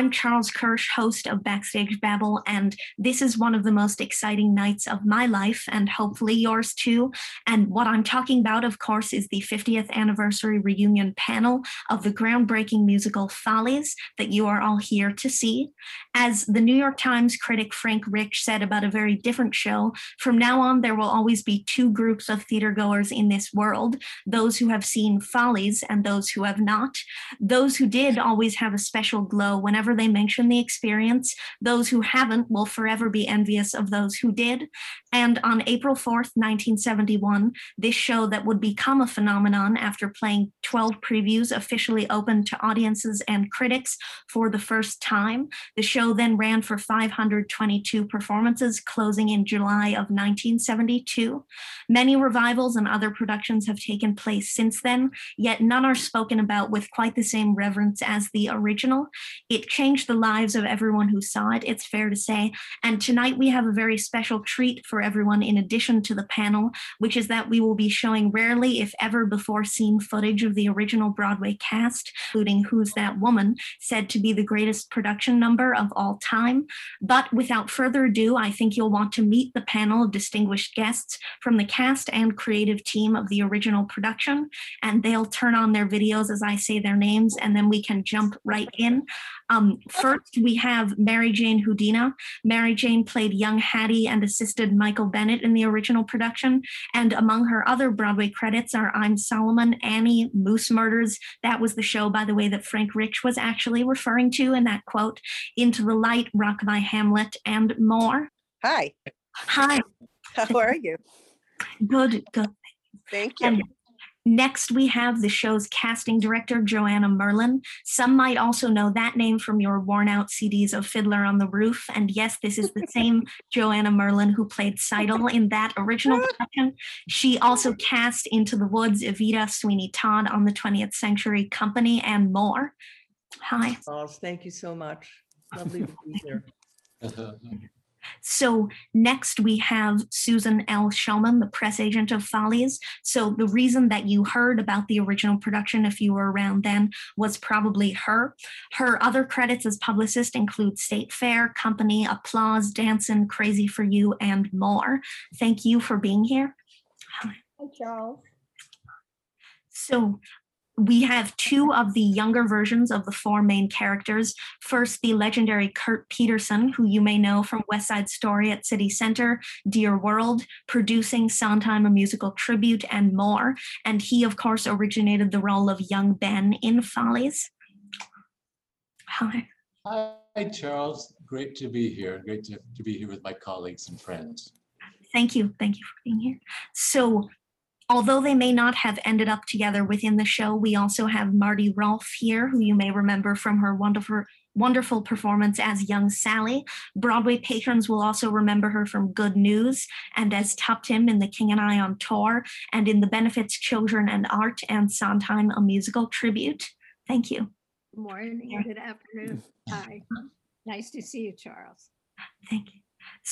I'm Charles Kirsch, host of Backstage Babble, and this is one of the most exciting nights of my life and hopefully yours too. And what I'm talking about, of course, is the 50th anniversary reunion panel of the groundbreaking musical Follies that you are all here to see. As the New York Times critic Frank Rich said about a very different show, from now on, there will always be two groups of theater goers in this world those who have seen Follies and those who have not. Those who did always have a special glow whenever they mention the experience. Those who haven't will forever be envious of those who did. And on April 4th, 1971, this show that would become a phenomenon after playing 12 previews officially opened to audiences and critics for the first time. The show then ran for 522 performances, closing in July of 1972. Many revivals and other productions have taken place since then, yet none are spoken about with quite the same reverence as the original. It changed the lives of everyone who saw it, it's fair to say. And tonight we have a very special treat for everyone in addition to the panel, which is that we will be showing rarely, if ever before seen footage of the original Broadway cast, including Who's That Woman, said to be the greatest production number of all time. But without further ado, I think you'll want to meet the panel of distinguished guests from the cast and creative team of the original production, and they'll turn on their videos as I say their names, and then we can jump right in. Um, first, we have Mary Jane Houdina. Mary Jane played young Hattie and assisted Michael Bennett in the original production. And among her other Broadway credits are I'm Solomon, Annie, Moose Murders. That was the show, by the way, that Frank Rich was actually referring to in that quote, Into the Light, Rock Rockabye Hamlet, and more. Hi, Hi, how are you? good, good. Thank you. And next, we have the show's casting director, Joanna Merlin. Some might also know that name from your worn out CDs of Fiddler on the Roof. And yes, this is the same Joanna Merlin who played Tzeitel in that original production. She also cast Into the Woods, Evita, Sweeney Todd on the 20th Century Company, and more. Hi. Charles, thank you so much. Lovely to be here. So next we have Susan L. Schulman, the press agent of Follies. So the reason that you heard about the original production, if you were around then, was probably her. Her other credits as publicist include State Fair, Company, Applause, Dancing, Crazy for You, and more. Thank you for being here. Hi, Charles. So we have two of the younger versions of the four main characters. First, the legendary Kurt Peterson, who you may know from West Side Story at City Center, Dear World, producing Sondheim a musical tribute, and more. And he, of course, originated the role of young Ben in Follies. Hi. Hi, Charles. Great to be here. Great to, to be here with my colleagues and friends. Thank you. Thank you for being here. So, although they may not have ended up together within the show, we also have Marti Rolph here, who you may remember from her wonderful wonderful performance as young Sally. Broadway patrons will also remember her from Good News and as Tuptim in The King and I on Tour and in the Benefits Children and Art and Sondheim a musical tribute. Thank you. Good morning, good afternoon. Hi. Nice to see you, Charles. Thank you.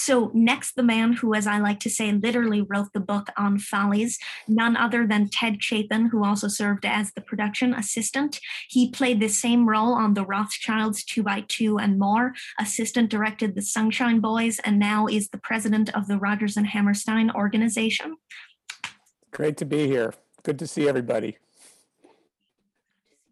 So, next, the man who, as I like to say, literally wrote the book on Follies, none other than Ted Chapin, who also served as the production assistant. He played the same role on The Rothschilds, Two by Two, and more. Assistant directed The Sunshine Boys, and now is the president of the Rodgers and Hammerstein organization. Great to be here. Good to see everybody.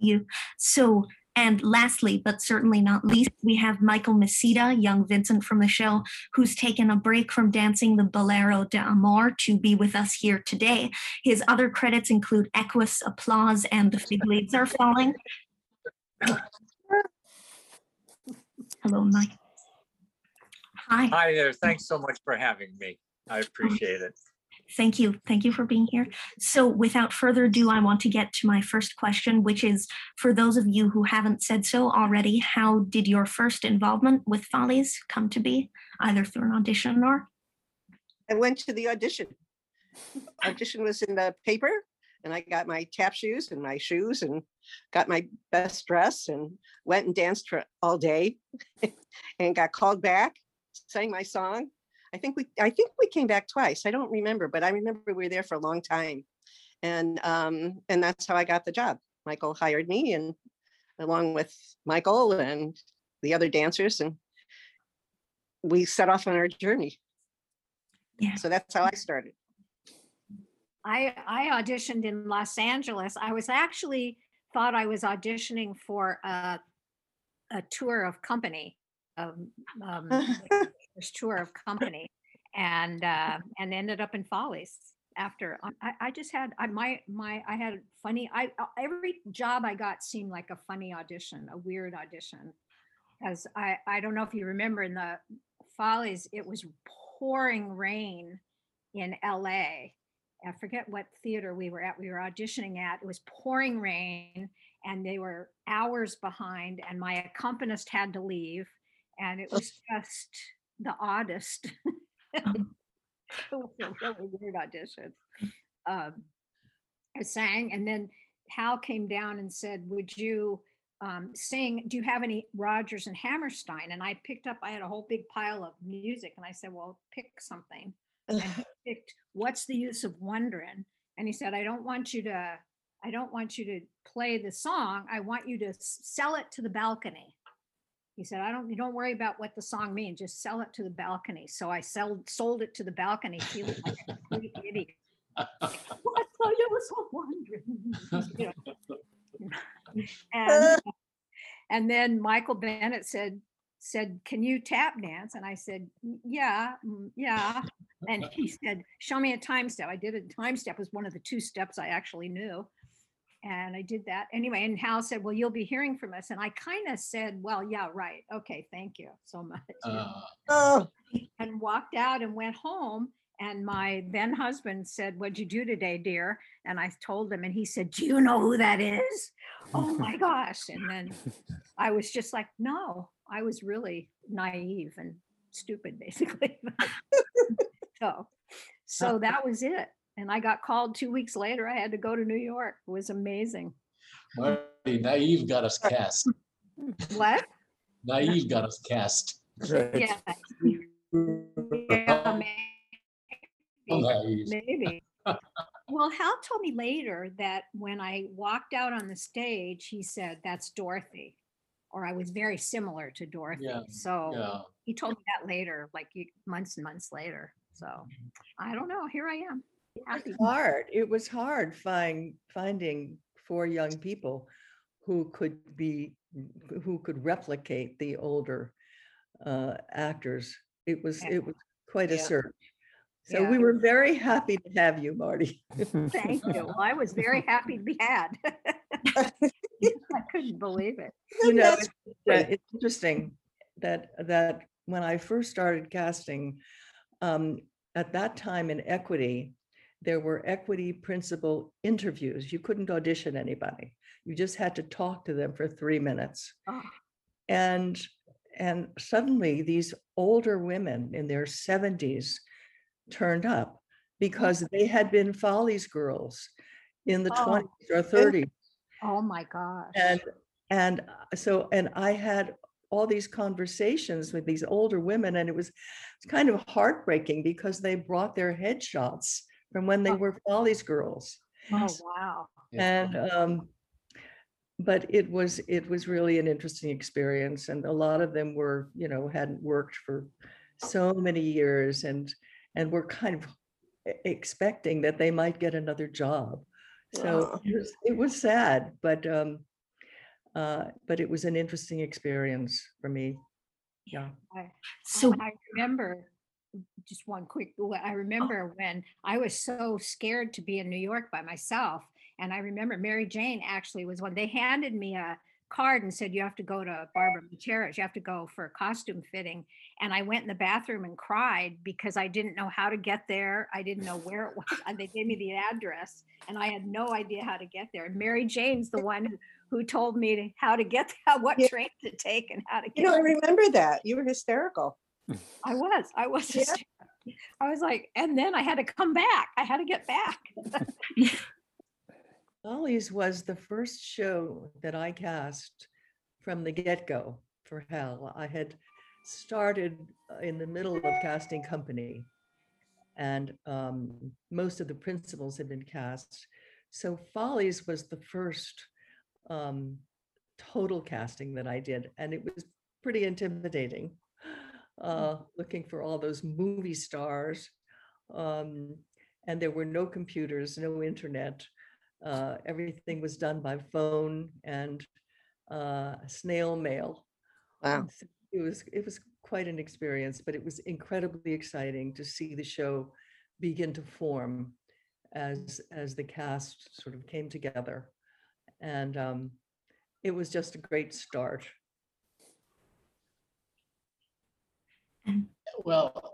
You so and lastly, but certainly not least, we have Michael Misita, young Vincent from the show, who's taken a break from dancing the Bolero d'Amour to be with us here today. His other credits include Equus, Applause, and The Fig Leaves Are Falling. Hello, Mike. Hi. Hi there. Thanks so much for having me. I appreciate it. Thank you. Thank you for being here. So, without further ado, I want to get to my first question, which is for those of you who haven't said so already, how did your first involvement with Follies come to be, either through an audition or? I went to the audition. Audition was in the paper and I got my tap shoes and my shoes and got my best dress and went and danced for all day and got called back, sang my song. I think we I think we came back twice. I don't remember, but I remember we were there for a long time. And um and that's how I got the job. Michael hired me and along with Michael and the other dancers and we set off on our journey. Yeah. So that's how I started. I, I auditioned in Los Angeles. I was actually thought I was auditioning for a, a tour of company, um, um, first tour of company, and uh, and ended up in Follies after. I, I just had I, my my I had funny. I uh, every job I got seemed like a funny audition, a weird audition, because I I don't know if you remember in the Follies it was pouring rain in L.A. I forget what theater we were at. We were auditioning at. It was pouring rain and they were hours behind, and my accompanist had to leave. And it was just the oddest. it was a really weird audition. Um, I sang, and then Hal came down and said, Would you um, sing? Do you have any Rodgers and Hammerstein? And I picked up, I had a whole big pile of music, and I said, Well, pick something and he picked what's the use of wondering and he said i don't want you to i don't want you to play the song i want you to sell it to the balcony he said i don't you don't worry about what the song means just sell it to the balcony. So i sold sold it to the balcony. Feeling like a complete idiot. What's the use of wondering You know. and and then michael bennett said said can you tap dance? And i said "Mm, yeah mm, yeah. And he said, show me a time step. I did a time step was one of the two steps I actually knew. And I did that anyway. And Hal said, well, you'll be hearing from us. And I kind of said, well, yeah, right. Okay. Thank you so much. Uh, Oh, and walked out and went home. And my then husband said, what'd you do today, dear? And I told him, and he said, do you know who that is? Oh my gosh. And then I was just like, no, I was really naive and stupid, basically. so, so that was it. And I got called two weeks later. I had to go to New York. It was amazing. Marti, naive got us cast. What? Naive got us cast. Great. Yeah. yeah maybe. naive. Maybe. Well, Hal told me later that when I walked out on the stage, he said, That's Dorothy. Or I was very similar to Dorothy. Yeah, So Yeah. he told me that later, like months and months later. So I don't know. Here I am. Happy. It's hard. It was hard find, finding four young people who could be, who could replicate the older uh, actors. It was, Yeah. it was quite a Yeah. search. So Yeah. we were very happy to have you, Marti. Thank you. Well, I was very happy to be had. I couldn't believe it. You know, it's, it's interesting that, that when I first started casting, um, at that time in equity, there were equity principal interviews. You couldn't audition anybody. You just had to talk to them for three minutes. Oh. And, and suddenly these older women in their seventies turned up because they had been Follies girls in the Oh. twenties or thirties. Oh my gosh. And, and uh, so, and I had all these conversations with these older women and it was kind of heartbreaking because they brought their headshots from when they Oh. were Follies girls. Oh, wow. And, um, but it was, it was really an interesting experience. And a lot of them were, you know, hadn't worked for so many years and, and were kind of expecting that they might get another job. So Aw. it was, it was sad, but, um, uh, but it was an interesting experience for me. Yeah. So I remember, just one quick, i oh. remember when I was so scared to be in New York by myself. And I remember Mary Jane actually was one, they handed me a card and said, you have to go to Barbara Gutierrez, you have to go for a costume fitting. And I went in the bathroom and cried because I didn't know how to get there. I didn't know where it was. and They gave me the address and I had no idea how to get there. And Mary Jane's the one who- who told me how to get, there, what Yeah. train to take and how to You get know, I remember that. You were hysterical. I was, I was, Yeah. I was like, and then I had to come back. I had to get back. Follies was the first show that I cast from the get-go for Hal. I had started uh, in the middle of casting company. And um, most of the principals had been cast. So Follies was the first um, total casting that I did, and it was pretty intimidating. Uh, looking for all those movie stars, um, and there were no computers, no internet. Uh, everything was done by phone and uh, snail mail. Wow. So It was it was quite an experience, but it was incredibly exciting to see the show begin to form as as the cast sort of came together, and um, it was just a great start. Well,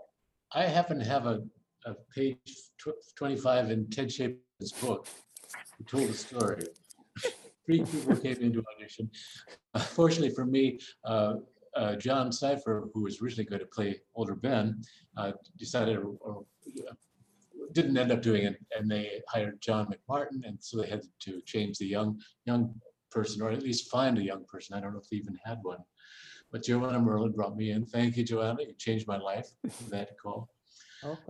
I happen to have a, a page tw- 25 in Ted Chapin's book. He told a story. Three people came into audition. Fortunately for me, uh, uh, Jon Cypher, who was originally going to play older Ben, uh, decided or, uh, didn't end up doing it, and they hired John McMartin, and so they had to change the young young person, or at least find a young person. I don't know if they even had one. But Joanna Merlin brought me in. Thank you, Joanna. You changed my life. for That call.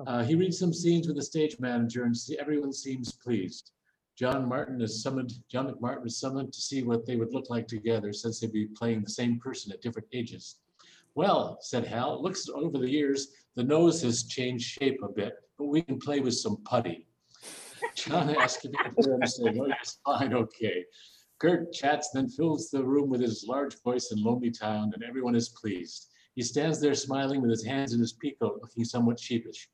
Uh, he reads some scenes with the stage manager and see, everyone seems pleased. John Martin is summoned, John McMartin is summoned to see what they would look like together since they'd be playing the same person at different ages. Well, said Hal, it looks over the years, the nose has changed shape a bit, but we can play with some putty. John asked if he could him say, oh, it's fine, okay. Kurt chats, then fills the room with his large voice and lonely tone, and everyone is pleased. He stands there smiling with his hands in his peacoat, looking somewhat sheepish.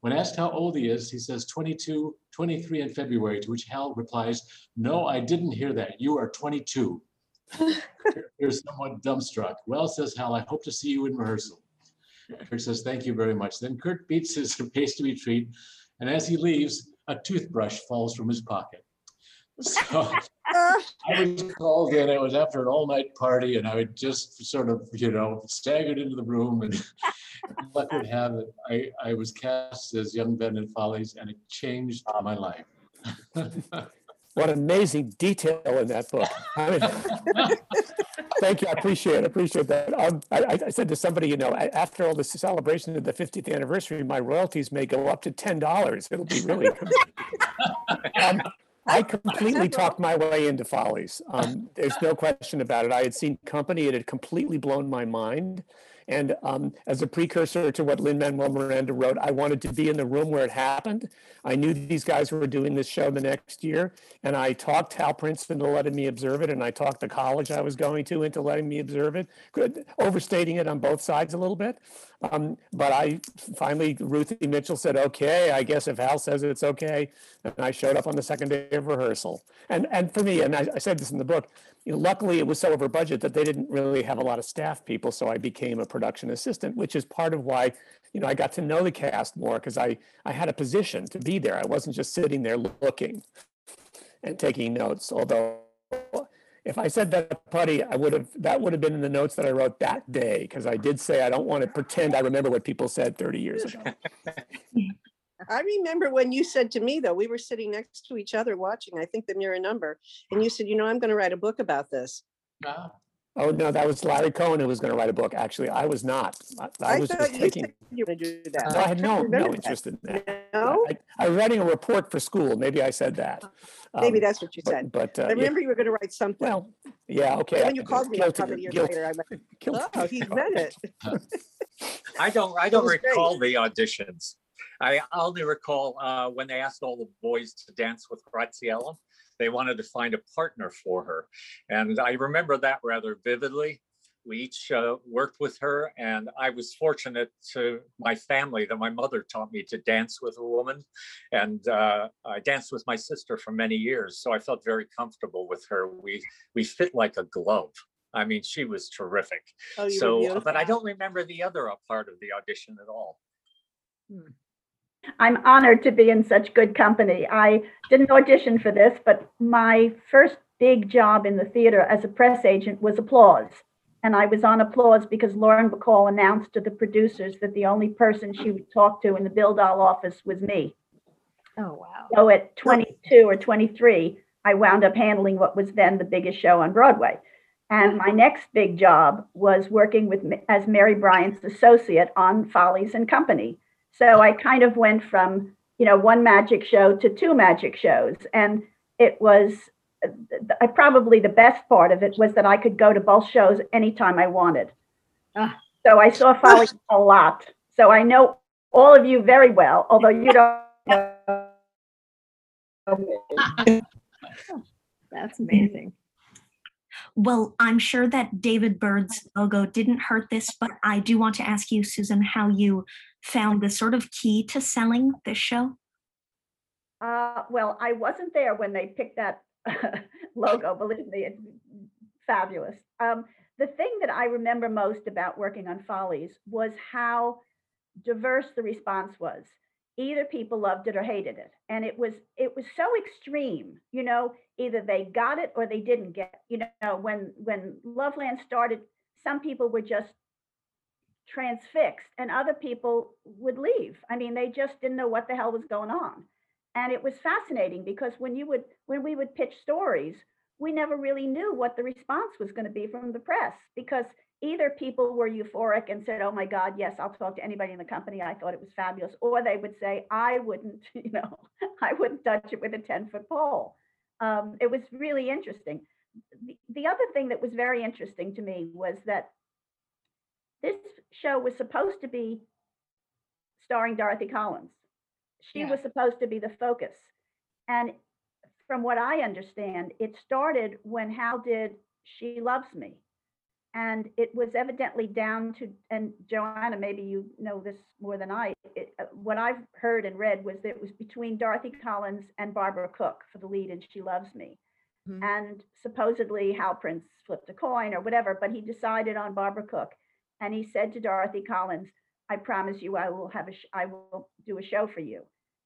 When asked how old he is, he says 22, 23 in February, to which Hal replies, No, I didn't hear that. You are 22. You're somewhat dumbstruck. Well, says Hal, I hope to see you in rehearsal. Kurt says, Thank you very much. Then Kurt beats his pastry treat, and as he leaves, a toothbrush falls from his pocket. So I was called in, it was after an all-night party, and I would just sort of, you know, staggered into the room and luck would have it, I, I was cast as young Ben in Follies, and it changed my life. What amazing detail in that book. I mean, Thank you. I appreciate it. I appreciate that. Um, I, I- I said to somebody, you know, after all this celebration of the 50th anniversary, my royalties may go up to $10. It'll be really. Um, I completely talked my way into Follies. Um, there's no question about it. I had seen Company. It had completely blown my mind. And um, as a precursor to what Lin Manuel Miranda wrote, I wanted to be in the room where it happened. I knew these guys were doing this show the next year, and I talked Hal Prince into letting me observe it, and I talked the college I was going to into letting me observe it, good, overstating it on both sides a little bit. Um, but I finally, Ruthie Mitchell said, "Okay, I guess if Hal says it's okay," and I showed up on the second day of rehearsal. And and for me, and I, I said this in the book, you know, luckily it was so over budget that they didn't really have a lot of staff people, so I became a production assistant, which is part of why you know I got to know the cast more because I I had a position to be there. I wasn't just sitting there looking and taking notes. Although if I said that putty, I would have that would have been in the notes that I wrote that day because I did say I don't want to pretend I remember what people said 30 years ago. I remember when you said to me, though, we were sitting next to each other watching, I think the mirror number, and you said, you know, I'm going to write a book about this. Wow. Oh no, that was Larry Cohen who was going to write a book. Actually, I was not. I, I I was just you taking. you were going to do that. No, I had no no remember that. interest in that. No, I, I was writing a report for school. Maybe I said that. maybe Um, that's what you said. But, but uh, I yeah, remember you were going to write something. well, yeah, okay. And when you did. called me a Guilty- couple of years guilty- later, I went, guilty oh, he meant it. I don't, I don't was great. recall the auditions. I only recall uh, when they asked all the boys to dance with Graciela, they wanted to find a partner for her. And I remember that rather vividly. We each uh, worked with her, and I was fortunate to my family that my mother taught me to dance with a woman. And uh, I danced with my sister for many years, so I felt very comfortable with her. We we fit like a glove. I mean, she was terrific. Oh, So, beautiful. but I don't remember the other uh, part of the audition at all. I'm honored to be in such good company. I didn't audition for this, but my first big job in the theater as a press agent was applause. And I was on applause because Lauren Bacall announced to the producers that the only person she would talk to in the Bill Doll office was me. Oh, wow. So at 22 or 23, I wound up handling what was then the biggest show on Broadway. And my next big job was working with as Mary Bryant's associate on Follies and Company. So I kind of went from, you know, one magic show to two magic shows. And it was uh, I probably the best part of it was that I could go to both shows anytime I wanted. Ah. So I saw Folly a lot. So I know all of you very well, although you don't. know. That's amazing. Well, I'm sure that David Byrd's logo didn't hurt this, but I do want to ask you, Susan, how you found the sort of key to selling this show. Uh, well, I wasn't there when they picked that logo. Believe me, it's fabulous. Um, the thing that I remember most about working on Follies was how diverse the response was. Either people loved it or hated it, and it was it was so extreme. You know, either they got it or they didn't get. You know, when when Loveland started, some people were just transfixed, and other people would leave. I mean, they just didn't know what the hell was going on. And it was fascinating because when you would when we would pitch stories we never really knew what the response was going to be from the press because either people were euphoric and said oh my god yes i'll talk to anybody in the company. I thought it was fabulous. Or they would say i wouldn't you know i wouldn't touch it with a 10 foot pole. Um, it was really interesting. The, the other thing that was very interesting to me was that this show was supposed to be starring dorothy collins she Yeah. was supposed to be the focus. And from what I understand, it started when Hal did She Loves Me. And it was evidently down to, and Joanna, maybe you know this more than I, it, uh, what I've heard and read was that it was between Dorothy Collins and Barbara Cook for the lead in She Loves Me. Mhm. And supposedly Hal Prince flipped a coin or whatever, but he decided on Barbara Cook. And he said to Dorothy Collins, I promise you I will have a, sh- I will do a show for you.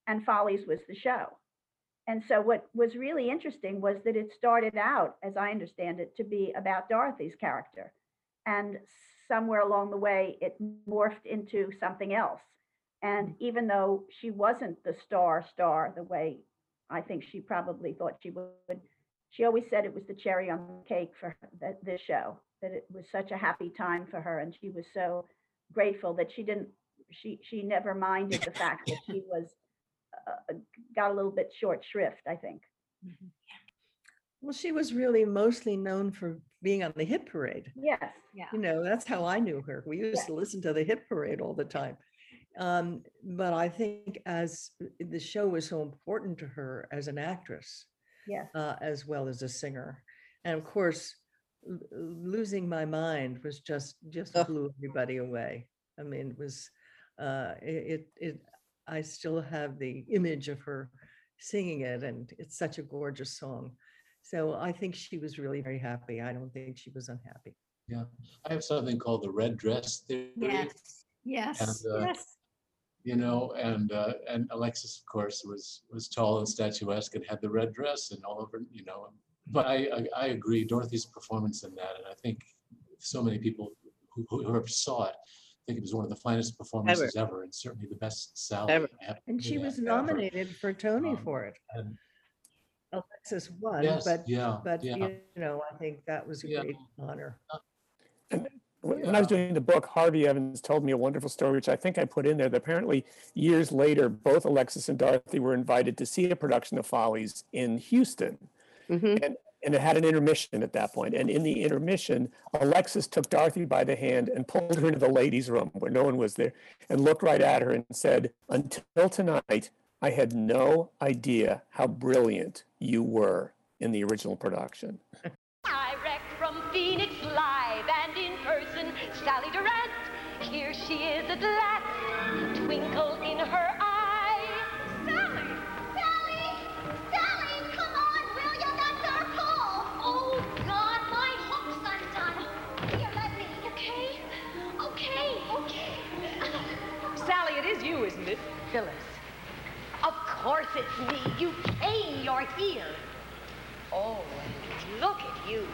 And Follies was the show. And so what was really interesting was that it started out, as I understand it, to be about Dorothy's character. And somewhere along the way, it morphed into something else. And mm. even though she wasn't the star star the way I think she probably thought she would, she always said it was the cherry on the cake for this show, that it was such a happy time for her. And she was so grateful that she didn't, she, she never minded the fact that she was, uh, got a little bit short shrift, I think. Well, she was really mostly known for being on the hit parade. Yes. Yeah. You know, that's how I knew her. We used Yeah. to listen to the hit parade all the time. Um, but I think as the show was so important to her as an actress, Yes. uh, as well as a singer. And of course, l- losing my mind was just just Ugh. blew everybody away. I mean, it was uh, it, it it I still have the image of her singing it, and it's such a gorgeous song. So I think she was really very happy. I don't think she was unhappy. Yeah, I have something called the red dress theory. Yes. Yes. And, uh, yes. you know, and uh, and Alexis, of course, was was tall and statuesque and had the red dress and all over, you know. But I I, I agree, Dorothy's performance in that, and I think so many people who, who whoever saw it think it was one of the finest performances ever, and certainly the best Sally. Ever. I And she that, was ever. nominated for Tony Um, for it. And Alexis won, yes, but yeah, but yeah, you know, I think that was a Yeah. great honor. When when I was doing the book, Harvey Evans told me a wonderful story, which I think I put in there. That apparently, years later, both Alexis and Dorothy were invited to see a production of Follies in Houston. Mhm. And, and it had an intermission at that point. And in the intermission, Alexis took Dorothy by the hand and pulled her into the ladies' room where no one was there and looked right at her and said, Until tonight, I had no idea how brilliant you were in the original production. Direct from Phoenix live and in person, Sally Durant. Here she is at last, Of course it's me. You came, you're here. Oh, look at you.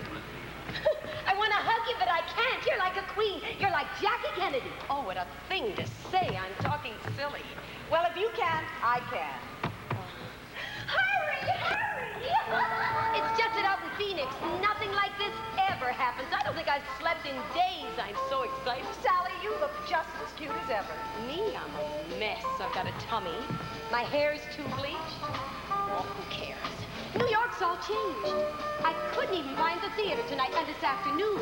I want to hug you, but I can't. You're like a queen. You're like Jackie Kennedy. Oh, what a thing to say. I'm talking silly. Well, if you can't, I can. It's just that out in Phoenix, nothing like this ever happens. I don't think I've slept in days. I'm so excited. Sally, you look just as cute as ever. Me, I'm a mess. I've got a tummy. My hair's too bleached. Oh, who cares? New York's all changed. I couldn't even find the theater tonight and this afternoon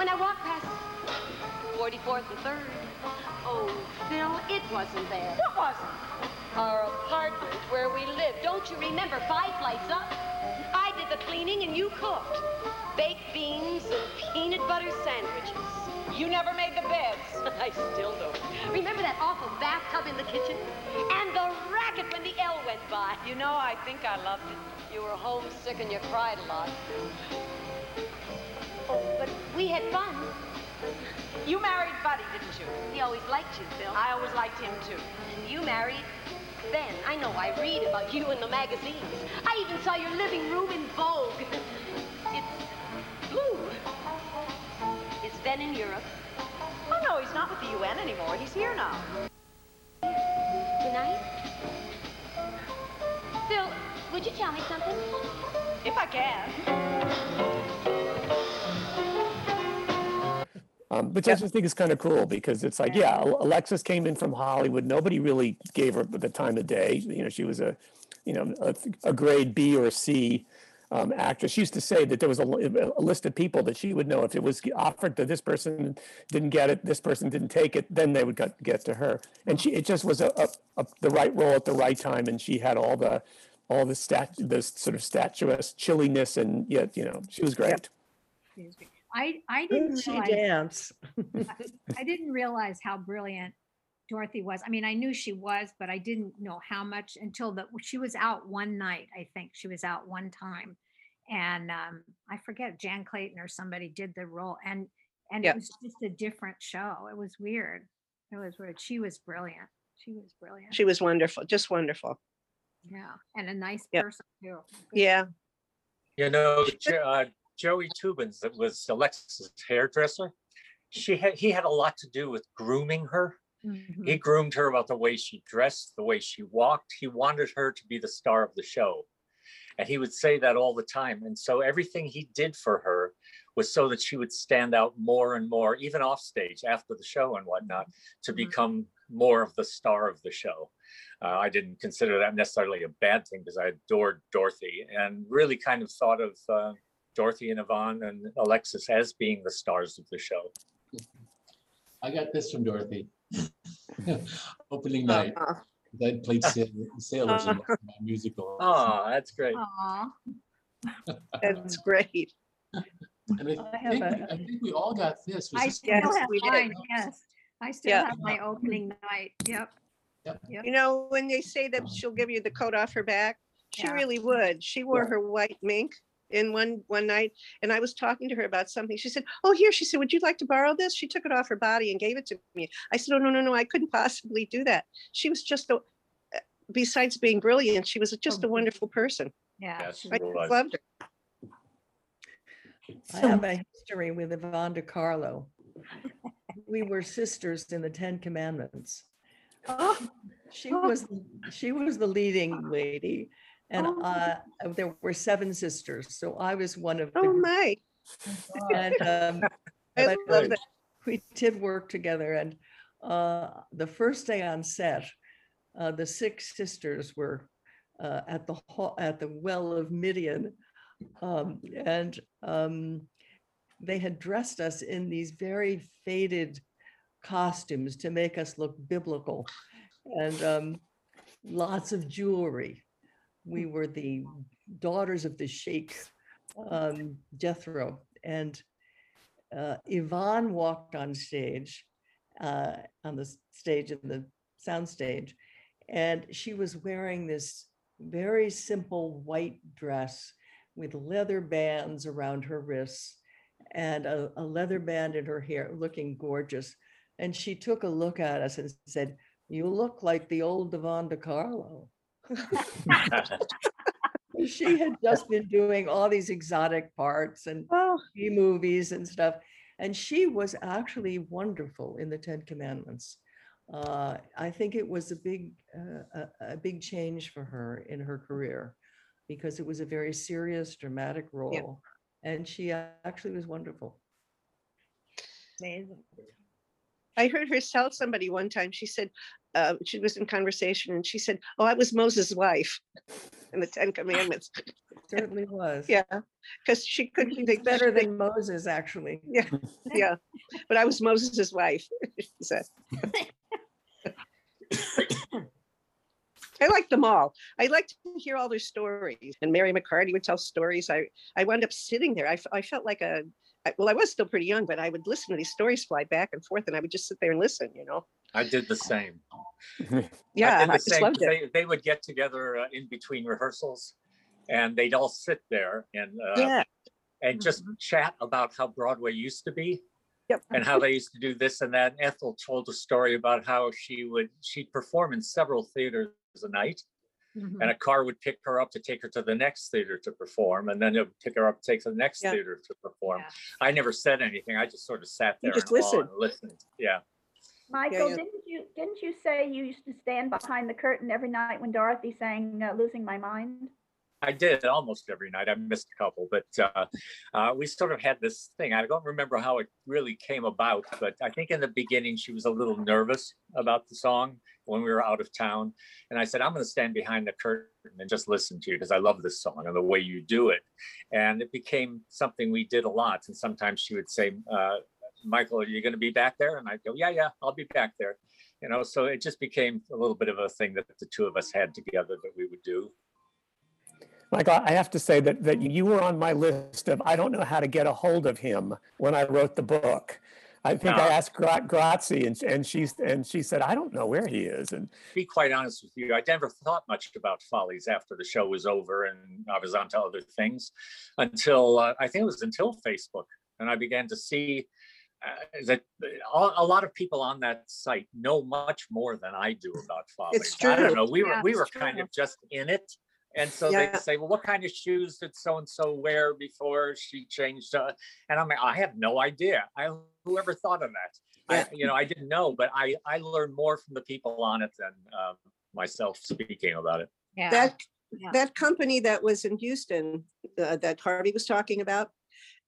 when I walked past 44th and 3rd. Oh, Phil, it wasn't there. What was it? Our apartment where we live. Don't you remember five flights up? I did the cleaning and you cooked. Baked beans and peanut butter sandwiches. You never made the beds. I still don't. Remember that awful bathtub in the kitchen? And the racket when the L went by. You know, I think I loved it. You were homesick and you cried a lot. Oh, but we had fun. You married Buddy, didn't you? He always liked you, Phil. I always liked him too. And you married Ben. I know I read about you in the magazines. I even saw your living room in Vogue. It's blue. Is Ben in Europe Oh no, he's not with the UN anymore. He's here now. tonight? Phil, would you tell me something? If I can. Um, which I just think is kind of cool because it's like, yeah, Al- Alexis came in from Hollywood. Nobody really gave her the time of day. You know, she was a, you know, a, a grade B or C um, actress. She used to say that there was a, a list of people that she would know if it was offered to this person didn't get it, this person didn't take it, then they would get, get to her. And she, it just was a, a, a the right role at the right time, and she had all the, all the stat, this sort of statuesque chilliness, and yet, you know, she was great. I, I Didn't didn't she realize, dance? I didn't realize how brilliant Dorothy was. I mean, I knew she was, but I didn't know how much until that she was out one night. I think she was out one time, and um, I forget Jan Clayton or somebody did the role, and and Yeah. it was just a different show. It was weird. It was weird. She was brilliant. She was brilliant. She was wonderful, just wonderful. yeah, and a nice Yeah. person too. Yeah. You know, uh, Joey Tubins, that was Alexis' hairdresser. She had, he had a lot to do with grooming her. Mhm. He groomed her about the way she dressed, the way she walked. He wanted her to be the star of the show. And he would say that all the time. And so everything he did for her was so that she would stand out more and more, even off stage after the show and whatnot, to Mhm. become more of the star of the show. Uh, I didn't consider that necessarily a bad thing because I adored Dorothy and really kind of thought of uh, Dorothy and Yvonne and Alexis as being the stars of the show. I got this from Dorothy. Opening night, Uh, I played sail- sailors in my my musical. Oh, that's great. That's great. And I I think, a- I think we all got this. Was I this still Yes, have we mine, yes. I still Yeah. have my opening night. Yep. You know, when they say that she'll give you the coat off her back, she Yeah. really would. She wore Yeah. her white mink in one one night and I was talking to her about something. She said, "Oh, here." She said, "Would you like to borrow this?" She took it off her body and gave it to me. I said, "Oh, no, no, no. I couldn't possibly do that." She was just a uh, besides being brilliant, she was just a Mhm. wonderful person. Yeah. Yes, I it was. was. loved her. I have a history with Yvonne De Carlo. We were sisters in the Ten Commandments. oh. She was, she was the leading lady. And Oh. uh, there were seven sisters, so I was one of Oh my. And um, I but, love that. we did work together and uh, the first day on set, uh, the six sisters were uh, at the hall, at the well of Midian. Um, and um, they had dressed us in these very faded costumes to make us look biblical and um, lots of jewelry. We were the daughters of the Sheikh um, Jethro, and uh, Yvonne walked on stage, uh, on the stage in the sound stage, and she was wearing this very simple white dress with leather bands around her wrists and a, a leather band in her hair, looking gorgeous. And she took a look at us and said, "You look like the old Yvonne De Carlo." she had just been doing all these exotic parts and Oh, movies and stuff. And she was actually wonderful in the Ten Commandments. Uh, I think it was a big, uh, a, a big change for her in her career because it was a very serious, dramatic role. And she actually was wonderful. Amazing. I heard her tell somebody one time, she said, uh, she was in conversation and she said, Oh, I was Moses' wife. and the Ten Commandments. Certainly was. Yeah, because she couldn't think better than Moses, actually. Yeah, yeah, but I was Moses' wife. she said. I liked them all. I liked to hear all their stories. And Mary McCarty would tell stories. I I wound up sitting there. I, I felt like a I- well, I was still pretty young, but I would listen to these stories fly back and forth, and I would just sit there and listen. You know. I did the same. Yeah, I did I the just same. loved it. They, they would get together uh, in between rehearsals and they'd all sit there and, uh, Yeah. and just chat about how Broadway used to be Yep. and how they used to do this and that. And Ethel told a story about how she would, she'd perform in several theaters a night Mhm. and a car would pick her up to take her to the next theater to perform and then it would pick her up, take to the next Yeah. theater to perform. Yeah. I never said anything. I just sort of sat You there just and listened. and listened. Yeah. Michael, yeah. didn't you, didn't you say you used to stand behind the curtain every night when Dorothy sang uh, Losing My Mind? I did almost every night. I missed a couple, but uh, uh, we sort of had this thing. I don't remember how it really came about, but I think in the beginning she was a little nervous about the song when we were out of town. And I said, I'm going to stand behind the curtain and just listen to you because I love this song and the way you do it. And it became something we did a lot. And sometimes she would say, uh, Michael, are you going to be back there? And I'd go, Yeah, yeah, I'll be back there. You know, so it just became a little bit of a thing that the two of us had together that we would do. Michael, I have to say that, that you were on my list of, I don't know how to get a hold of him when I wrote the book. I think I Ah. asked Gra- Grazi and, and she's, and she said, I don't know where he is. And be quite honest with you, I never thought much about Follies after the show was over and I was on to other things until uh, I think it was until Facebook. And I began to see uh, that a, a lot of people on that site know much more than I do about Follies. It's true. I don't know. We were we it's were kind of just in it. And so Yeah. they say, well, what kind of shoes did so and so wear before she changed? Uh, and I'm like, I have no idea. I whoever thought of that. Yeah. I, you know, I didn't know, but I I learned more from the people on it than um, myself speaking about it. Yeah. That Yeah. that company that was in Houston uh, that Harvey was talking about,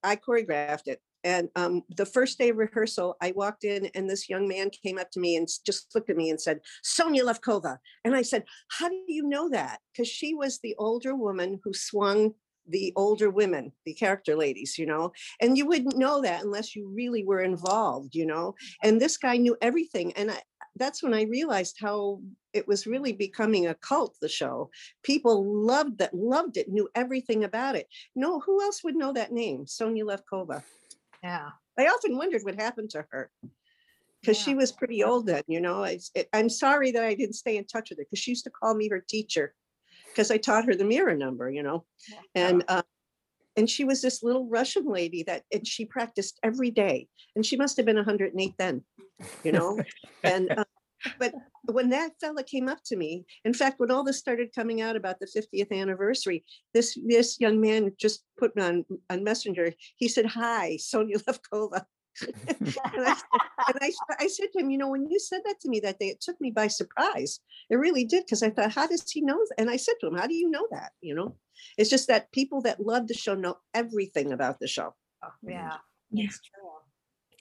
I choreographed it. And um, the first day of rehearsal, I walked in and this young man came up to me and just looked at me and said, Sonia Levkova. And I said, How do you know that? Because she was the older woman who swung the older women, the character ladies, you know, and you wouldn't know that unless you really were involved, you know. And this guy knew everything. And I, that's when I realized how it was really becoming a cult, the show people loved that loved it knew everything about it no who else would know that name sonia levkova Yeah. i often wondered what happened to her because she was pretty old then you know I, it, i'm sorry that i didn't stay in touch with her because she used to call me her teacher because i taught her the mirror number you know Yeah. and uh, and she was this little russian lady that and she practiced every day and she must have been 108 then you know and uh, but when that fella came up to me in fact when all this started coming out about the 50th anniversary this this young man just put me on on messenger. He said hi sonia levkova and, I, said- and I, s- I said to him you know when you said that to me that day it took me by surprise it really did because i thought how does he know that? and i said to him how do you know that you know it's just that people that love the show know everything about the show oh, Yeah. Yeah. It's true.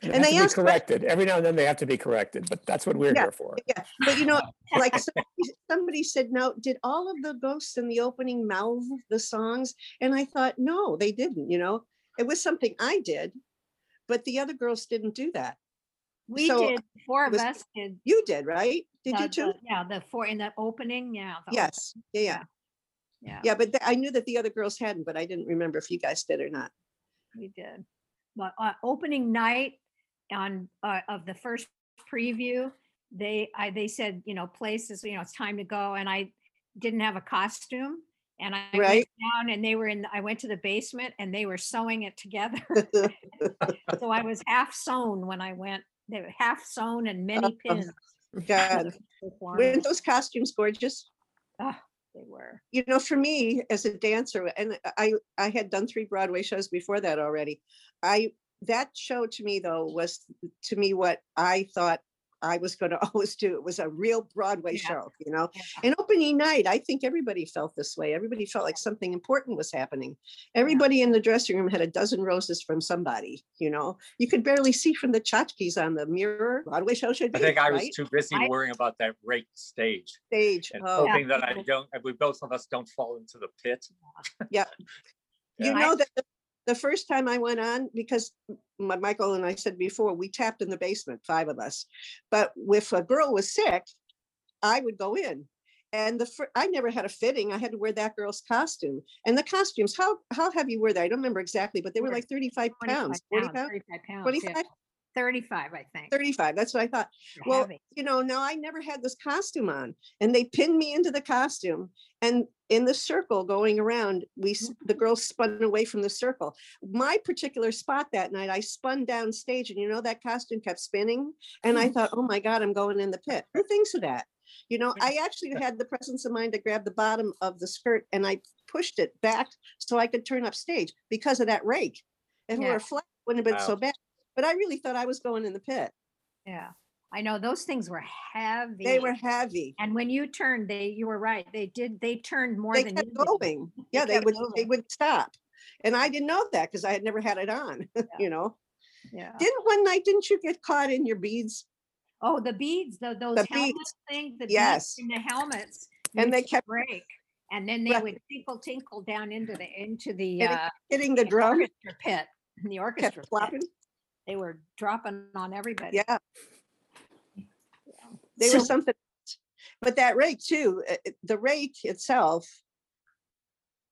they And have they to be asked que- corrected. Every now and then they have to be corrected, but that's what we're Yeah. here for. yeah but you know like somebody, somebody said no did all of the ghosts in the opening mouth the songs and i thought no they didn't you know it was something i did but the other girls didn't do that We So, did, four of was- us did. you did right did the- you too the- Yeah, the four in the opening, yeah. the yes yeah yeah Yeah, yeah but th- i knew that the other girls hadn't but i didn't remember if you guys did or not we did. But uh, opening night on, uh, of the first preview, they, I, they said, you know, places, you know, it's time to go. And I didn't have a costume. And I went down and they were in, I went to the basement and they were sewing it together. So I was half sewn when I went, they were half sewn and many Oh, pins. god weren't those costumes gorgeous Ah, They were. you know for me as a dancer and i i had done three broadway shows before that already i that show to me though was to me what i thought I was going to always do. It was a real Broadway Yeah. show, you know. Yeah. And opening night, I think everybody felt this way. Everybody felt like something important was happening. Everybody in the dressing room had a dozen roses from somebody, you know. You could barely see from the tchotchkes on the mirror. Broadway show should be. I think I was right? too busy I- worrying about that rake stage Stage. and Oh, hoping that I don't, we both of us don't fall into the pit. Yeah. You know that the, the first time I went on, because my Michael and I said before, we tapped in the basement, five of us. But if a girl was sick, I would go in. And the fir- I never had a fitting. I had to wear that girl's costume. And the costumes, how how heavy were they? I don't remember exactly, but they were like 35 pounds, 40 pounds, 35 pounds. yeah. 25, 35, I think. 35. That's what I thought. They're Well, heavy. you know, now I never had this costume on and they pinned me into the costume and in the circle going around, we, mm-hmm. the girls spun away from the circle. My particular spot that night, I spun down stage and you know, that costume kept spinning. And I thought, oh my God, I'm going in the pit. Who thinks of that? You know, I actually had the presence of mind to grab the bottom of the skirt and I pushed it back so I could turn up stage because of that rake. If it were flat, it wouldn't have been so bad. But I really thought I was going in the pit. Yeah. I know those things were heavy. They were heavy. And when you turned, they, you were right. They did, they turned more they than kept you did. going. Yeah, they would, they would stop. And I didn't know that because I had never had it on, you know? Yeah. Didn't one night, didn't you get caught in your beads? Oh, the beads, tho- those The helmet beads. things, the Yes. beads in the helmets. And they kept- break. And then they Right. would tinkle, tinkle down into the, into the Hitting- uh, Hitting the drum, orchestra pit, in the orchestra kept pit. flopping. They were dropping on everybody. Yeah. They were something. But that rake too, uh, uh, the rake itself,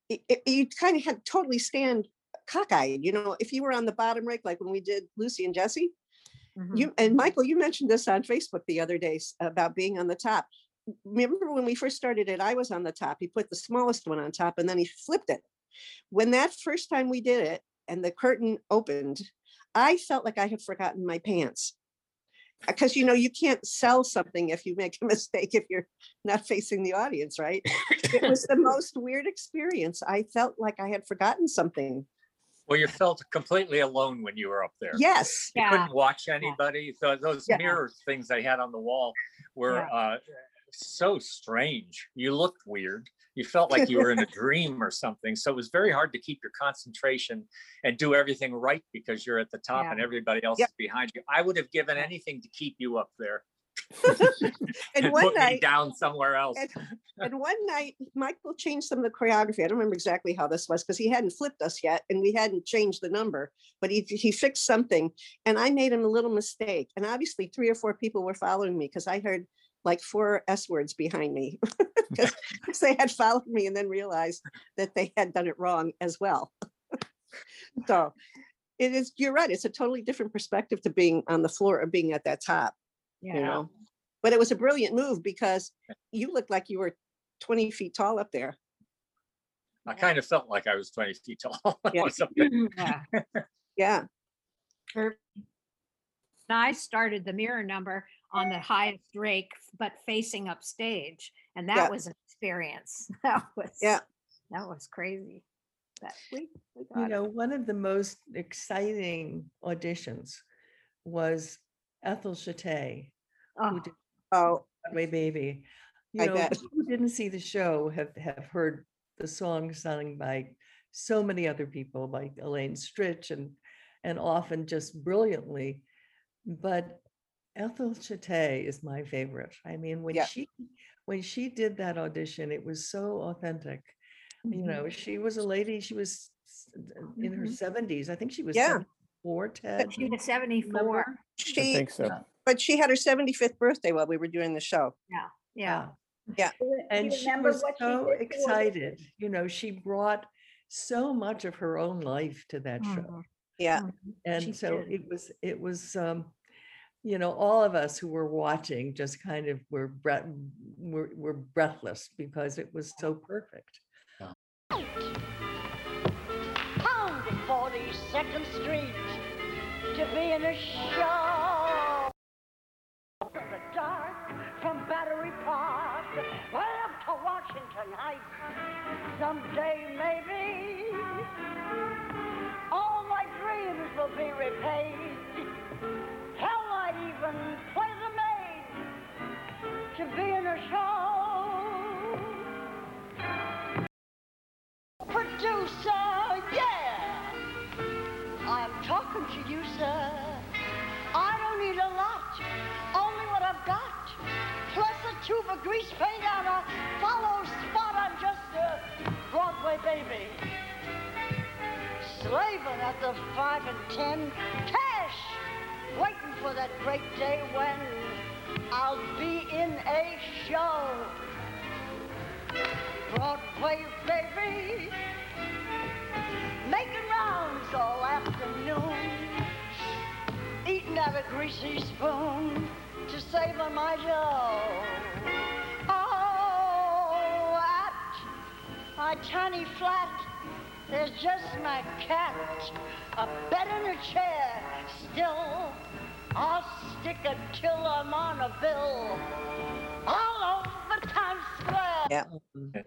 it, it- you kind of had totally stand cockeyed, you know, if you were on the bottom rake, like when we did Lucy and Jessie, Mhm. You and Michael, you mentioned this on Facebook the other day s- about being on the top. Remember when we first started it, I was on the top. He put the smallest one on top and then he flipped it. When that first time we did it and the curtain opened, I felt like I had forgotten my pants. Because you know, you can't sell something if you make a mistake if you're not facing the audience, right? It was the most weird experience. I felt like I had forgotten something. Well, you felt completely alone when you were up there. Yes. You Yeah. couldn't watch anybody. So those Yeah. mirror things they had on the wall were Yeah. uh, so strange. You looked weird. You felt like you were in a dream or something. So it was very hard to keep your concentration and do everything right because you're at the top and everybody else Yep. is behind you. I would have given anything to keep you up there And and one put me night, down somewhere else. And, and one night, Michael changed some of the choreography. I don't remember exactly how this was because he hadn't flipped us yet and we hadn't changed the number, but he, he fixed something. And I made him a little mistake. And obviously, three or four people were following me because I heard like four S words behind me because they had followed me and then realized that they had done it wrong as well. so it is, you're right. It's a totally different perspective to being on the floor or being at that top you Yeah. know. But it was a brilliant move because you looked like you were 20 feet tall up there. I kind of felt like I was 20 feet tall. Yeah. Yeah. Yeah. And I started the mirror number on the highest rake, but facing upstage. And that Yeah. was an experience. That was, Yeah. that was crazy. But we, we You got it. know, one of the most exciting auditions was Ethel Shutta, Oh, who did Oh, Broadway Baby. You I know, bet. people who didn't see the show have, have heard the song sung by so many other people, like Elaine Stritch and, and often just brilliantly. But Ethel Shutta is my favorite. I mean, when Yeah. she, when she did that audition, it was so authentic. You know, she was a lady, she was in her Mhm. seventies. I think she was Yeah. four, Ted. she was 74. I think so. but she had her 75th birthday while we were doing the show. Yeah. yeah, yeah. And she was what she so did to excited, you know, she brought so much of her own life to that show. Mhm. Yeah. Mhm. She And so did. it was, it was, um, you know, all of us who were watching just kind of were breath, were, were breathless because it was so perfect. Pound 42nd Street to be in a show. In the dark from Battery Park, way up to Washington Heights. Someday maybe all my dreams will be repaid. The maid to be in a show. Producer, yeah. I'm talking to you, sir. I don't need a lot, only what I've got. Plus a tube of grease paint on a follow spot. I'm just a Broadway baby. Slaving at the five and ten waiting for that great day when I'll be in a show. Broadway baby, making rounds all afternoon, eating out a greasy spoon to save on my dough. Oh, at my tiny flat, there's just my cat, a bed and a chair. Still, I'll stick it till I'm on a bill all over Times Square. Yeah.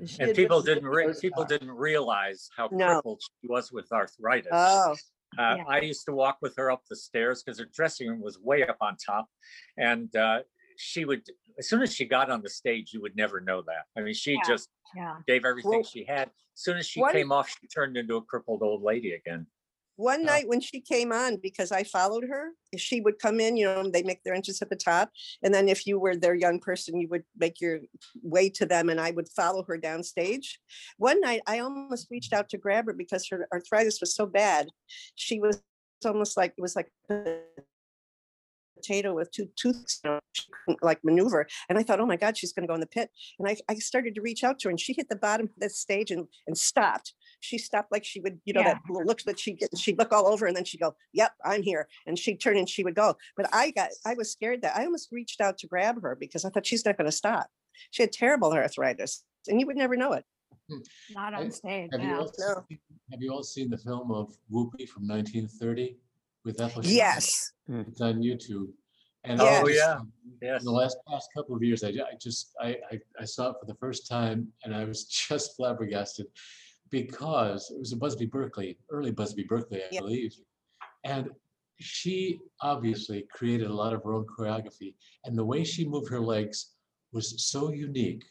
She And people didn't, re- people didn't realize how No. crippled she was with arthritis. Oh, Uh, Yeah. I used to walk with her up the stairs because her dressing room was way up on top. And uh, she would, as soon as she got on the stage, you would never know that. I mean, she Yeah. just Yeah. gave everything Well, she had. As soon as she one- came off, she turned into a crippled old lady again. one Oh. night when she came on, because I followed her, she would come in, you know, they make their entrance at the top. And then if you were their young person, you would make your way to them and I would follow her downstage. One night I almost reached out to grab her because her arthritis was so bad. She was almost like, it was like a potato with two tooths, you know, she couldn't like maneuver. And I thought, oh my God, she's gonna go in the pit. And I, I started to reach out to her and she hit the bottom of the stage and, and stopped. She stopped like she would, you know, Yeah. that little look that she get, she'd look all over and then she'd go, yep, I'm here. And she'd turn and she would go. But I got, I was scared that I almost reached out to grab her because I thought she's not gonna stop. She had terrible arthritis and you would never know it. Hmm. Not on stage. Have you Yeah. all, No. seen- have you all seen the film of Whoopee from nineteen thirty with Ethel? Yes. It's on YouTube. And Yes. Oh, just- yeah. Yes. In the last past couple of years, I, I just, I, I, I saw it for the first time and I was just flabbergasted because it was in Busby Berkeley, early Busby Berkeley, I Yeah. believe. And she obviously created a lot of her own choreography and the way she moved her legs was so unique.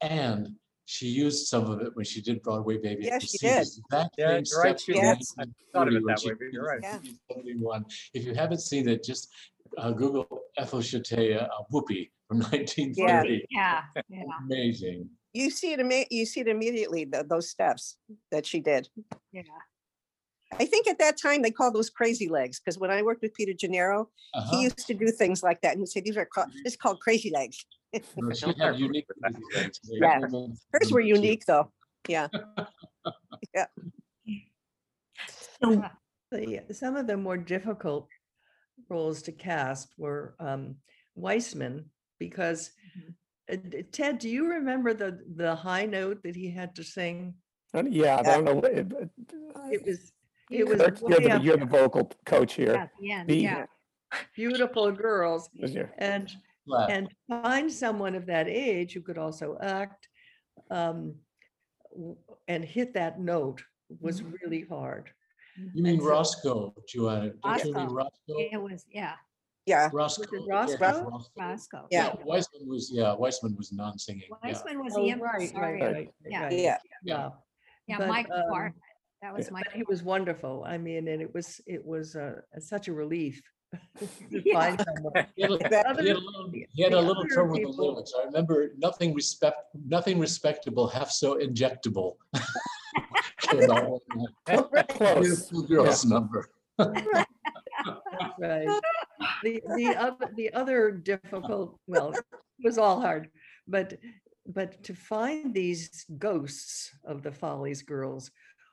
And she used some of it when she did Broadway Baby. Yes, to she did. the exact Yeah, same you're right, steps she from did. I thought of it that way, but you're right. Yeah. 1971. If you haven't seen it, just uh, Google Ethel Shutta uh, Whoopee from 1930. Yeah. Yeah. You Amazing. see it, imme- you see it immediately, tho- those steps that she did. Yeah. I think at that time they called those crazy legs because when I worked with Peter Gennaro, Uh-huh. he used to do things like that and he'd say, these are called, it's called crazy legs. No, she I had remember unique. that. crazy legs. They Yeah. Hers were unique though. Yeah. yeah. So The, some of the more difficult roles to cast were um, Weismann, because uh, Ted, do you remember the, the high note that he had to sing? Uh, Yeah, I don't know. what it- It was, You it was Kurt, You're way the, up you're the vocal coach here. at the end, The- yeah. beautiful girls Was your- and, Flat. and find someone of that age who could also act um, w- and hit that note was really hard. You mean and so- Roscoe, Joanna? Don't you mean Roscoe. Roscoe? It was, yeah, Yeah. Roscoe. it yeah, Roscoe? Roscoe. Yeah. Weismann was, yeah, Weismann was non-singing. Yeah. Weismann was Oh, the right, impresario. right, right, right, Yeah. right, Yeah. Yeah. Yeah, But, Michael um, Clark. That was But he was wonderful. I mean, and it was, it was uh, such a relief. to find someone. He had a- he had a little, he had a little other trouble with the lyrics. I remember nothing respect, nothing respectable, half so injectable. Came out one night. Close. Beautiful girls number. Right. The, the other, the other difficult, well, it was all hard, but, but to find these ghosts of the Follies girls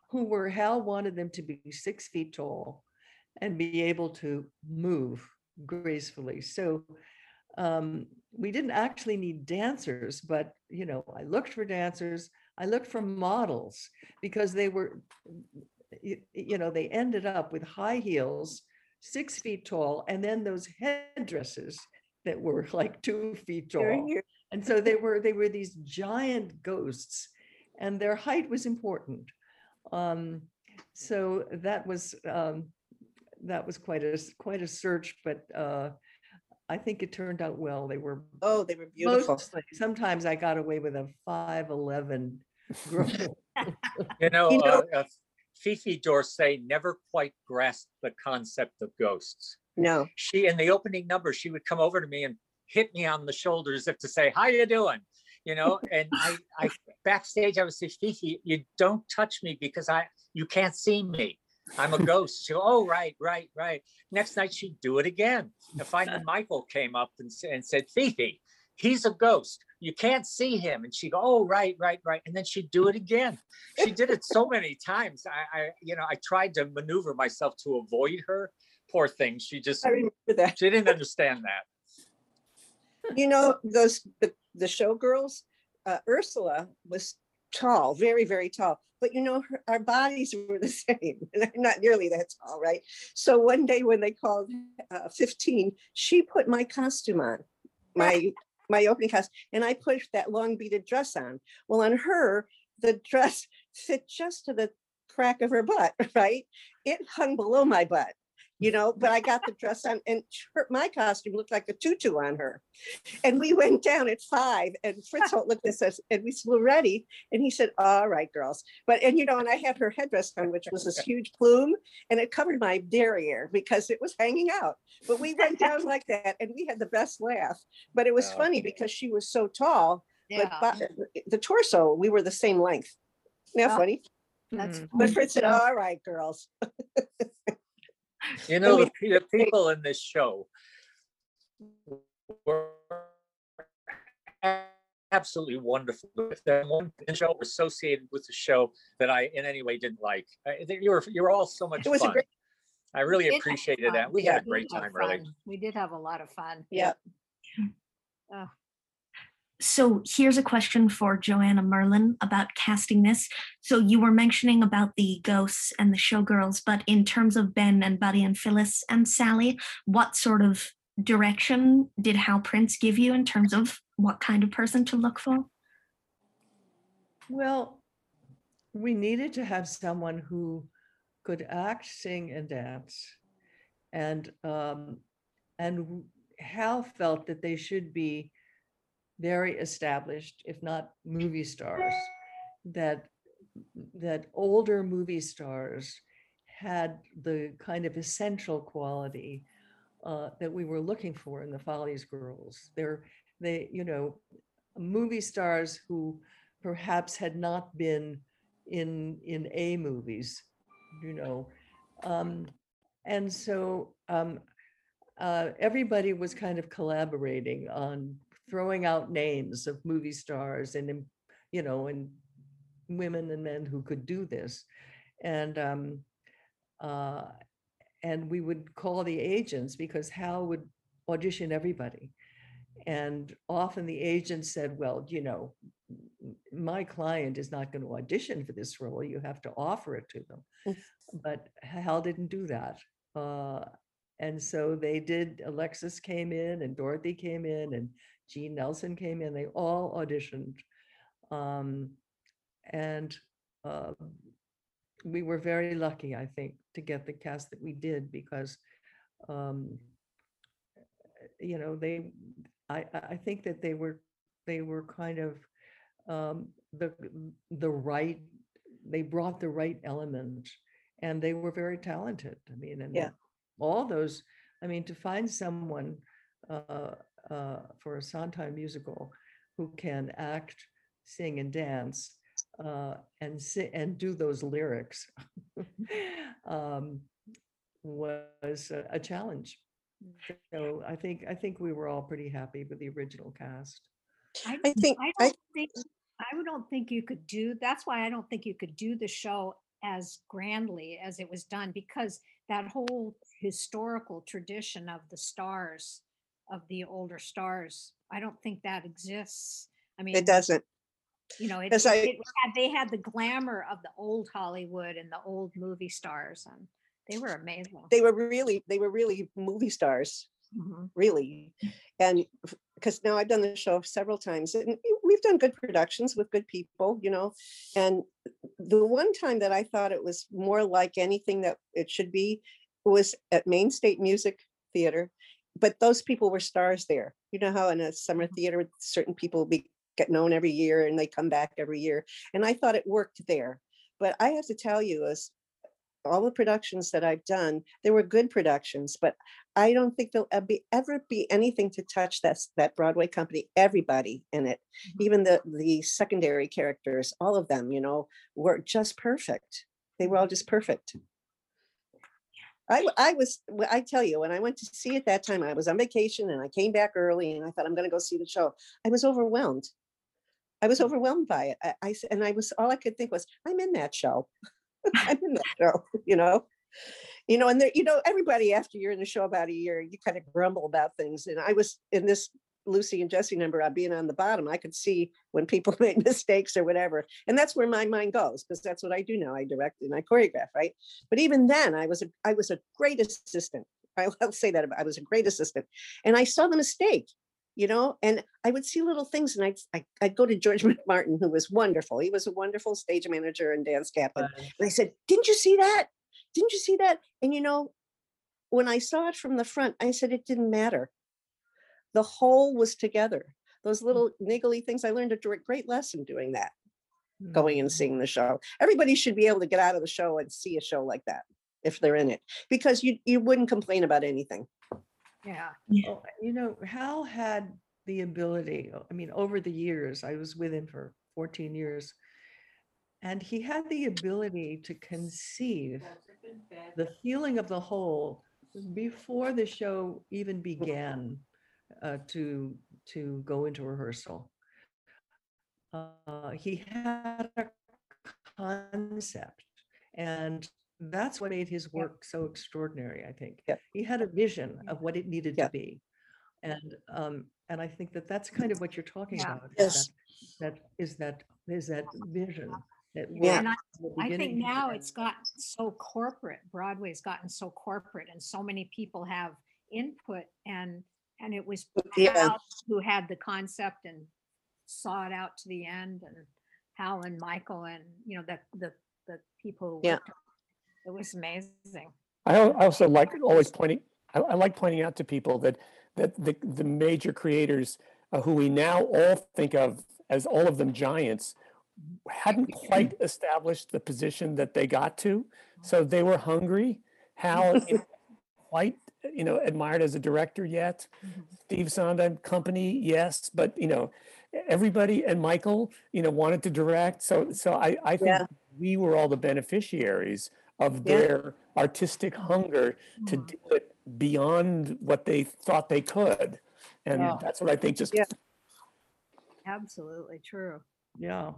who were, Hal wanted them to be six feet tall and be able to move gracefully. So um, we didn't actually need dancers, but, you know, I looked for dancers. I looked for models because they were, y- you know, they ended up with high heels, six feet tall, and then those headdresses that were like two feet tall. And so they were, they were these giant ghosts and their height was important. Um, so that was, um, that was quite a, s- quite a search, but, uh, I think it turned out well. They were Oh, they were beautiful. mostly, sometimes I got away with a five eleven girl. You know, You know- uh, uh, Fifi D'Orsay never quite grasped the concept of ghosts. No, She, in the opening number, she would come over to me and hit me on the shoulder as if to say, "How you doing?" You know, and I, I backstage, I would say, "Fifi, you don't touch me because I, you can't see me. I'm a ghost." She, go, "Oh, right, right, right." Next night, she'd do it again. And finally, Michael came up and, and said, "Fifi, he's a ghost. You can't see him." And she'd go, "Oh, right, right, right." And then she'd do it again. She did it so many times. I, I, you know, I tried to maneuver myself to avoid her. Poor thing. She just, I remember that. she didn't understand that. You know, those, the, the showgirls, uh, Ursula was tall, very, very tall. But you know, her, our bodies were the same, not nearly that tall, right? So one day when they called uh, 15, she put my costume on, my my opening costume, and I put that long beaded dress on. Well, on her, the dress fit just to the crack of her butt, right? It hung below my butt, you know, but I got the dress on, and her, my costume looked like a tutu on her. And we went down at five, and Fritz Holt looked at us, and we said, "We're ready." And he said, "All right, girls." But and you know, and I had her headdress on, which was this huge plume, and it covered my derriere because it was hanging out. But we went down like that, and we had the best laugh. But it was Wow. funny because she was so tall, Yeah, but bo- the torso we were the same length. Isn't that Oh. funny? that's. Mm. But. Fritz said, "All right, girls." You know, the, the people in this show were absolutely wonderful. If there one in the show associated with the show that I in any way didn't like, uh, I think you were you were all so much It was a fun. great- I really appreciated that. fun. We had a great time, really. We did have a lot of fun. Yeah. So here's a question for Joanna Merlin about casting this. So you were mentioning about the ghosts and the showgirls, but in terms of Ben and Buddy and Phyllis and Sally, what sort of direction did Hal Prince give you in terms of what kind of person to look for? Well, we needed to have someone who could act, sing, and dance. And um, and Hal felt that they should be very established, if not movie stars. That that older movie stars had the kind of essential quality uh, that we were looking for in the Follies girls. They're they, you know, movie stars who perhaps had not been in in A movies, you know. Um, and so um, uh, everybody was kind of collaborating on throwing out names of movie stars and you know and women and men who could do this. And um, uh, and we would call the agents because Hal would audition everybody. And often the agent said well you know my client is not going to audition for this role. You have to offer it to them. But hal didn't do that uh, and so they did alexis came in and dorothy came in and gene nelson came in they all auditioned um, and uh, we were very lucky i think to get the cast that we did because um, you know they I, I think that they were, they were kind of um, the, the right, they brought the right element and they were very talented. I mean, and Yeah. all those, I mean, to find someone uh, uh, for a Sondheim musical who can act, sing and dance uh, and si- and do those lyrics um, was a, a challenge. So I think, I think we were all pretty happy with the original cast. I think I I don't think, I don't think you could do, that's why I don't think you could do the show as grandly as it was done, because that whole historical tradition of the stars, of the older stars, I don't think that exists. I mean. it doesn't. You know, it, I- it had, they had the glamour of the old Hollywood and the old movie stars, and they were amazing. They were really, they were really movie stars. Mhm. really. And because now I've done the show several times and we've done good productions with good people, you know. And the one time that I thought it was more like anything that it should be was at Maine State Music Theater. But those people were stars there. You know how in a summer Mm-hmm. theater, certain people be get known every year and they come back every year. And I thought it worked there. But I have to tell you, as all the productions that I've done, they were good productions, but I don't think there'll ever be, ever be anything to touch that, that Broadway company, everybody in it, even the, the secondary characters, all of them, you know, were just perfect. They were all just perfect. I, I was, I tell you, when I went to see it that time, I was on vacation and I came back early and I thought I'm gonna go see the show. I was overwhelmed. I was mm. overwhelmed by it. I, and I was, all I could think was, I'm in that show. I'm in that show, you know? You know, and there, you know, everybody after you're in the show about a year, you kind of grumble about things. And I was in this Lucy and Jessie number, uh, being on the bottom, I could see when people make mistakes or whatever. And that's where my mind goes, because that's what I do now. I direct and I choreograph, right? But even then, I was a I was a great assistant. I- I'll say that about I was a great assistant, and I saw the mistake, you know. And I would see little things, and I'd I, I'd go to George McMartin, who was wonderful. He was a wonderful stage manager and dance captain. And I said, "Didn't you see that? Didn't you see that?" And you know, when I saw it from the front, I said it didn't matter. The whole was together. Those mm. little niggly things. I learned a great lesson doing that mm, going and mm. seeing the show. Everybody should be able to get out of the show and see a show like that if they're in it, because you you wouldn't complain about anything. Yeah. Oh, You know, Hal had the ability, I mean, over the years, I was with him for 14 years. And he had the ability to conceive the feeling of the whole before the show even began uh, to, to go into rehearsal. Uh, he had a concept and that's what made his work so extraordinary, I think. Yep. He had a vision of what it needed to be. And, um, and I think that that's kind of what you're talking Yeah. about. is Yes. That that is that, is that vision. that Yeah. And I, works from the I think beginning to the now end. it's gotten so corporate. Broadway's gotten so corporate and so many people have input and, and it was Yeah. Hal who had the concept and saw it out to the end and Hal and Michael and, you know, the, the, the people Yeah. It It was amazing. I I also like always pointing, I, I like pointing out to people that, that the, the major creators uh, who we now all think of as all of them giants hadn't quite established the position that they got to. So they were hungry. Hal, you quite, you know, admired as a director yet. Mm-hmm. Steve Sondheim company, yes, but you know, everybody and Michael, you know, wanted to direct. So, so I, I think Yeah. we were all the beneficiaries of Yeah. their artistic hunger to mm-hmm. do it beyond what they thought they could. And Yeah. that's what I think just Yeah. Absolutely true. Yeah.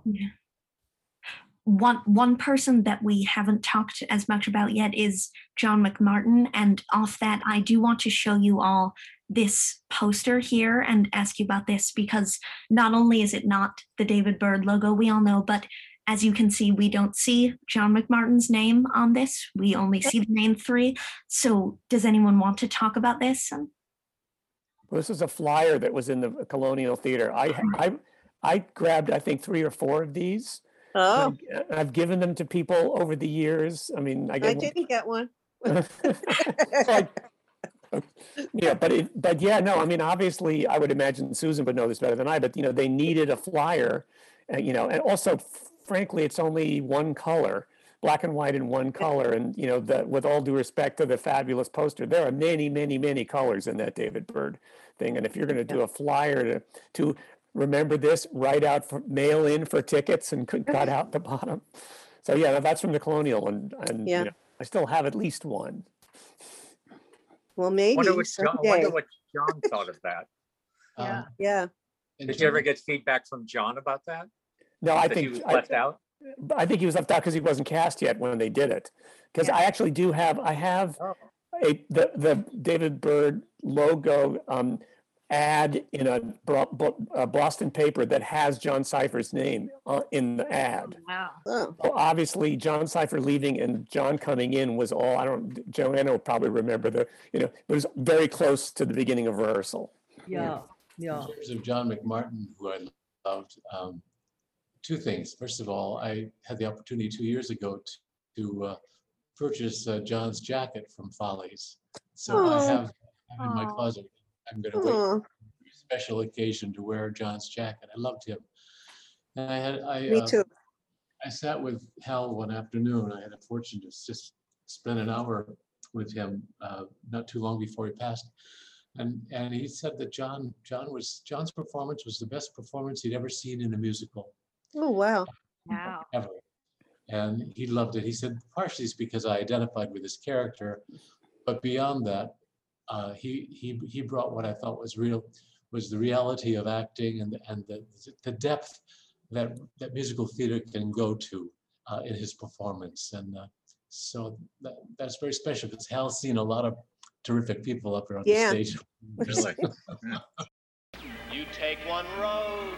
One one person that we haven't talked as much about yet is John McMartin and off that I do want to show you all this poster here and ask you about this because not only is it not the David Byrd logo we all know but as you can see we don't see John McMartin's name on this we only see the name 3 so does anyone want to talk about this Um, This is a flyer that was in the Colonial Theater. I, I, I grabbed, I think, three or four of these. Oh, I- uh, I've given them to people over the years. I mean, I I didn't get one. So I- Yeah, but it, but yeah, no, I mean, obviously, I would imagine Susan would know this better than I, but you know, they needed a flyer. And, you know, and also frankly, it's only one color, black and white in one color. And, you know, that with all due respect to the fabulous poster, there are many, many, many colors in that David Byrd thing. And if you're going to do a flyer to, to remember this, write out, for mail in for tickets and could cut out the bottom. So yeah, that's from the Colonial and, and, you Yeah. know, I still have at least one. Well, maybe Wonder what John, wonder what John thought of that. Yeah. Um, Yeah, and Did you ever John- get feedback from John about that? No, I That he think, was I, left out? I think he was left out because he wasn't cast yet when they did it. Because I actually do have, I have Oh. a, the, the David Byrd logo um, ad in a a Boston paper that has Jon Cypher's name uh, in the ad. Wow. oh, So obviously, Jon Cypher leaving and John coming in was all, I don't, Joanna will probably remember the, you know, it was very close to the beginning of rehearsal. Yeah. In Yeah. terms of John McMartin, who I loved, um, two things. First of all, I had the opportunity two years ago t- to uh, purchase uh, John's jacket from Follies. So I Oh. have, have in my closet. I'm gonna wait for a special occasion to wear John's jacket. I loved him. And I had, I. Me uh. I sat with Hal one afternoon. I had a fortune to just spend an hour with him uh, not too long before he passed. And, and he said that John, John was, John's performance was the best performance he'd ever seen in a musical, Oh, wow. Wow. ever. And he loved it. He said partially it's because I identified with his character, but beyond that, uh, he, he, he brought what I thought was real, was the reality of acting and, and the, the depth that, that musical theater can go to uh, in his performance. And uh, so that, that's very special because Hal's seen a lot of terrific people up here on the stage. Really? You take one road,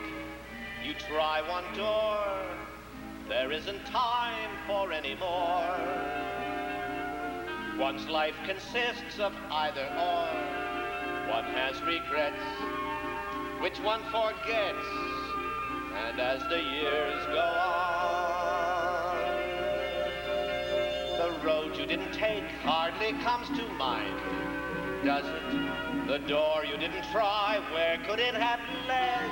you try one door, there isn't time for any more. One's life consists of either or. One has regrets, which one forgets, and as the years go on, the road you didn't take hardly comes to mind, does it? The door you didn't try, where could it have led?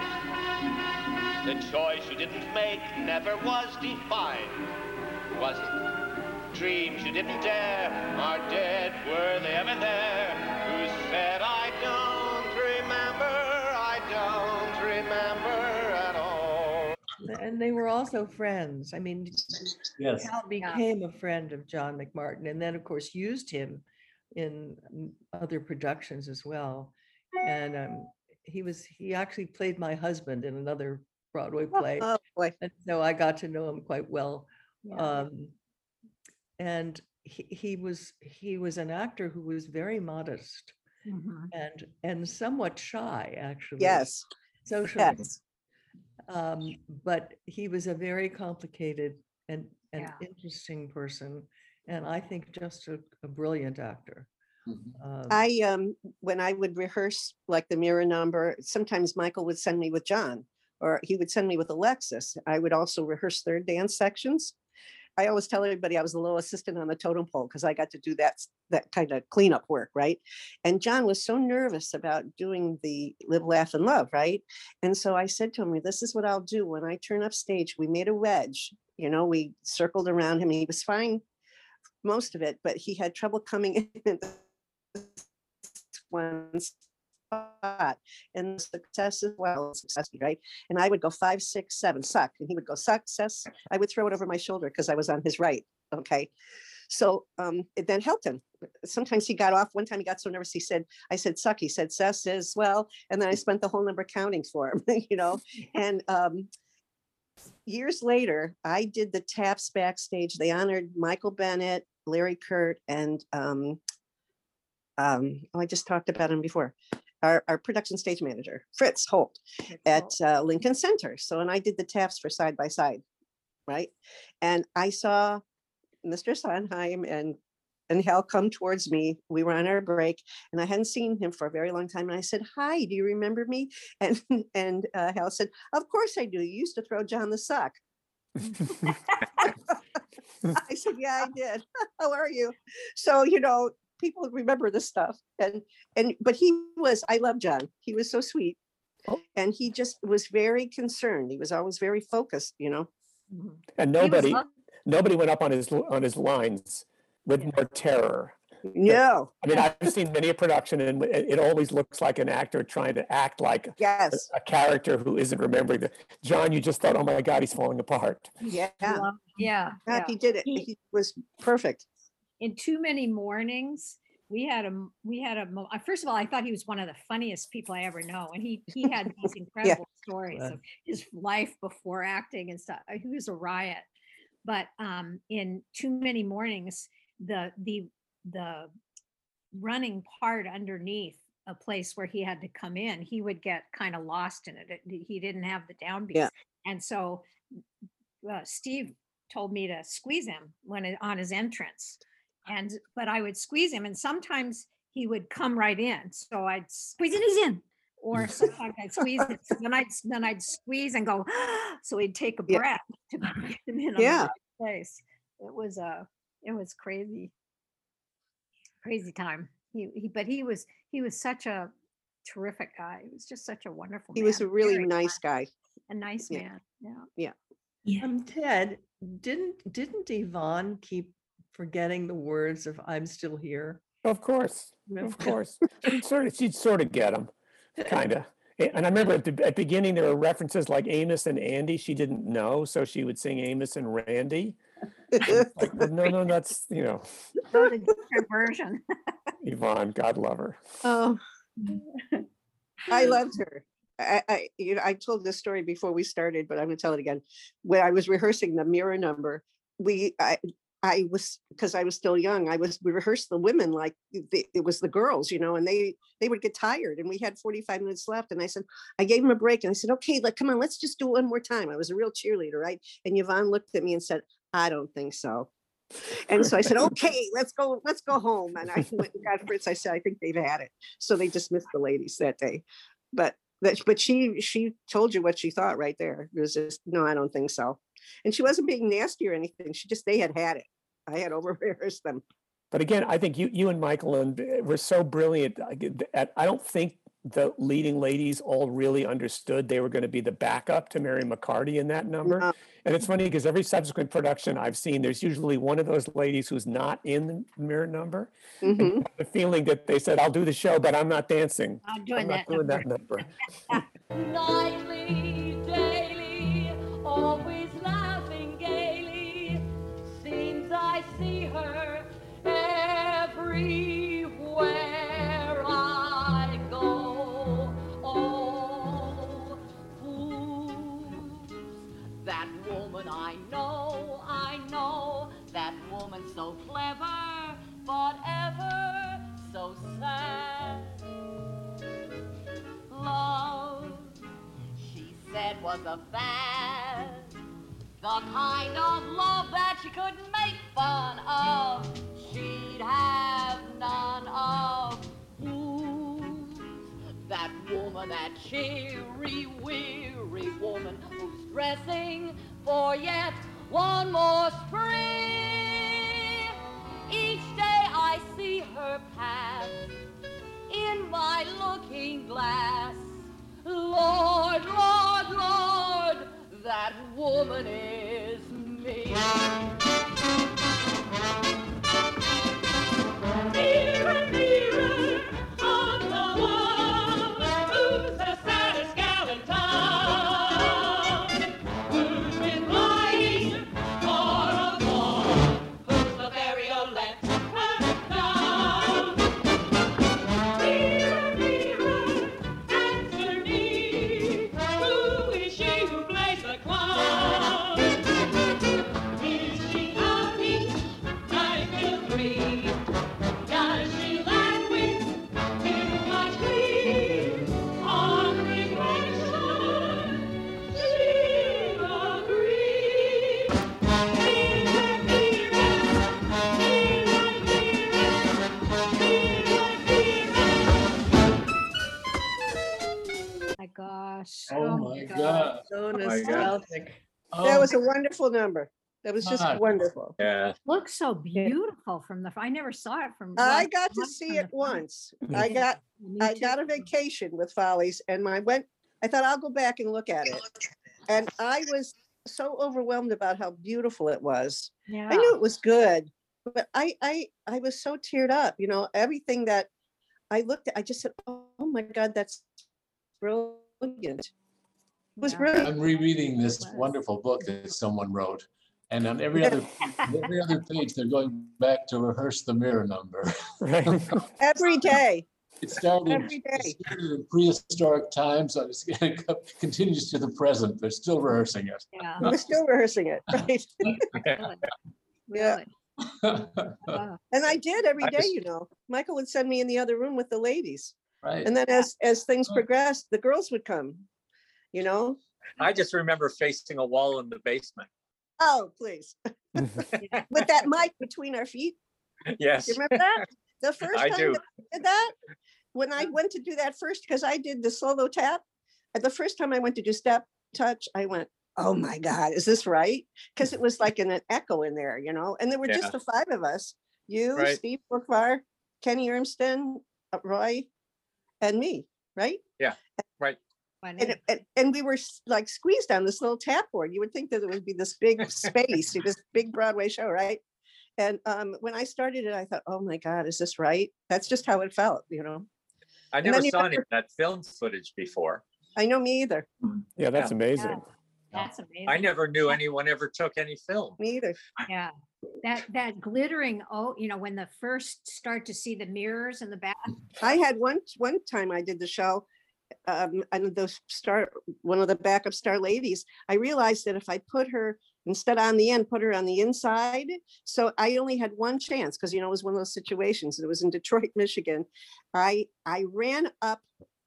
The choice you didn't make never was defined, was it? Dreams you didn't dare are dead, were they ever there? Who said I don't remember, I don't remember at all? And they were also friends. I mean, Yes. Hal became a friend of John McMartin and then, of course, used him in other productions as well. And um, he was, he actually played my husband in another Broadway play. Oh, boy. And so I got to know him quite well. Yeah. Um, and he, he was, he was an actor who was very modest Mhm. and, and somewhat shy, actually. Yes, Socially. yes. Um, but he was a very complicated and, and Yeah. interesting person, and I think just a, a brilliant actor. Mhm. Um, I, um, when I would rehearse like the mirror number, sometimes Michael would send me with John or he would send me with Alexis. I would also rehearse their dance sections. I always tell everybody I was the little assistant on the totem pole because I got to do that, that kind of cleanup work, right? And John was so nervous about doing the live, laugh, and love, right? And so I said to him, this is what I'll do when I turn up stage. We made a wedge, you know, we circled around him. He was fine most of it, but he had trouble coming in spot and the success as well success right? And i would go five six seven suck and he would go success i would throw it over my shoulder because i was on his right okay? So um it then helped him. Sometimes he got off one time he got so nervous he said i said suck he said cess as well and then i spent the whole number counting for him you know? And um years later i did the taps backstage. They honored michael bennett larry Kert and um um, oh, I just talked about him before, our, our production stage manager, Fritz Holt at uh, Lincoln Center. So, and I did the taps for side by side, right? And I saw Mr. Sondheim and and Hal come towards me. We were on our break, and I hadn't seen him for a very long time. And I said, "Hi, do you remember me?" And and uh, Hal said, "Of course I do. You used to throw John the sock." I said, "Yeah, I did. How are you?" So you know, people remember this stuff, and and but he was. I love John. He was so sweet, Oh. and he just was very concerned. He was always very focused. You know. Mhm. And He was nobody, nobody went up on his, on his lines with Yeah. more terror. No. I mean, I've seen many a production and it, it always looks like an actor trying to act like a- Yes. a character who isn't remembering the, John, you just thought, oh my God, he's falling apart. Yeah. Yeah. Yeah, yeah. he did it. He- He was perfect. In too many mornings we had a we had a first of all i thought he was one of the funniest people i ever know and he he had these incredible stories of his life before acting and stuff. Uh, he was a riot. But um in too many mornings the the the running part underneath a place where he had to come in he would get kind of lost in it. It- he didn't have the downbeat. Yeah. and so uh, steve told me to squeeze him when it, on his entrance and but I would squeeze him, and sometimes he would come right in. So I'd squeeze it, he's in, or sometimes I'd squeeze it. so Then I'd then I'd squeeze and go, so he'd take a Yeah. breath to get him in on the Yeah. right place. It was a it was crazy, crazy time. He, he, but he was, he was such a terrific guy. He was just such a wonderful He was a really very nice kind, guy. A nice yeah. man, yeah. Yeah. Yeah. Um, Ted, didn't, didn't Yvonne keep forgetting the words of I'm still here? Of course, of course. She'd sort of, she'd sort of get them, kind of. And I remember at the at beginning, there were references like Amos and Andy. She didn't know, so she would sing Amos and Randy. Like, well, no, no, that's, you know, So the different version. Yvonne, God love her. Oh, I loved her. I, I, you know, I told this story before we started, but I'm gonna tell it again. When I was rehearsing the mirror number, we, I, I was, because I was still young, I was, we rehearsed the women like the, it was the girls, you know, and they, they would get tired and we had 45 minutes left. And I said, I gave him a break and I said, okay, like, come on, let's just do it one more time. I was a real cheerleader, right? And Yvonne looked at me and said, I don't think so. And so I said, okay, let's go, let's go home. And I went and got Fritz. I said, I think they've had it. So they dismissed the ladies that day. But that, but she, she told you what she thought right there. It was just, no, I don't think so. And she wasn't being nasty or anything. She just, they had had it. I had over rehearsed them. But again, I think you, you and Michael and uh, were so brilliant. I I don't think the leading ladies all really understood they were going to be the backup to Mary McCarty in that number. No. And it's funny because every subsequent production I've seen, there's usually one of those ladies who's not in the mirror number. And Mhm. you The feeling that they said, I'll do the show, but I'm not dancing. I'm doing, I'm not that. doing number. that number. Nightly, daily, always see her everywhere I go. Oh, fools, that woman I know, I know, that woman so clever, but ever so sad love, she said was a fad. The kind of love that she couldn't make fun of, she'd have none of. Ooh, that woman, that cheery, weary woman who's dressing for yet one more spring. Each day I see her pass in my looking glass. Lord, Lord, Lord, that woman is me. Gosh. Oh, oh my God. Oh so my God. nostalgic. That Oh, was a wonderful number. That was just God. wonderful. Yeah. Looks so beautiful from the, I never saw it from. I well, got to once see from it the front. once. I got, me I too. got a vacation with Follies and I went, I thought I'll go back and look at it. And I was so overwhelmed about how beautiful it was. Yeah. I knew it was good, but I, I, I was so teared up, you know, everything that I looked at, I just said, oh my God, that's brilliant. It was Yeah. brilliant. I'm rereading this wonderful book that someone wrote. And on every other, every other page, they're going back to rehearse the mirror number. Right? Every day. It started, Every it started in prehistoric times, so it's- it continues to the present. They're still rehearsing it. Yeah. We're still rehearsing it, right? really, Yeah. Uh, And I did every day, just- you know. Michael would send me in the other room with the ladies. Right. And then as, as things Oh. progressed, the girls would come, you know? I just remember facing a wall in the basement. Oh, please. With that mic between our feet. Yes. You remember that? The first I time do. that I did that, when I went to do that first, because I did the solo tap, and the first time I went to do step touch, I went, oh my God, is this right? Because it was like an, an echo in there, you know, and there were Yeah. just the five of us, you, Right. Steve Brookvar, Kenny Urmston, uh, Roy, and me, right? When And, it- and, and we were like squeezed on this little tap board. You would think that it would be this big space, this big Broadway show, right? And um, when I started it, I thought, oh my God, is this right? That's just how it felt, you know? I never saw got any of that film footage before. I know me either. Yeah, that's Yeah. amazing. That's amazing. I never knew anyone ever took any film. Me either. Yeah, that, that glittering, oh, you know, when the first start to see the mirrors in the back. I had one one time I did the show, um, and the star one of the backup star ladies. I realized that if I put her instead on the end, put her on the inside. So I only had one chance because you know it was one of those situations. and It was in Detroit, Michigan. I I ran up.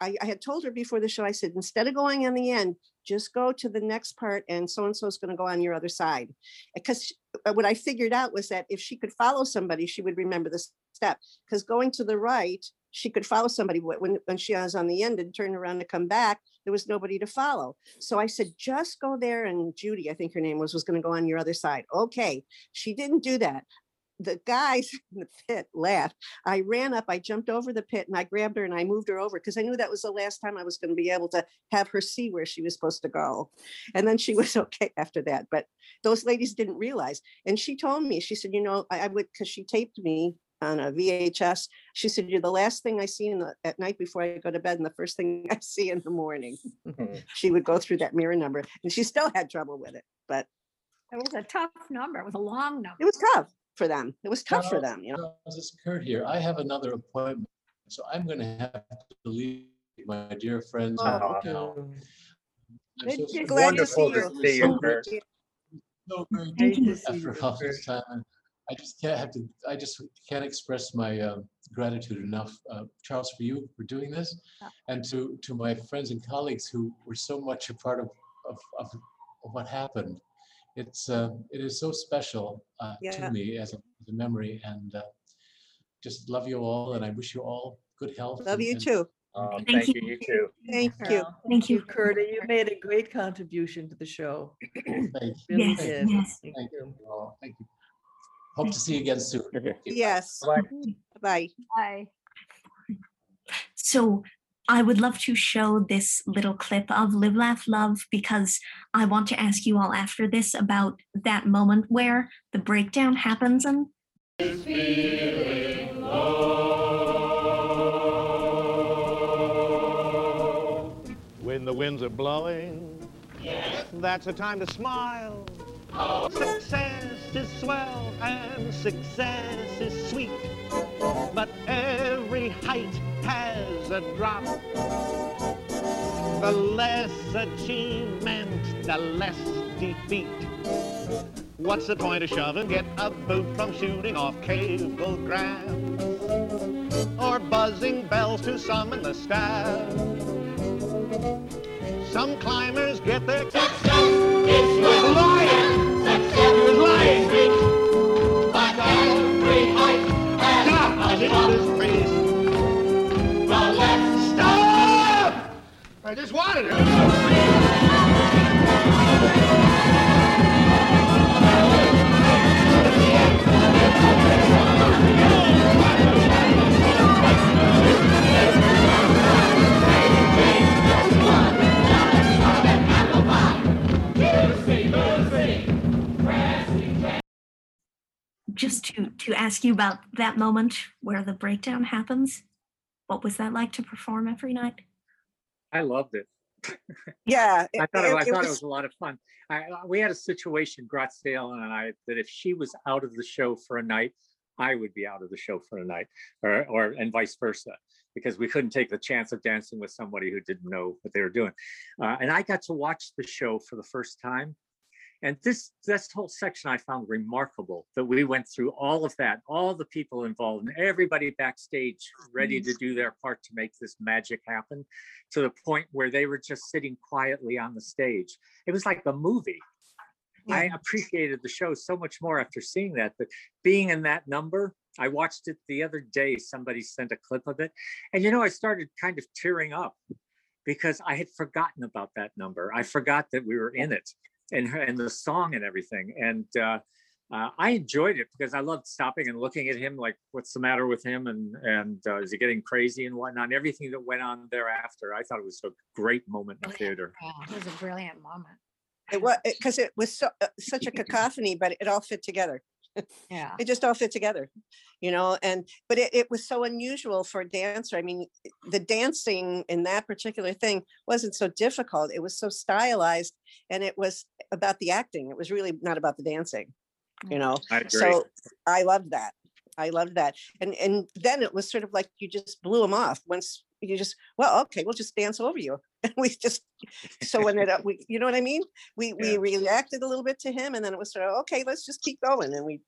I, I had told her before the show. I said instead of going on the end, just go to the next part, and so and so is going to go on your other side. Uh, because uh, what I figured out was that if she could follow somebody, she would remember the step. Because going to the right, she could follow somebody wh- when, when she was on the end and turn around to come back, there was nobody to follow. So I said, just go there. And Judy, I think her name was, was going to go on your other side. Okay. She didn't do that. The guys in the pit laughed. I ran up, I jumped over the pit and I grabbed her and I moved her over because I knew that was the last time I was going to be able to have her see where she was supposed to go. And then she was okay after that. But those ladies didn't realize. And she told me, she said, you know, I, I would, because she taped me on a VHS. She said, You're the last thing I see in the, at night before I go to bed, and the first thing I see in the morning. she would go through that mirror number, and she still had trouble with it, but It was a tough number. It was a long number. it was tough for them. It was tough for them, you know. This It's Kurt here. I have another appointment, so I'm going to have to leave my dear friends Oh, now. okay. I'm Good- so good- sorry. glad to see Wonderful to you. see you, Kurt. So very Great good to see after all this time. I just can't have to, I just can't express my uh, gratitude enough, uh, Charles, for you for doing this. And to, to my friends and colleagues who were so much a part of, of, of of what happened. It's, uh, it is so special uh, Yeah. to me as a, as a memory and uh, just love you all and I wish you all good health. Love and- you and too. Oh, Thank thank you. you, you too. Thank you. Well, Thank you. Kurt, you made a great contribution to the show. Thank you. Really Yes, did. yes. Thank Thank you. you all. Thank you. Hope to see you again soon. Yes. Bye. Bye. Bye. So I would love to show this little clip of Live, Laugh, Love because I want to ask you all after this about that moment where the breakdown happens and When the winds are blowing, that's a time to smile. Success is swell and success is sweet, but every height has a drop. The less achievement, the less defeat. What's the point of shoving? Get a boot from shooting off cablegrams or buzzing bells to summon the staff. Some climbers get their kicks lying. With lying. I just wanted it. Just to to ask you about that moment where the breakdown happens. What was that like to perform every night? I loved it. Yeah. I thought, it, I thought it was- was a lot of fun. I, I- we had a situation, Graciela and I, that if she was out of the show for a night, I would be out of the show for a night, or, or and vice versa, because we couldn't take the chance of dancing with somebody who didn't know what they were doing. Uh, and I got to watch the show for the first time. And this this whole section I found remarkable that we went through all of that, all the people involved, and everybody backstage ready to do their part to make this magic happen to the point where they were just sitting quietly on the stage. It was like a movie. I appreciated the show so much more after seeing that. But being in that number, I watched it the other day. Somebody sent a clip of it. And you know, I started kind of tearing up because I had forgotten about that number. I forgot that we were in it and, her- and the song and everything. And uh, uh, I enjoyed it because I loved stopping and looking at him, like, what's the matter with him, and and uh, is he getting crazy and whatnot. And everything that went on thereafter, I thought it was a great moment in the theater. Yeah, it was a brilliant moment. It was, because it was so, uh, such a cacophony, but it all fit together. Yeah. It just all fit together, you know, and, but it, it was so unusual for a dancer. I mean, the dancing in that particular thing wasn't so difficult. It was so stylized and it was about the acting. It was really not about the dancing, you mm. know? I agree. So I loved that. I loved that. And, and then it was sort of like you just blew them off once you just, well, okay, we'll just dance over you. And we just, so when it, uh, we, you know what I mean? We, we reacted a little bit to him and then it was sort of, okay, let's just keep going. And we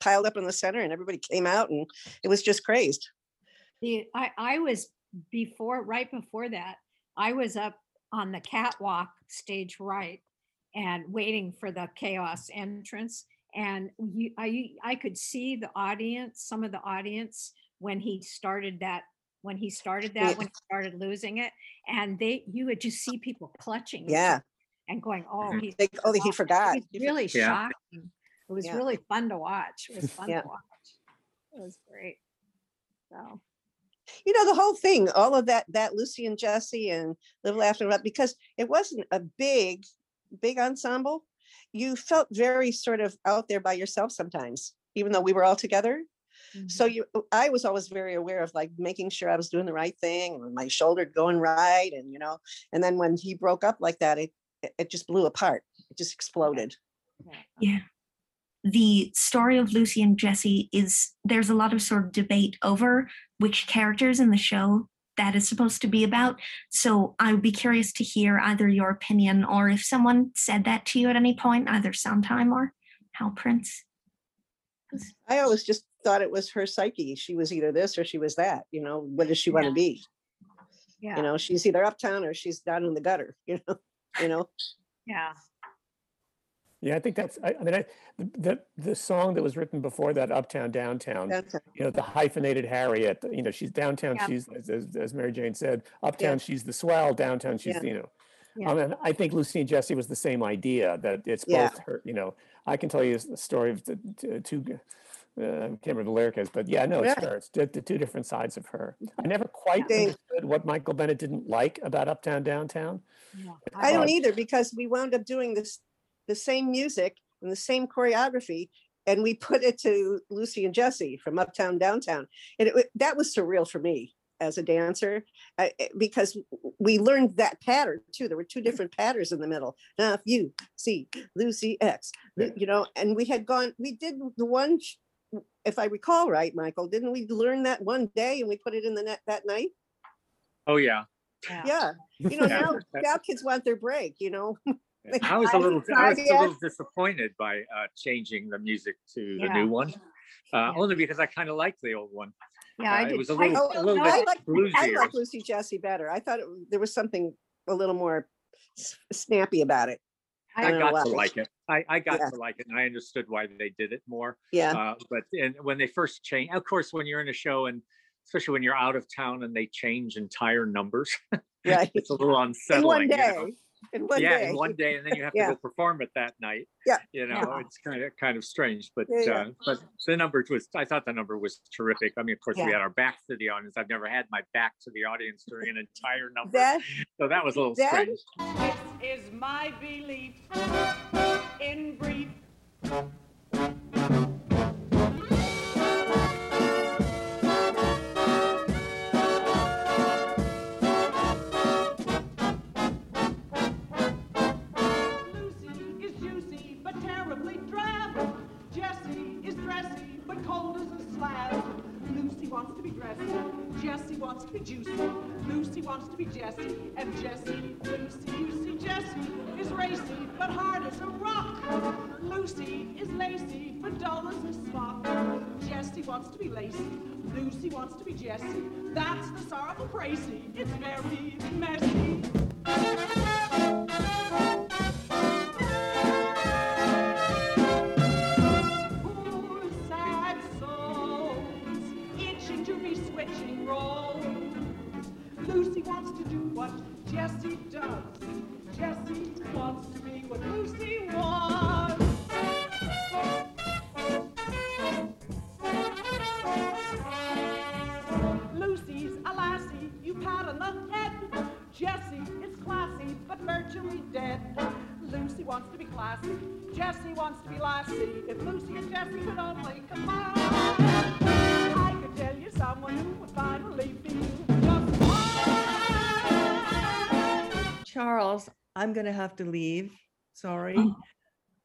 piled up in the center and everybody came out and it was just crazed. The, I, I was before, right before that, I was up on the catwalk stage right and waiting for the chaos entrance. And you, I, I could see the audience, some of the audience when he started that, when he started Yeah. that, when he started losing it. And they, you would just see people clutching. Yeah. And going, oh, Mhm. he's. They, oh, he lost forgot. It was really Yeah. shocking. It was Yeah. really fun to watch. It was fun Yeah. to watch. It was great. So. you know the whole thing all of that that lucy and jessie and little after that because it wasn't a big big ensemble you felt very sort of out there by yourself sometimes even though we were all together so mm-hmm. you uh, i was always very aware of like making sure i was doing the right thing and my shoulder going right and you know and then when he broke up like that it it- it just blew apart it just exploded Yeah. The story of Lucy and Jessie is there's a lot of sort of debate over which characters in the show that is supposed to be about. So I would be curious to hear either your opinion or if someone said that to you at any point, either sometime or how Prince. i always just thought it was her psyche she was either this or she was that you know what does she want to Yeah. be Yeah. you know she's either uptown or she's down in the gutter you know you know Yeah. Yeah, I think that's, I, I mean, I, the, the, the song that was written before that, Uptown, Downtown, Downtown. you know, the hyphenated Harriet, you know, she's downtown, Yeah. she's, as, as- as Mary Jane said, uptown, she's the swell, downtown, she's, Yeah. the, you know. Yeah. Um, I mean, I think Lucy and Jessie was the same idea, that it's Yeah. both her, you know, I can tell you the story of the t- two, g- I can't remember the lyric is, but yeah, no, it's Yeah. it's the, the two different sides of her. I never quite understood what Michael Bennett didn't like about Uptown, Downtown. yeah. I don't either because we wound up doing this, the same music and the same choreography. And we put it to Lucy and Jessie from Uptown Downtown. And it, that was surreal for me as a dancer I- I- because we learned that pattern too. There were two different patterns in the middle. Now, if you see Lucy X, Lu- you know, and we had gone, we did the one, if I recall right, Michael, didn't we learn that one day and we put it in the net that night? Oh yeah, Yeah. Yeah. You know, now, now kids want their break, you know? I was a I little, I was a little disappointed by uh, changing the music to the Yeah. new one, uh, Yeah. only because I kind of liked the old one. Yeah, I Uh, did. it was a I little, still a little know I bit like, I bluesier. like Lucy Jessie better. I thought it, there was something a little more snappy about it. I don't know got to like it. I, I got Yeah. to like it, and I understood why they did it more. Yeah, Uh, but and when they first change, of course, when you're in a show, and especially when you're out of town and they change entire numbers, right. it's a little In unsettling. one you know? day, in one yeah, day. in one day, and then you have Yeah. to go perform it that night. Yeah. you know, Yeah. it's kind of kind of strange, but Yeah, yeah. uh, but the number was. I thought the number was terrific. I mean, of course, we had our backs to the audience. I've never had my back to the audience during an entire number, That, so that was a little that- strange. Is my belief in brief. Jessie wants to be juicy. Lucy wants to be Jessie. And Jessie, Lucy, see, Jessie is racy but hard as a rock. Lucy is lacy but dull as a smock. Jessie wants to be lacy. Lucy wants to be Jessie. That's the sorrowful crazy. It's very messy. Roles. Lucy wants to do what Jessie does. Jessie wants to be what Lucy wants. I'm going to have to leave. Sorry. Oh.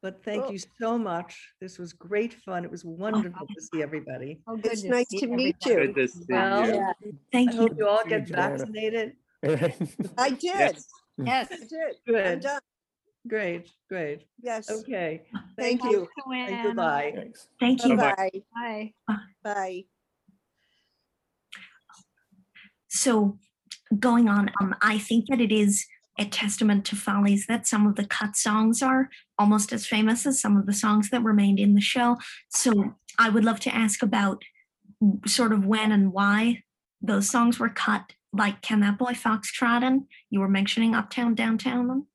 But thank Oh. you so much. This was great fun. It was wonderful to see everybody. Oh, good It's nice to meet everybody. you. Good to see Well, you. I Thank you. hope you all get vaccinated. I did. Yes. Yes. I did. I'm Good. done. Great, great. Yes. Okay. Thank you Thank you. and goodbye. Thanks. Thank you. Bye. Bye. Bye. So going on, um, I think that it is a testament to Follies that some of the cut songs are almost as famous as some of the songs that remained in the show. So I would love to ask about sort of when and why those songs were cut. Like, can that boy Foxtrot? And you were mentioning Uptown, Downtown.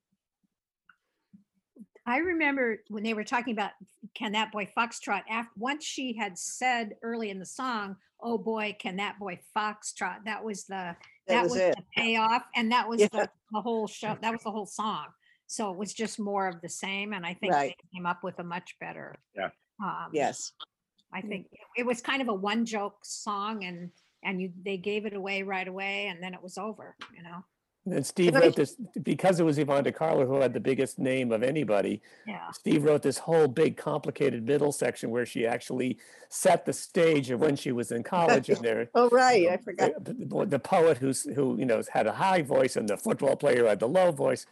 I remember when they were talking about can that boy foxtrot after once she had said early in the song, "Oh boy, can that boy foxtrot?" That was the That was it. the payoff, and that was Yeah. the, the whole show. That was the whole song. So it was just more of the same, and I think Right. they came up with a much better. Yeah. Um, Yes. I think it- it was kind of a one joke song, and and you they gave it away right away, and then it was over. You know. And Steve wrote this, because it was Yvonne De Carlo who had the biggest name of anybody, Yeah. Steve wrote this whole big complicated middle section where she actually set the stage of when she was in college and there. Oh, right. I forgot. The, the- the poet who's, who, you know, had a high voice and the football player had the low voice.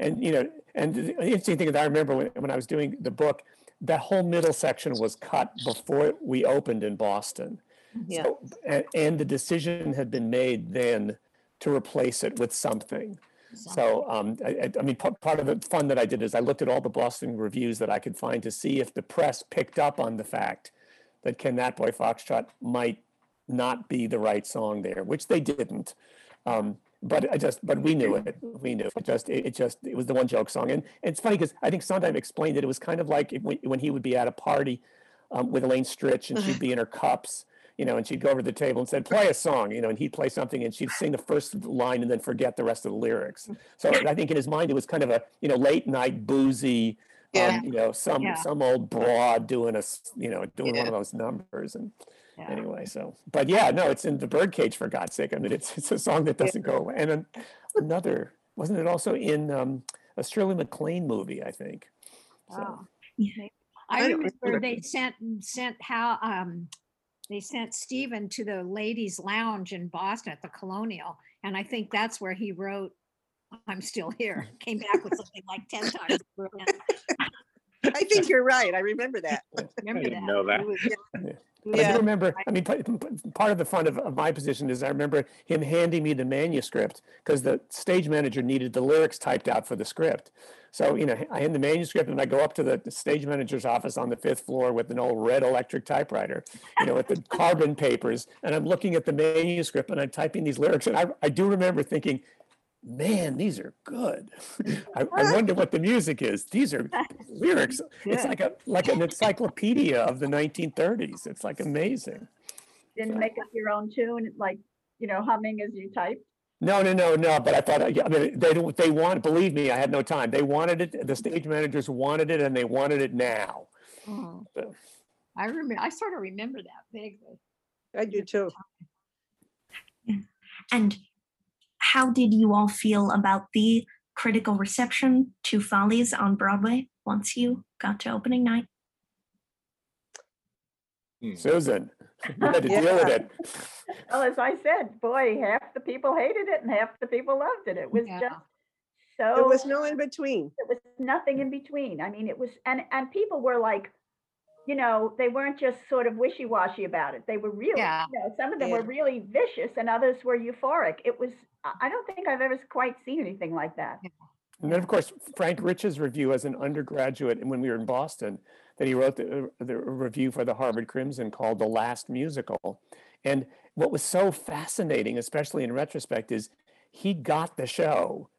And, you know, and the interesting thing is I remember when, when I was doing the book, that whole middle section was cut before we opened in Boston. Mm-hmm. Yeah. So, and, and the decision had been made then to replace it with something. So, um, I, I- mean, part, part of the fun that I did is I looked at all the Boston reviews that I could find to see if the press picked up on the fact that Can That Boy Foxtrot might not be the right song there, which they didn't. Um, but I just, but we knew it. We knew it. Just, it, it just, it was the one joke song. And, it's funny because I think Sondheim explained it. It was kind of like when, when he would be at a party um, with Elaine Stritch and she'd be in her cups, you know, and she'd go over to the table and said, play a song, you know, and he'd play something and she'd sing the first line and then forget the rest of the lyrics. So I think in his mind, it was kind of a, you know, late night boozy, Yeah. um, you know, some, Yeah. some old broad doing a, you know, doing one of those numbers. And Yeah. anyway, so, but yeah, no, it's in the birdcage for God's sake. I mean, it's, it's a song that doesn't go away. And then another, wasn't it also in um, a Shirley MacLaine movie, I think? So, Wow. Yeah. I I remember remember. they sent sent how um they sent Stephen to the ladies lounge in Boston at the Colonial. And I think that's where he wrote I'm still here. Came back with something like 10 times. brilliant. I think you're right. I remember that. Remember didn't that? know that. Was- Yeah. yeah. I do remember, I mean, p- p- part of the fun of, of my position is I remember him handing me the manuscript because the stage manager needed the lyrics typed out for the script. So, you know, I hand the manuscript and I go up to the, the stage manager's office on the fifth floor with an old red electric typewriter, you know, with the carbon papers. And I'm looking at the manuscript and I'm typing these lyrics. And I, I do remember thinking, man, these are good. I, I wonder what the music is. These are lyrics. It's like a like an encyclopedia of the 1930s. It's like amazing. Didn't make up your own tune, like, you know, humming as you type. No, no, no, no. But I thought, I mean, they don't. They want. Believe me, I had no time. They wanted it. The stage managers wanted it, and they wanted it now. Oh. So- I remember I sort of remember that vaguely. I do too. And how did you all feel about the critical reception to Follies on Broadway once you got to opening night? Hmm. Susan, you had to deal with it. Well, as I said, boy, half the people hated it and half the people loved it. It was Yeah. just so There was no in between. it was nothing in between. I mean, it was, and, and people were like, you know, they weren't just sort of wishy-washy about it. They were really, Yeah. you know, some of them were really vicious and others were euphoric. It was, I I don't think I've ever quite seen anything like that. And then, of course, Frank Rich's review as an undergraduate, and when we were in Boston, that he wrote the, uh, the review for the Harvard Crimson called "The Last Musical." And what was so fascinating, especially in retrospect, is he got the show.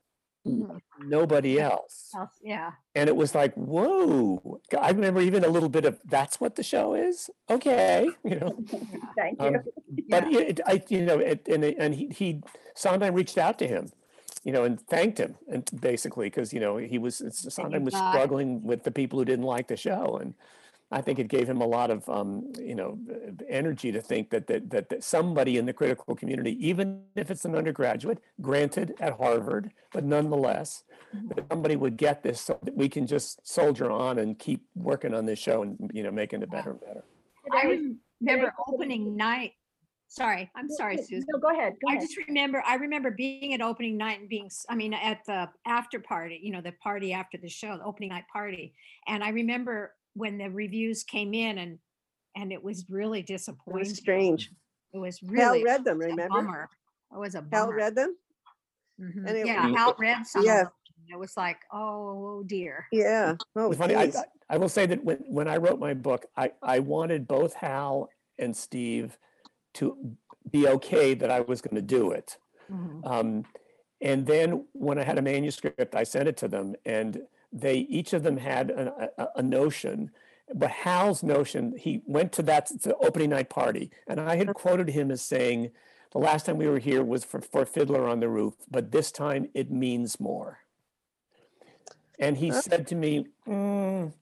Nobody else. Yeah. and it was like whoa i remember even a little bit of that's what the show is okay you know Thank you. um, but it, I, you know it, and, and he, he sondheim reached out to him you know, and thanked him and basically because you know he was Sondheim was struggling with the people who didn't like the show, and I think it gave him a lot of um, you know energy to think that, that that that somebody in the critical community, even if it's an undergraduate, granted at Harvard, but nonetheless, that somebody would get this so that we can just soldier on and keep working on this show and you know making it better and better. I remember opening night. Sorry, I'm sorry, Susan. No, go ahead, go I ahead. just remember, I remember being at opening night and being, I mean, at the after party, you know, the party after the show, the opening night party. And I remember when the reviews came in and, and it was really It disappointing. was strange. It was really Hal read them, a remember? bummer. It was a Hal read them? Mhm. and it- Yeah, Mm. Hal read some of Yeah. them. and It was like, oh dear. Yeah. Oh, It's funny. I. I- I will say that when, when I wrote my book, I, I wanted both Hal and Steve to be okay that I was going to do it. Mhm. Um, and then when I had a manuscript, I sent it to them, and they each of them had an, a, a notion. But Hal's notion, he went to that to opening night party, and I had quoted him as saying, "The last time we were here was for, for Fiddler on the Roof, but this time it means more." And he Huh? said to me, "Mm,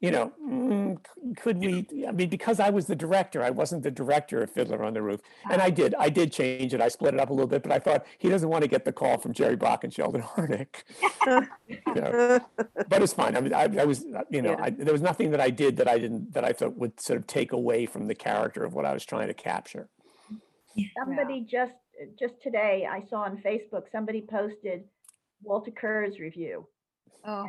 you know, mm, could we? I mean, because I was the director, I wasn't the director of Fiddler on the Roof, and I did, I did change it. I split it up a little bit, but I thought he doesn't want to get the call from Jerry Bock and Sheldon Harnick. You know, but it's fine. I mean, I, I was, uh, you know, Yeah. I, there was nothing that I did that I didn't that I thought would sort of take away from the character of what I was trying to capture. Somebody just, just today, I saw on Facebook, somebody posted Walter Kerr's review. Oh,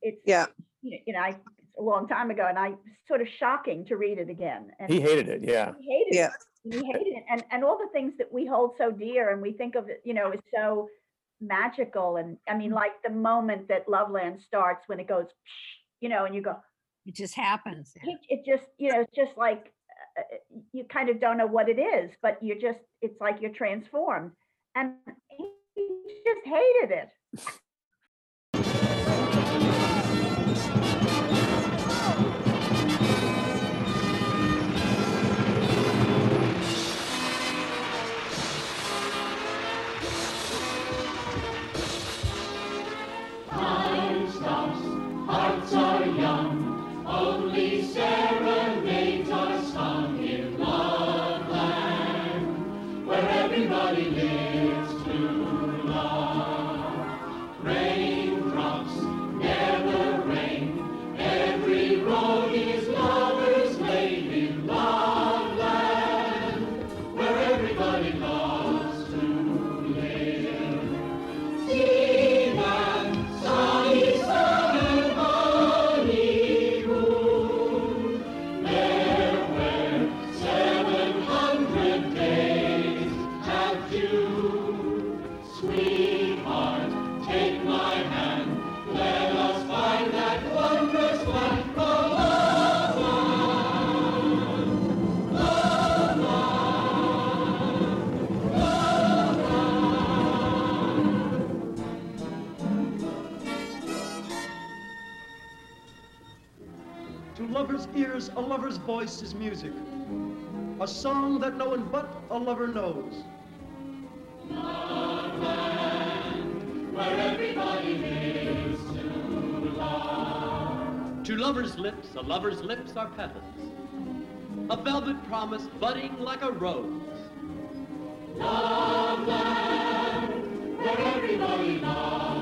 It's, Yeah. you know, you know, I, it's a long time ago and I, sort of shocking to read it again. And He hated it. Yeah. He hated Yeah. it. He hated it. And, and all the things that we hold so dear and we think of it, you know, is so magical. And I mean, like the moment that Loveland starts when it goes, you know, and you go, it just happens. it, it just, you know, it's just like, uh, uh, you kind of don't know what it is, but you're just, it's like you're transformed. And he he just hated it. To lovers' ears, a lover's voice is music. A song that no one but a lover knows. where everybody lives to love. To lovers' lips, a lover's lips are petals. A velvet promise budding like a rose. Loveland, where everybody loves to live. The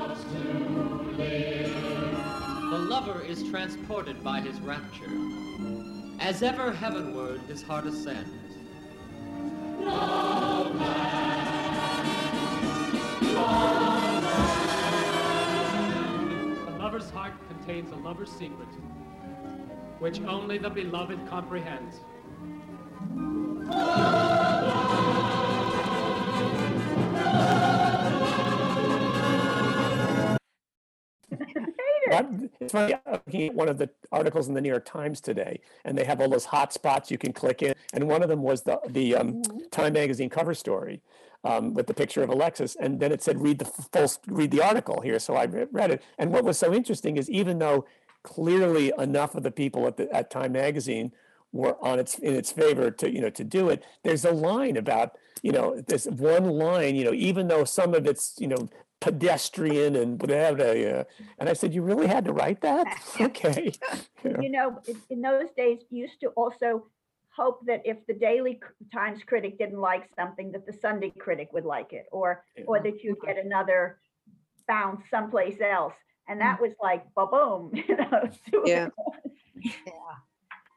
lover is transported by his rapture, as ever heavenward his heart ascends. A lover's heart contains a lover's secret, which only the beloved comprehends. It's funny, I'm looking at one of the articles in the New York Times today, and they have all those hot spots you can click in. And one of them was the, the um, Time Magazine cover story um, with the picture of Alexis. And then it said, read the full, read the article here. So I read it. And what was so interesting is even though clearly enough of the people at, the, at Time Magazine were on its in its favor to you know to do it there's a line about you know there's one line you know even though some of it's you know pedestrian and whatever. Yeah. And I said, you really had to write that? Okay. Yeah. You know, in- in those days, you used to also hope that if the Daily Times critic didn't like something, that the Sunday critic would like it, or, or that you'd get another bounce someplace else. And that was like, ba-boom, you know. two Yeah.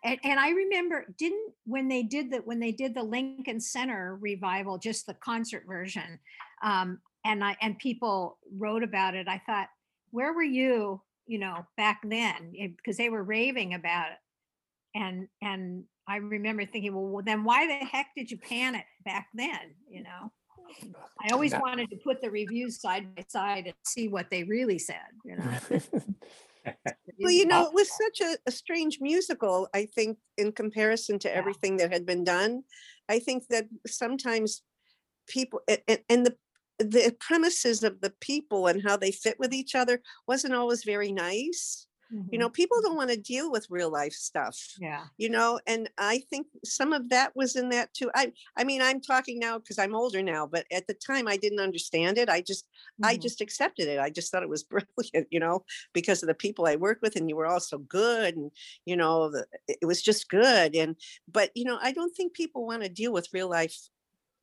And, and I remember, didn't, when they did the, when they did the Lincoln Center revival, just the concert version, um, and I, and people wrote about it, I thought, where were you, you know, back then? Eh, because they were raving about it. And, and I remember thinking, well, then why the heck did you pan it back then, you know? I always That- wanted to put the reviews side by side and see what they really said, you know? Well, you know, it was such a, a strange musical, I think, in comparison to everything that had been done. I think that sometimes people a- a- and the the premises of the people and how they fit with each other wasn't always very nice. You mm-hmm. know, people mm-hmm. don't want to deal with real life stuff. Yeah. You know, and I think some of that was in that too. I I mean, I'm talking now because I'm older now, but at the time I didn't understand it. I just I mm-hmm. just accepted it. I just thought it was brilliant, you know, because of the people I worked with and you were all so good and you know, the, it it was just good and but you know, I don't think people want to deal with real life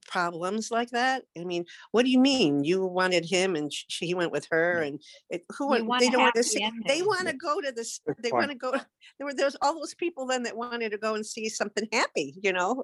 problems like that. I mean, what do you mean? You wanted him and sh- he went with her and it, who want, want they don't want to see, they want to go to this, they want to go, there were, there's all those people then that wanted to go and see something happy, you know,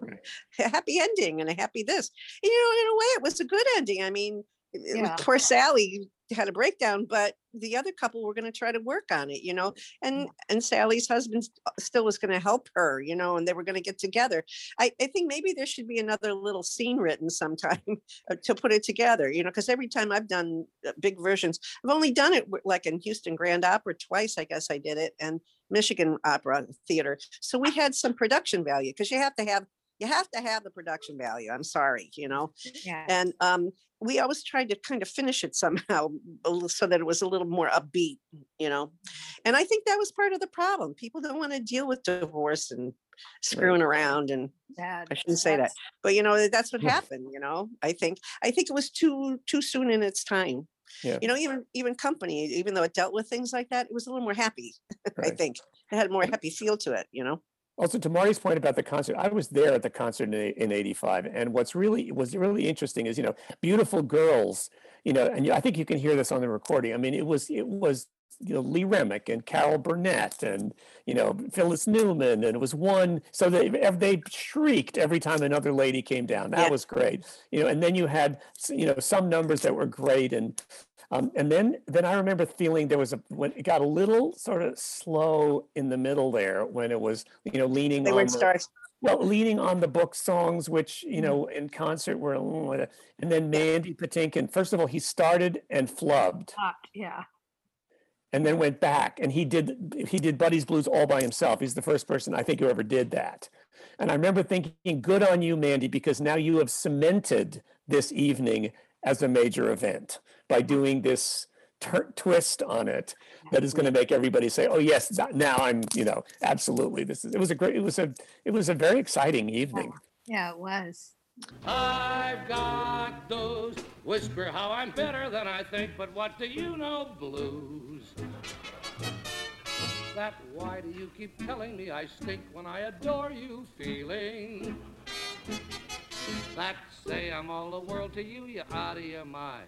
a happy ending and a happy this. And, you know, in a way it was a good ending. I mean, it- it was- Yeah. poor Sally had a breakdown, but the other couple were going to try to work on it, you know, and and Sally's husband uh, still was going to help her, you know, and they were going to get together. I, I think maybe there should be another little scene written sometime uh, to put it together, you know, because every time I've done uh, big versions, I've only done it like in Houston Grand Opera twice, I guess I did it, and Michigan Opera Theater. So we had some production value because you have to have you have to have the production value. I'm sorry, you know Yeah. and um, we always tried to kind of finish it somehow so that it was a little more upbeat you know and i think that was part of the problem people don't want to deal with divorce and screwing around and i shouldn't say that but you know that's what happened you know i think i think it was too too soon in its time Yeah. you know even even company even though it dealt with things like that it was a little more happy i think it had a more happy feel to it you know Also, to Marti's point about the concert, I was there at the concert in, in '85, and what's really was really interesting is you know beautiful girls, you know, and I think you can hear this on the recording. I mean, it was it was you know Lee Remick and Carol Burnett and you know Phyllis Newman, and it was one so they they shrieked every time another lady came down. That Yeah. was great, you know. And then you had you know some numbers that were great, and um, and then then I remember feeling there was a when it got a little sort of slow in the middle there when it was you know leaning they on weren't the, well leaning on the book songs which you know in concert were and then Mandy Patinkin first of all he started and flubbed Yeah. and then went back and he did he did Buddy's Blues all by himself. He's the first person I think who ever did that. And I remember thinking, good on you, Mandy, because now you have cemented this evening as a major event by doing this tur- twist on it that is going to mm-hmm. make everybody say, "Oh yes, th- now I'm you know absolutely this is." It was a great. It was a it was a very exciting evening. Yeah, it was. I've got those whisper how I'm better than I think, but what do you know blues? That why do you keep telling me I stink when I adore you feeling? That say I'm all the world to you, you're out of your mind.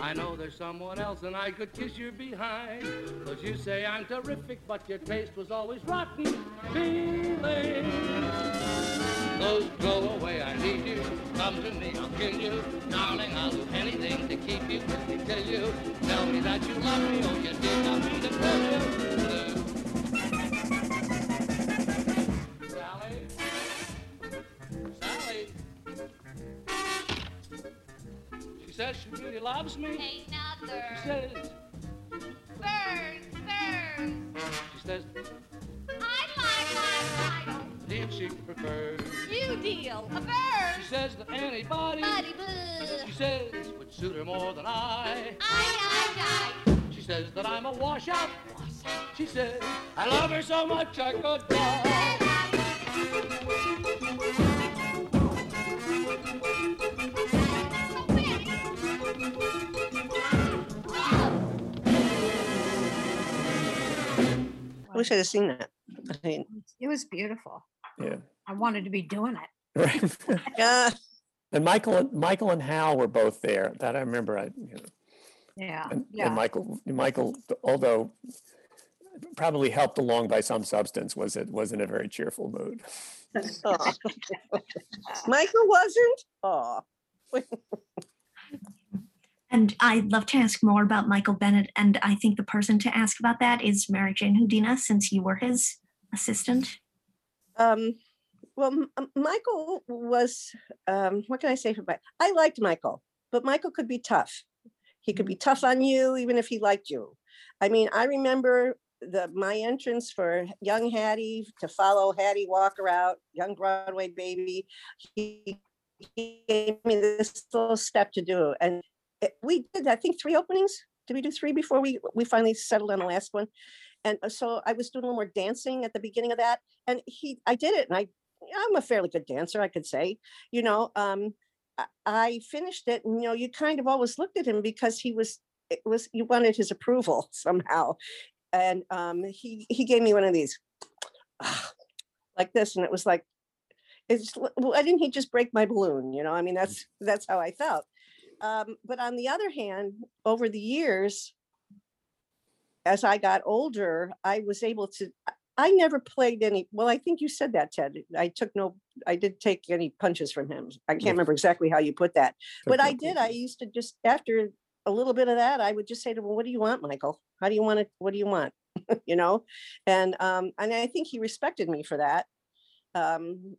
I know there's someone else and I could kiss your behind. Cause you say I'm terrific, but your taste was always rotten. Feelings. Those go away, I need you. Come to me, I'll kill you. Darling, I'll do anything to keep you with me till you tell me that you love me. Oh, you did not mean to tell She says she really loves me. Another. She says, Birds, birds. she says, I like, like, like. dear, she prefers. You deal. A bird. She says that anybody, Buddy blue. she says, would suit her more than I. I, I, I. She says that I'm a washout. She says I love her so much I could die. Wish I'd have seen that. I mean, It was beautiful. Yeah. I wanted to be doing it. Right. yeah. And Michael, and Michael and Hal were both there. That I remember. I, you know, Yeah, and, yeah. and Michael, Michael, although probably helped along by some substance, was it was in a very cheerful mood. Michael wasn't? Oh. And I'd love to ask more about Michael Bennett. And I think the person to ask about that is Mary Jane Houdina, since you were his assistant. Um, well, M- M- Michael was, um, what can I say Mi- I liked Michael, but Michael could be tough. He could be tough on you, even if he liked you. I mean, I remember the, my entrance for young Hattie to follow Hattie Walker out, young Broadway baby. He, he gave me this little step to do, and it- we did, I think, three openings. Did we do three before we, we finally settled on the last one? And uh, so I was doing a little more dancing at the beginning of that and he i did it and i i'm a fairly good dancer i could say you know um I- finished it and you know you kind of always looked at him because he was it was you wanted his approval somehow and um he he gave me one of these like this and it was like it's why didn't he just break my balloon you know i mean that's that's how i felt um but on the other hand over the years as I got older, I was able to, I- never played any, well, I think you said that, Ted. I took no, I didn't take any punches from him. I can't remember exactly how you put that. But I did, I used to just, after a little bit of that, I would just say to him, what do you want, Michael? How do you want it? What do you want? You know? And, um, and I think he respected me for that. Um,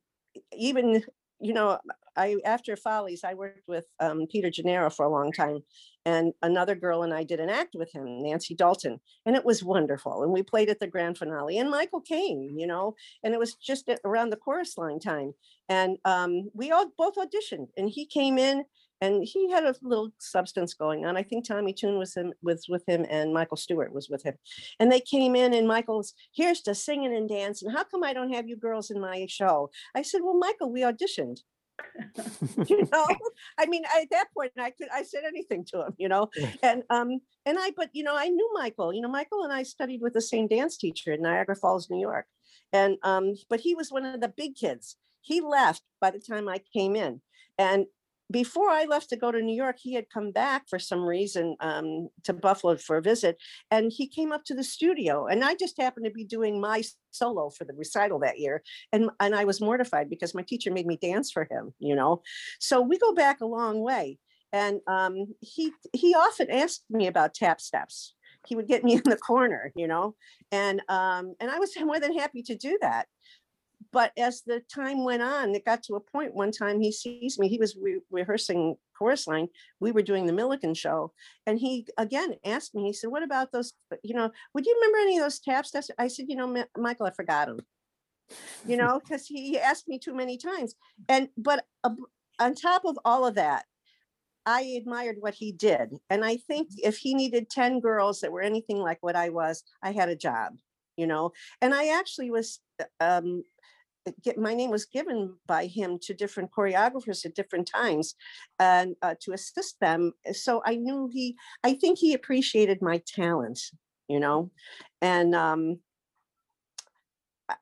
even, you know, I, after Follies, I worked with, um, Peter Gennaro for a long time. And another girl and I did an act with him, Nancy Dalton, and it was wonderful. And we played at the grand finale, and Michael came, you know, and it was just around the chorus line time. And um, we all both auditioned, and he came in, and he had a little substance going on. I think Tommy Tune was him, was with him, and Michael Stewart was with him. And they came in, and Michael's here's to singing and dancing. How come I don't have you girls in my show? I said, well, Michael, we auditioned you know i mean at that point i could i said anything to him you know and um and i but you know i knew michael you know michael and i studied with the same dance teacher in niagara falls new york and um but he was one of the big kids he left by the time i came in and before I left to go to New York, he had come back for some reason um, to Buffalo for a visit, and he came up to the studio. And I just happened to be doing my solo for the recital that year, and and I was mortified because my teacher made me dance for him. You know, so we go back a long way. And um, he he often asked me about tap steps. He would get me in the corner, you know, and um, and I was more than happy to do that but as the time went on, it got to a point one time he sees me, he was re- rehearsing chorus line. We were doing the Milliken show. And he again asked me, he said, What about those? Uh, you know, would you remember any of those tap steps? I said, You know, Mi- Michael, I forgot them. You know, because he asked me too many times. And, but uh, ab- on top of all of that, I admired what he did. And I think mm-hmm. if he needed 10 girls that were anything like what I was, I had a job, you know. And I actually was uh, um get my name was given by him to different choreographers at different times and uh, to assist them so i knew he i think he appreciated my talent you know? And um I-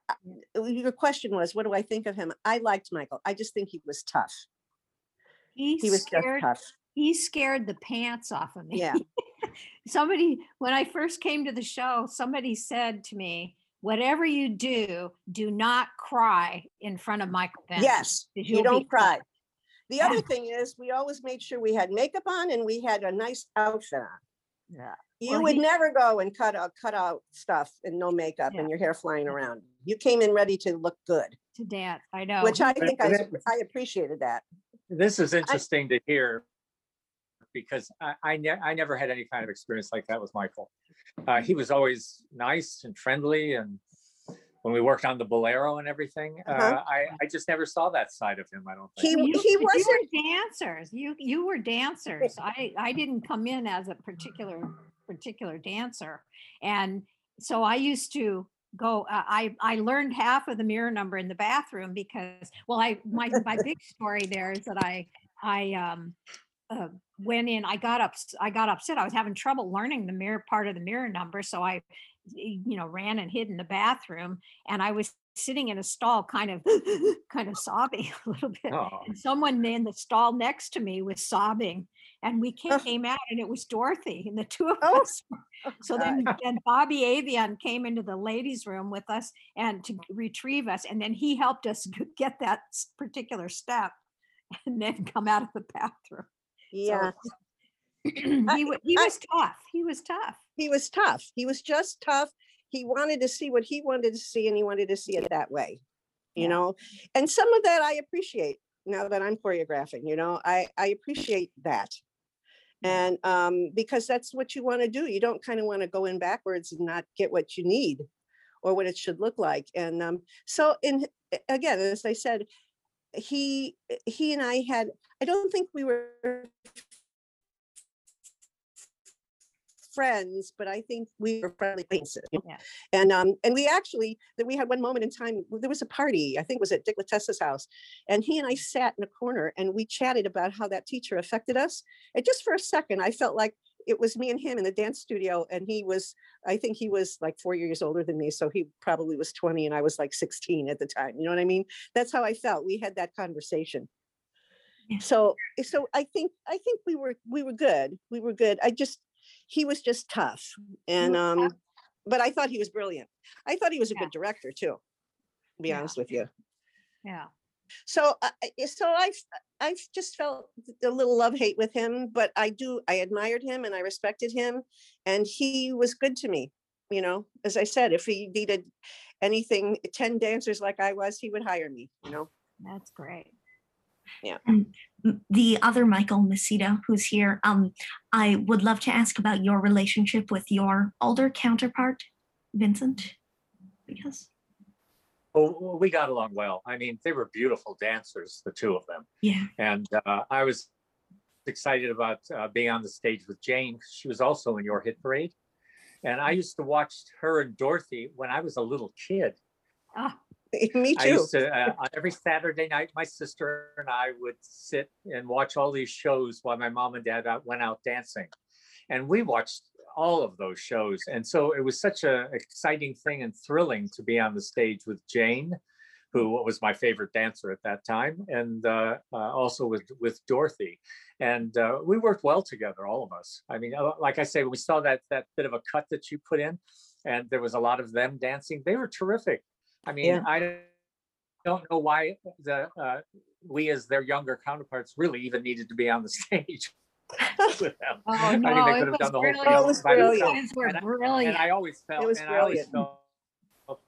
your question was what do i think of him? I liked michael. I just think he was tough. He, he was just scared, tough. he scared the pants off of me. yeah. Somebody, when I first came to the show, somebody said to me, whatever you do, do not cry in front of Michael Bennett. yes 'cause you don't cry cut." the Yeah. other thing is we always made sure we had makeup on and we had a nice outfit on Yeah. You Well, would he- never go and cut out, cut out stuff and no makeup and your hair flying around. You came in ready to look good, To dance, I know. which I think I, But- s- I appreciated that. This is interesting to hear because I, I, ne- I never had any kind of experience like that with Michael. Uh, he was always nice and friendly, and when we worked on the Bolero and everything, uh, Uh-huh. I, I just never saw that side of him. I don't think. He, he but you wasn't, were dancers. You you were dancers. I I didn't come in as a particular particular dancer, and so I used to go. Uh, I I learned half of the mirror number in the bathroom because well, I my my big story there is that I I um uh, went in. I got up. I got upset. I was having trouble learning the mirror part of the mirror number, so i you know, ran and hid in the bathroom and I was sitting in a stall kind of kind of sobbing a little bit. Oh. And someone in the stall next to me was sobbing and we ca- came out and it was Dorothy and the two of oh, us. Oh, so then, then Bobby Avian came into the ladies' room with us and to retrieve us. And then he helped us get that particular step and then come out of the bathroom. Yeah. he, he was tough. He was tough. He was tough. He was just tough. He wanted to see what he wanted to see and he wanted to see it that way, you know? And some of that I appreciate now that I'm choreographing, you know, I, I appreciate that. And um, because that's what you want to do. You don't kind of want to go in backwards and not get what you need or what it should look like. And um, so in again, as I said, he he and I had, I don't think we were friends, but I think we were friendly acquaintances. Yeah. And um, and we actually that we had one moment in time. There was a party. I think it was at Dick Latessa's house, and he and I sat in a corner and we chatted about how that teacher affected us. And just for a second, I felt like it was me and him in the dance studio, and he was. I think he was like four years older than me, so he probably was twenty, and I was like sixteen at the time. You know what I mean? That's how I felt. We had that conversation so so i think i think we were we were good we were good i just he was just tough and um but i thought he was brilliant i thought he was a good director too to be honest with you Yeah. So uh, I I- so i've i've just felt a little love hate with him but i do i admired him and i respected him and he was good to me you know? As i said if he needed anything 10 dancers like i was he would hire me you know? That's great. yeah. Um, m- The other Michael Misita, who's here, um, I would love to ask about your relationship with your older counterpart, Vincent, because Oh, well, we got along well. I mean, they were beautiful dancers, the two of them. yeah, And uh, I was excited about uh, being on the stage with Jane. She was also in your hit parade. And I used to watch her and Dorothy when I was a little kid. Ah, me I too used to, uh, on every Saturday night, my sister and I would sit and watch all these shows while my mom and dad out, went out dancing. And we watched all of those shows. And so it was such an exciting thing and thrilling to be on the stage with Jane, who was my favorite dancer at that time, and uh, uh, also with, with Dorothy. And uh, we worked well together, all of us. I mean, uh, like I say, we saw that, that bit of a cut that you put in, and there was a lot of them dancing. They were terrific. I mean, Yeah. I don't know why the uh, we as their younger counterparts really even needed to be on the stage with them. Oh, I no, think they could have done the whole thing. Oh, it was brilliant. These were And I- brilliant. And I always felt, was and I always felt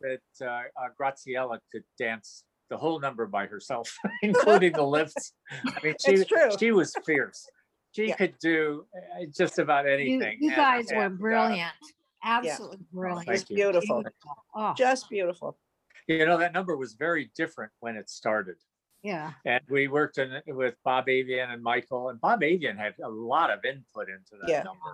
that uh, uh, Graciela could dance the whole number by herself, including the lifts. I mean, she It's true. she was fierce. She Yeah. could do uh, just about anything. you and- guys were and, uh, brilliant. Absolutely brilliant. thank you. beautiful Oh, just beautiful you know, that number was very different when it started. Yeah. And we worked in, with Bob Avian and Michael, and Bob Avian had a lot of input into that Yeah. number.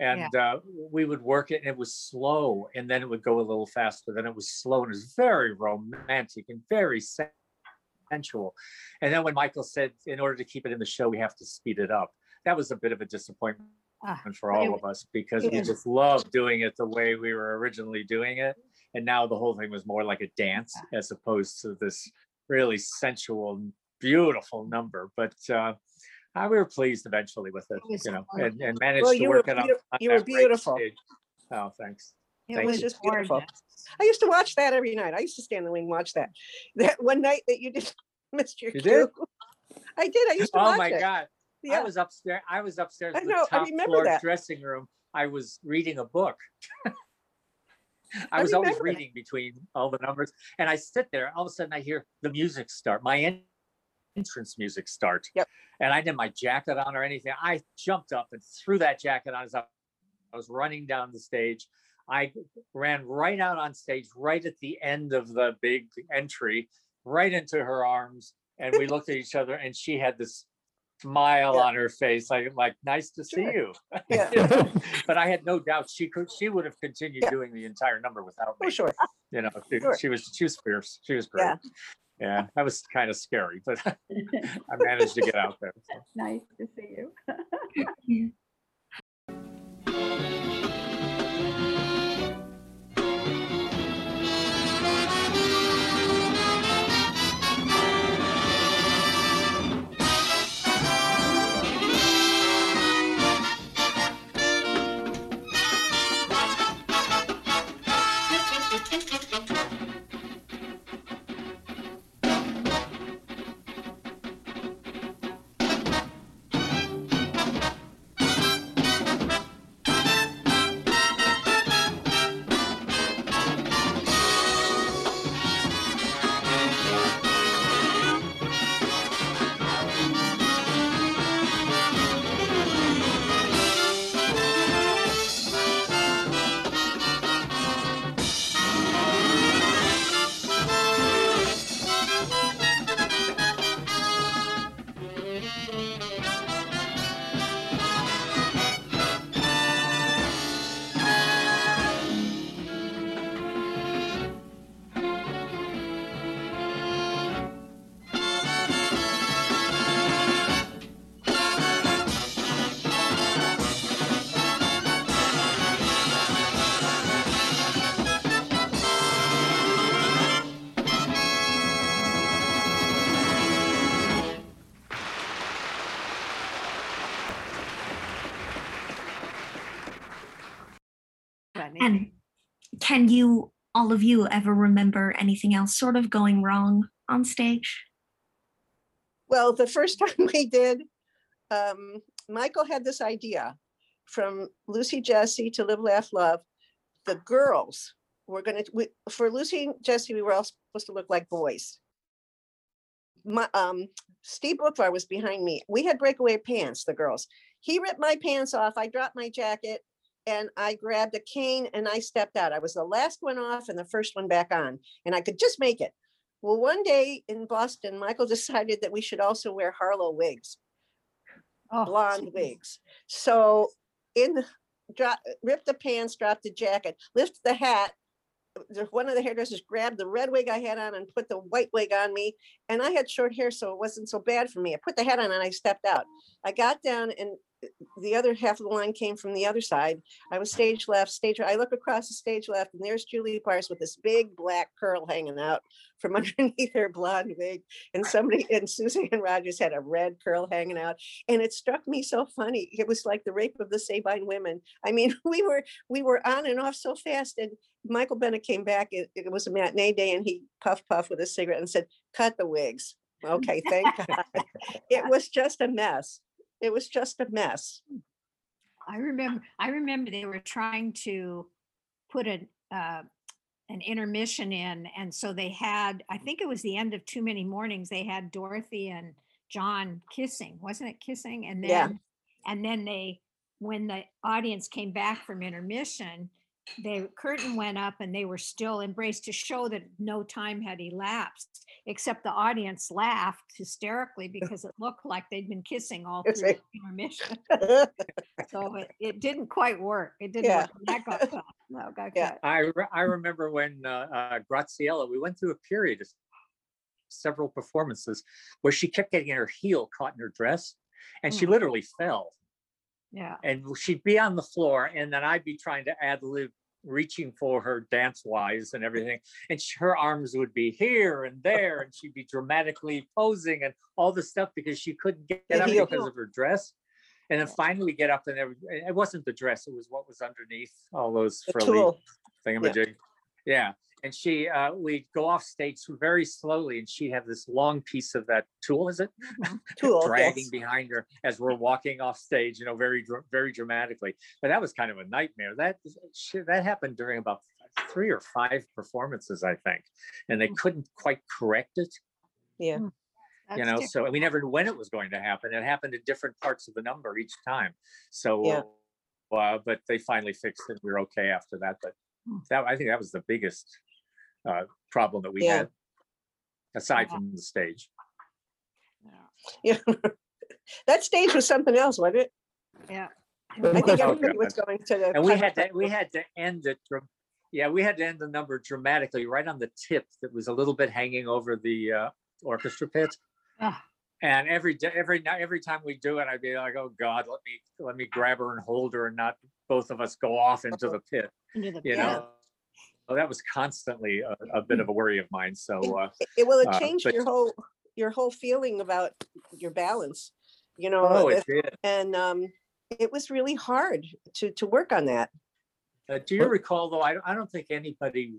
And uh, we would work it, and it was slow, and then it would go a little faster. Then it was slow, and it was very romantic and very sensual. And then when Michael said, in order to keep it in the show, we have to speed it up, that was a bit of a disappointment Ah, for it all of us because we Yeah. just loved doing it the way we were originally doing it. And now the whole thing was more like a dance as opposed to this really sensual, beautiful number. But uh, I, we were pleased eventually with it, It you know, and, and managed Well, to work it up. you were beautiful. stage. Oh, thanks. It Thank was was you. just beautiful i used to watch that every night i used to stand in the wing and watch that that one night that you did missed your You cue did? i did i used to Oh watch my it God. yeah I was upstairs. I was upstairs I in know, the I top remember floor that. dressing room. I was reading a book. I I was always that. reading between all the numbers, and I sit there. All of a sudden, I hear the music start. My en- entrance music start. Yep. And I didn't my jacket on or anything. I jumped up and threw that jacket on as I was running down the stage. I ran right out on stage, right at the end of the big entry, right into her arms, and we looked at each other, and she had this smile on her face, like like nice to see you. Yeah. But I had no doubt she could she would have continued doing the entire number without oh, me. oh sure You know, she, Sure. she was she was fierce. She was great. Yeah. Yeah, that was kind of scary, but I managed to get out there. so. Nice to see you. And can you, all of you, ever remember anything else sort of going wrong on stage? Well, the first time we did, um, Michael had this idea from Lucy Jessie to Live, Laugh, Love. The girls were gonna, we, for Lucy and Jessie, we were all supposed to look like boys. My, um, Steve Boockvor was behind me. We had breakaway pants, the girls. He ripped my pants off. I dropped my jacket and I grabbed a cane and I stepped out. I was the last one off and the first one back on, and I could just make it. Well, one day in Boston, Michael decided that we should also wear Harlow wigs, oh, blonde wigs. So in the drop, rip the pants, drop the jacket, lift the hat. One of the hairdressers grabbed the red wig I had on and put the white wig on me. And I had short hair, so it wasn't so bad for me. I put the hat on and I stepped out. I got down and the other half of the line came from the other side. I was stage left, stage right. I look across the stage left, and there's Julie Pars with this big black curl hanging out from underneath her blonde wig. And somebody and and Rogers had a red curl hanging out. And it struck me so funny. It was like the rape of the Sabine women. I mean, we were we were on and off so fast. And Michael Bennett came back. It, it was a matinee day, and he puffed puff with a cigarette and said, "Cut the wigs." Okay, thank God. It was just a mess. It was just a mess. I remember, I remember they were trying to put an, uh, an intermission in. And so they had, I think it was the end of Too Many Mornings, they had Dorothy and John kissing, wasn't it kissing? And Yeah. then, and then they, when the audience came back from intermission, the curtain went up and they were still embraced to show that no time had elapsed, except the audience laughed hysterically because it looked like they'd been kissing all Yes, through the intermission. So it, it didn't quite work. It didn't Yeah. work. That got cut. No, got Yeah. cut. I, re- I remember when uh, uh, Graciela, we went through a period of several performances where she kept getting her heel caught in her dress and she Mm. literally fell. Yeah. And she'd be on the floor and then I'd be trying to ad lib reaching for her dance wise and everything. And sh- her arms would be here and there and she'd be dramatically posing and all this stuff because she couldn't get The up heel. because of her dress. And then finally we get up and every- it wasn't the dress, it was what was underneath all those frilly tulle. thingamajig. Yeah. And she, uh, we'd go off stage very slowly and she'd have this long piece of that tulle, is it? Tulle, Dragging yes. behind her as we're walking off stage, you know, very, very dramatically. But that was kind of a nightmare. That, shit, that happened during about three or five performances, I think. And they couldn't quite correct it, Yeah. you know, diff- so we never knew when it was going to happen. It happened in different parts of the number each time. So, Yeah. uh, but they finally fixed it. We were okay after that. But that, I think that was the biggest uh, problem that we Yeah. had, aside from the stage. Yeah. That stage was something else, wasn't it? Yeah. I think Okay. everybody was going to the. And we had to, we had to end it. dram- Yeah, we had to end the number dramatically, right on the tip that was a little bit hanging over the uh, orchestra pit. Ah. And every day, every night, every time we do it, I'd be like, "Oh God, let me let me grab her and hold her, and not both of us go off into the pit." Into the You pit. know, well, that was constantly a, a bit of a worry of mine. So, uh, It- It will, it uh, changed but- your whole, your whole feeling about your balance, you know? oh, it did. And um, it was really hard to, to work on that. Uh, do you recall though? I, I don't think anybody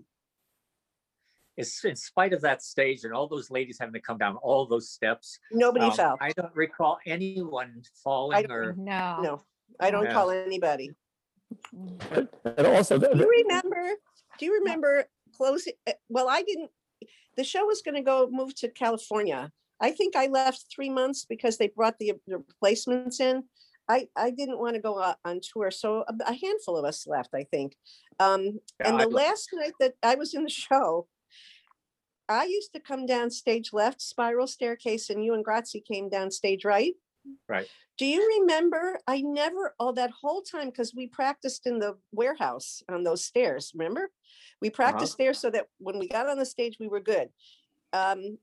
is in spite of that stage and all those ladies having to come down all those steps. Nobody um, fell. I don't recall anyone falling or No. No, I don't Yeah. call anybody. And also, the- Do you remember, do you remember closing, uh, well, I didn't, the show was gonna go move to California. I think I left three months because they brought the the replacements in. I, I didn't want to go on tour, so a a handful of us left, I think. Um, Yeah, and I the left. last night that I was in the show, I used to come down stage left, spiral staircase, and you and Grazie came down stage right. Right. Do you remember? I never, all that whole time, because we practiced in the warehouse on those stairs, remember? We practiced there so that when we got on the stage, we were good. Um,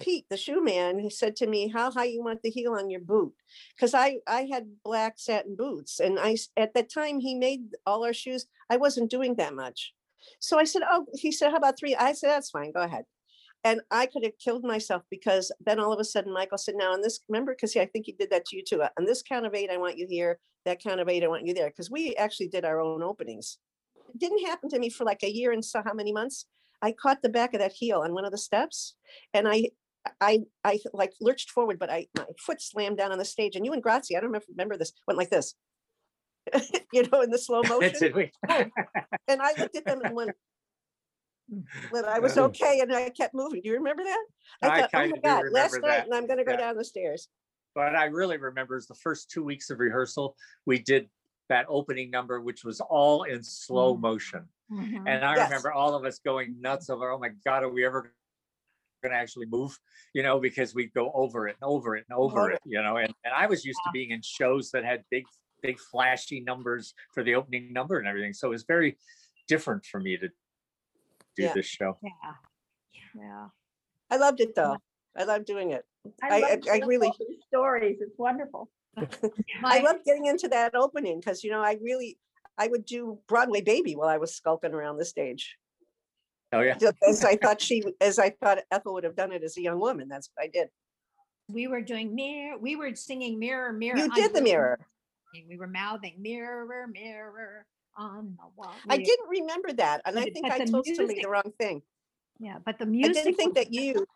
Pete, the shoe man, he said to me, how high you want the heel on your boot? Because I, I had black satin boots and I at that time he made all our shoes. I wasn't doing that much. So I said, oh, he said, how about three? I said, that's fine, go ahead. And I could have killed myself because then all of a sudden Michael said, now on this, remember, because I think he did that to you too. Uh, on this count of eight, I want you here. That count of eight, I want you there. Because we actually did our own openings. it didn't happen to me for like a year and so how many months. I caught the back of that heel on one of the steps and I, I, I like lurched forward, but I, my foot slammed down on the stage and you and Grazie, I don't remember, remember this, went like this. You know, in the slow motion. And I looked at them and went, that I was okay and I kept moving. Do you remember that? I I thought, oh kinda my do God, last remember night and I'm gonna go Yeah. down the stairs. But I really remember is the first two weeks of rehearsal, we did that opening number, which was all in slow mm-hmm. motion. Mm-hmm. And I Yes. remember all of us going nuts over, oh my God, are we ever going to actually move? You know, because we'd go over it and over it and over Love it, you know, and, and I was used to being in shows that had big, big flashy numbers for the opening number and everything. So it was very different for me to do Yeah. this show. Yeah. Yeah. I loved it though. I loved doing it. I, love I, I really, all these Stories, it's wonderful. I love getting into that opening because, you know, I really, I would do Broadway Baby while I was skulking around the stage. Oh, yeah. Just As I thought she, as I thought Ethel would have done it as a young woman. That's what I did. We were doing mirror, we were singing mirror, mirror. You on did the mirror. We were mouthing mirror, mirror on the wall. I didn't remember that. And I think I the told somebody the wrong thing. Yeah, but the music. I didn't think that you,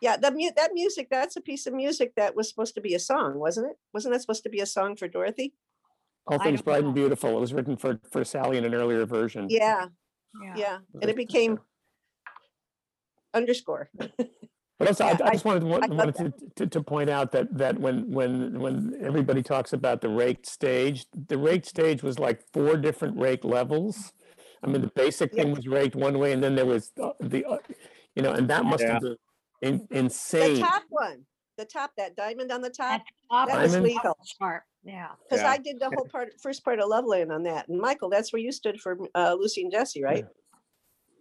yeah, the mu, that music, that's a piece of music that was supposed to be a song, wasn't it? Wasn't that supposed to be a song for Dorothy? All things don't bright and beautiful. It was written for, for Sally in an earlier version. Yeah, Yeah. yeah. And it became underscore. But also, I, Yeah, I just wanted, wa- I wanted to, to, to point out that, that when, when, when everybody talks about the raked stage, the raked stage was like four different rake levels. I mean, the basic thing was raked one way and then there was uh, the, uh, you know, and that must have been in- The insane. top one, the top, that diamond on the top, top that was Diamond? lethal. Sharp, yeah. Because Yeah. I did the whole part, first part of Loveland on that. And Michael, that's where you stood for uh, Lucy and Jessie, right?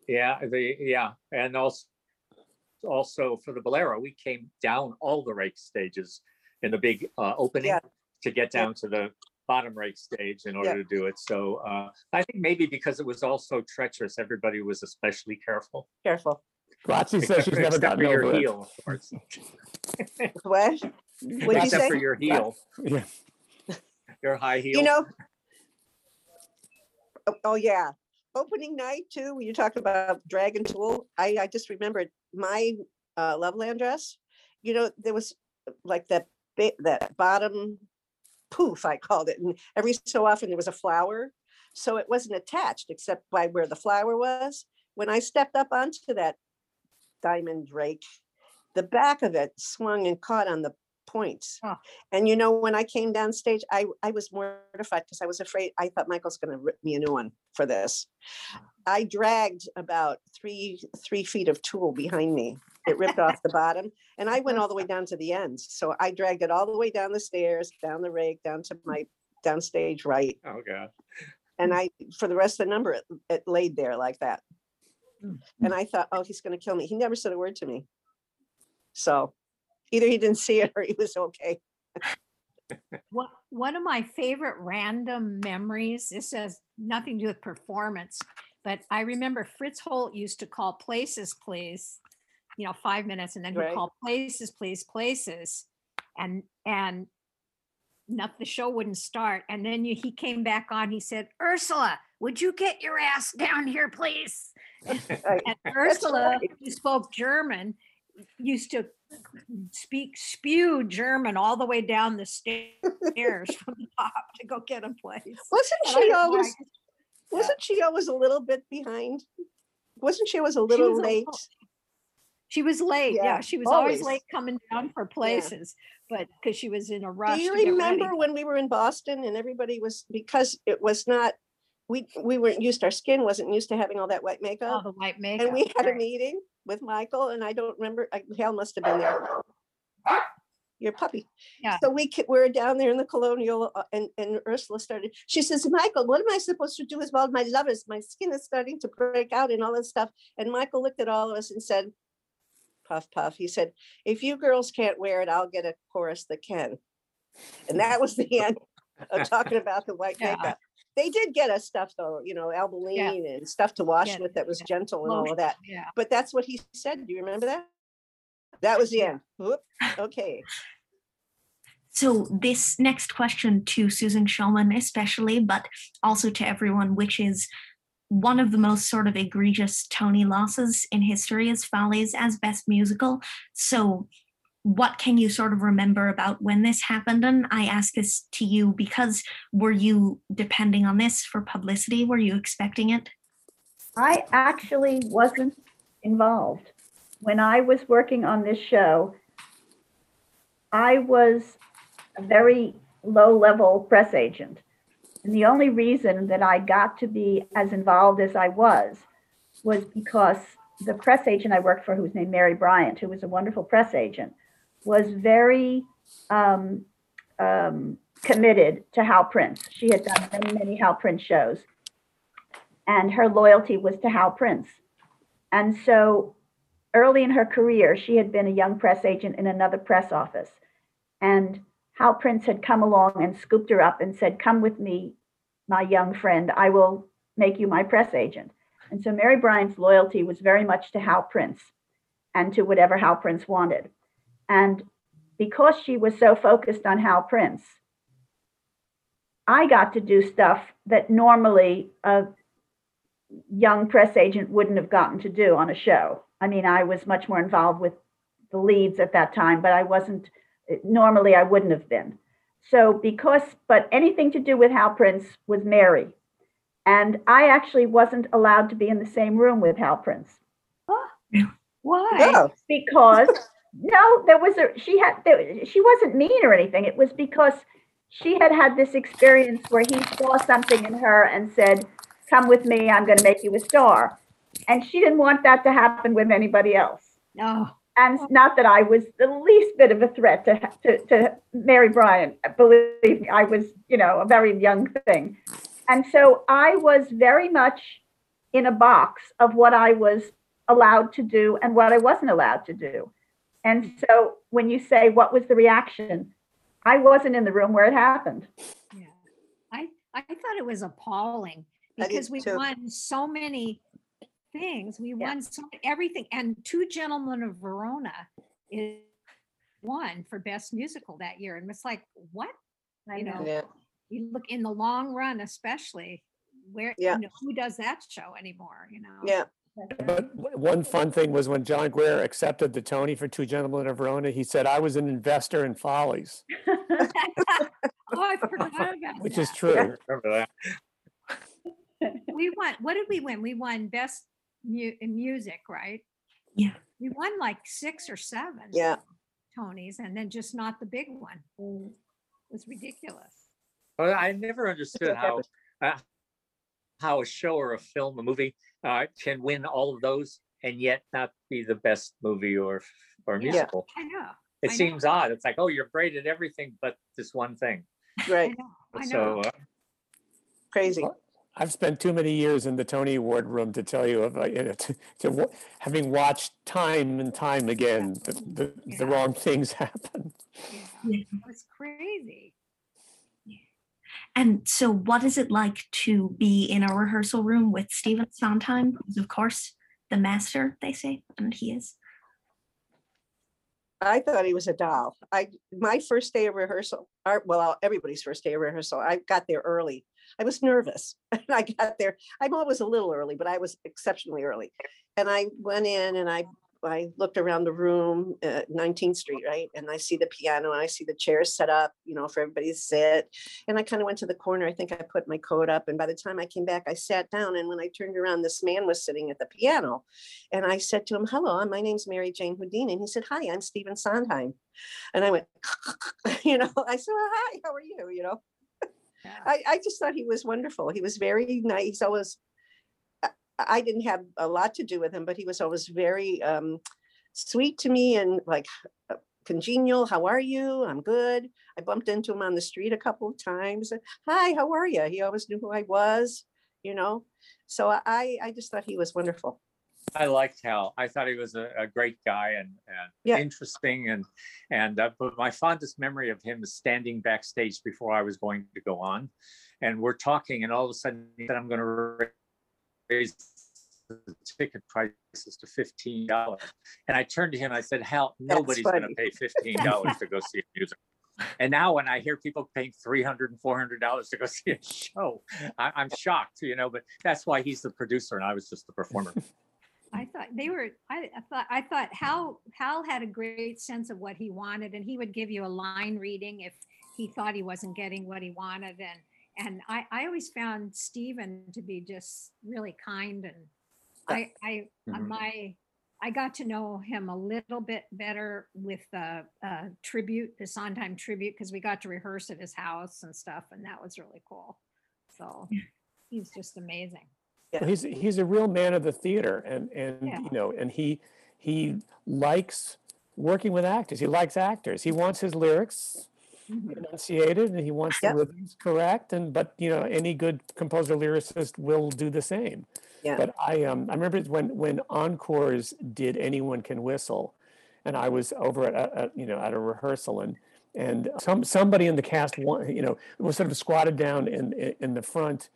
Yeah, the, yeah, and also, also for the Bolero, we came down all the rake stages in the big uh, opening Yeah. to get Yeah. down to the bottom rake stage in Yeah. order to do it. So uh, I think maybe because it was all so treacherous, everybody was especially careful. Careful. Grazzi says she's Except- never except gotten for your it. heel, of course. What? What'd you Except say? for your heel, Yeah. your high heel. You know? Oh, oh, yeah. Opening night too, when you talk about Dragon tulle, I, I just remembered my uh, Loveland dress. You know, there was uh, like that, that bottom poof, I called it. And every so often there was a flower. So it wasn't attached except by where the flower was. When I stepped up onto that diamond rake, the back of it swung and caught on the points. Oh. And you know, when I came down stage, I, I was mortified because I was afraid, I thought Michael's gonna rip me a new one for this. I dragged about three, three feet of tulle behind me. It ripped off the bottom and I went all the way down to the end. So I dragged it all the way down the stairs, down the rake, down to my downstage right. Oh, God. And I, for the rest of the number, it, it laid there like that. Hmm. And I thought, oh, he's gonna kill me. He never said a word to me. So either he didn't see it or he was okay. One, of my favorite random memories, this has nothing to do with performance, but I remember Fritz Holt used to call places, please, you know, five minutes and then he'd call places, please, places. And, and not, the show wouldn't start. And then you, he came back on, he said, Ursula, would you get your ass down here, please? And Ursula, right. who spoke German, used to speak spew German all the way down the stairs from the top to go get a place. Wasn't And she don't know, I always, wasn't she always a little bit behind? Wasn't she always a little was a late? little- She was late. Yeah, Yeah, she was always always. late coming down for places, but because she was in a rush. Do you remember when we were in Boston and everybody was, because it was not, we, we weren't used, our skin wasn't used to having all that white makeup. all the white makeup? And we had a meeting with Michael and I don't remember, I- Hal must have been there. Your puppy. Yeah. So we, we're down there in the colonial uh, and, and Ursula started, she says, Michael, what am I supposed to do with all my lovers? My skin is starting to break out and all that stuff. And Michael looked at all of us and said, puff, puff. He said, if you girls can't wear it, I'll get a chorus that can. And that was the end of talking about the white Yeah. makeup. They did get us stuff though, you know, Albolene and stuff to wash Yeah, with that was yeah. gentle and all of that. Yeah. But that's what he said. Do you remember that? That was the end. Whoop. Okay. So this next question to Susan Schulman especially, but also to everyone, which is one of the most sort of egregious Tony losses in history is Follies as best musical. So what can you sort of remember about when this happened? And I ask this to you because were you depending on this for publicity? Were you expecting it? I actually wasn't involved. When I was working on this show, I was a very low level press agent. And the only reason that I got to be as involved as I was was because the press agent I worked for, who was named Mary Bryant, who was a wonderful press agent, was very um, um, committed to Hal Prince. She had done many, many Hal Prince shows, and her loyalty was to Hal Prince. And so early in her career, she had been a young press agent in another press office. And Hal Prince had come along and scooped her up and said, Come with me, my young friend. I will make you my press agent. And so Mary Bryant's loyalty was very much to Hal Prince and to whatever Hal Prince wanted. And because she was so focused on Hal Prince, I got to do stuff that normally a young press agent wouldn't have gotten to do on a show. I mean, I was much more involved with the leads at that time, but I wasn't, normally I wouldn't have been. So, because, but anything to do with Hal Prince was Mary. And I actually wasn't allowed to be in the same room with Hal Prince. Why? Oh. Because no, there was a she had there, she wasn't mean or anything. It was because she had had this experience where he saw something in her and said, "Come with me. I'm going to make you a star," and she didn't want that to happen with anybody else. No. And not that I was the least bit of a threat to, to, to Mary Bryant. Believe me, I was, you know, a very young thing. And so I was very much in a box of what I was allowed to do and what I wasn't allowed to do. And so when you say, what was the reaction? I wasn't in the room where it happened. Yeah. I, I thought it was appalling because we too. won so many things. We won so everything. And Two Gentlemen of Verona is won for best musical that year. And it's like, what? You know, Yeah. you look in the long run, especially where, Yeah. you know, who does that show anymore, you know? Yeah. But one fun thing was when John Guare accepted the Tony for Two Gentlemen of Verona, he said, I was an investor in Follies, Oh, I forgot about which that. is true. Remember that? we won what did we win we won best mu- in music right Yeah. we won like six or seven Yeah. tonys and then just not the big one it was ridiculous Well, I never understood how uh, how a show or a film, a movie, uh, can win all of those and yet not be the best movie or f- or Yeah, musical. i know It I know. seems odd. It's like, oh, you're great at everything but this one thing. Right. I So know. uh, Crazy. I've spent too many years in the Tony Award room to tell you of, uh, you know, to, to having watched time and time again, the, the, the wrong things happen. it was crazy And so, what is it like to be in a rehearsal room with Stephen Sondheim, who's, of course, the master, they say, and he is? I thought he was a doll. I my first day of rehearsal, or well, everybody's first day of rehearsal. I got there early. I was nervous. I got there. I'm always a little early, but I was exceptionally early. And I went in and I I looked around the room at 19th Street, right? And I see the piano and I see the chairs set up, you know, for everybody to sit. And I kind of went to the corner. I think I put my coat up. And by the time I came back, I sat down. And when I turned around, this man was sitting at the piano. And I said to him, Hello, my name's Mary Jane Houdina. And he said, Hi, I'm Stephen Sondheim. And I went, you know, I said, well, Hi, how are you? You know, I, I just thought he was wonderful. He was very nice. He's always, I- didn't have a lot to do with him, but he was always very um, sweet to me and like uh, congenial. How are you? I'm good. I bumped into him on the street a couple of times. Hi, how are you? He always knew who I was, you know. So I, I just thought he was wonderful. I liked Hal. I thought he was a, a great guy and, and Yeah. interesting and and uh, but my fondest memory of him is standing backstage before I was going to go on, and we're talking, and all of a sudden he said, "I'm going to raise the ticket prices to fifteen dollars." And I turned to him. I said, "Hal, nobody's going to pay fifteen dollars to go see a musical." And now when I hear people paying 300 and 400 dollars to go see a show, I, I'm shocked, you know, but that's why he's the producer and I was just the performer. I thought they were, I, I thought, I thought Hal, Hal had a great sense of what he wanted and he would give you a line reading if he thought he wasn't getting what he wanted. And, and I, I always found Stephen to be just really kind and I, I, uh, Mhm. my, I got to know him a little bit better with the uh, tribute, the Sondheim tribute, because we got to rehearse at his house and stuff, and that was really cool. So he's just amazing. Well, He's, he's a real man of the theater and, and, Yeah. you know, and he, he likes working with actors. He likes actors. He wants his lyrics enunciated and he wants the Yep. rhythms correct and, but, you know, any good composer lyricist will do the same. Yeah. But I, um, I remember when, when Encores did Anyone Can Whistle and I was over at, a- at, you know, at a rehearsal and, and some, somebody in the cast, you know, was sort of squatted down in- in the front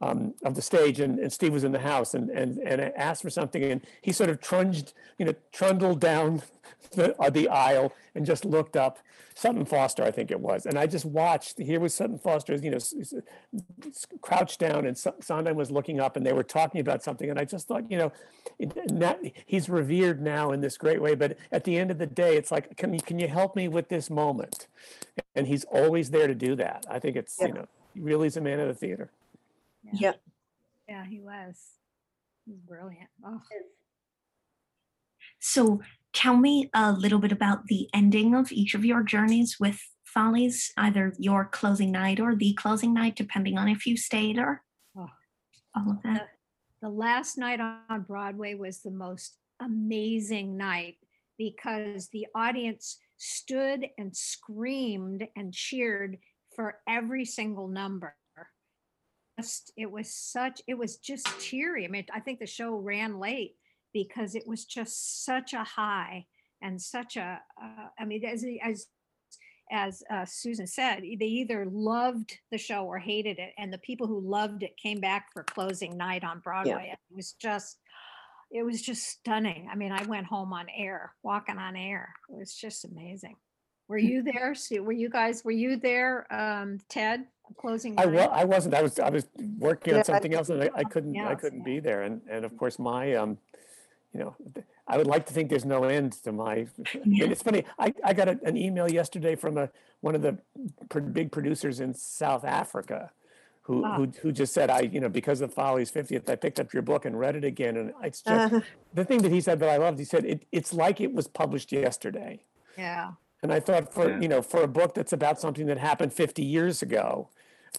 um, of the stage and, and Steve was in the house and, and, and I asked for something and he sort of trunged, you know, trundled down the, uh, the aisle and just looked up Sutton Foster, I think it was. And I just watched, here was Sutton Foster, you know, crouched down and Sondheim was looking up and they were talking about something. And I just thought, you know, not, he's revered now in this great way, but at the end of the day, it's like, can you, can you help me with this moment? And he's always there to do that. I think it's, you know, he really is a man of the theater. Yeah. Yeah, he was. He's brilliant. Oh. So tell me a little bit about the ending of each of your journeys with Follies, either your closing night or the closing night, depending on if you stayed or Oh. all of that. the last night on Broadway was the most amazing night because the audience stood and screamed and cheered for every single number. Just, it was such, it was just teary. I mean, I think the show ran late because it was just such a high and such a, uh, I mean, as, as as uh, Susan said, they either loved the show or hated it. And the people who loved it came back for closing night on Broadway. Yeah. It was just, it was just stunning. I mean, I went home on air, walking on air. It was just amazing. Were you there? Sue? Were you guys, were you there, um, Ted, closing I wa- I wasn't, I was, I was working Yeah, on I- something else and I, I couldn't, I couldn't yeah. be there. And, and of course, my, um, you know, I would like to think there's no end to my, Yeah. it's funny, I, I got a- an email yesterday from a, one of the pr- big producers in South Africa who, Ah. who, who just said, I, you know, because of Folly's 50th, I picked up your book and read it again. And it's just, Uh, the thing that he said that I loved, he said, it, it's like it was published yesterday. Yeah. And I thought for, Yeah. you know, for a book that's about something that happened 50 years ago,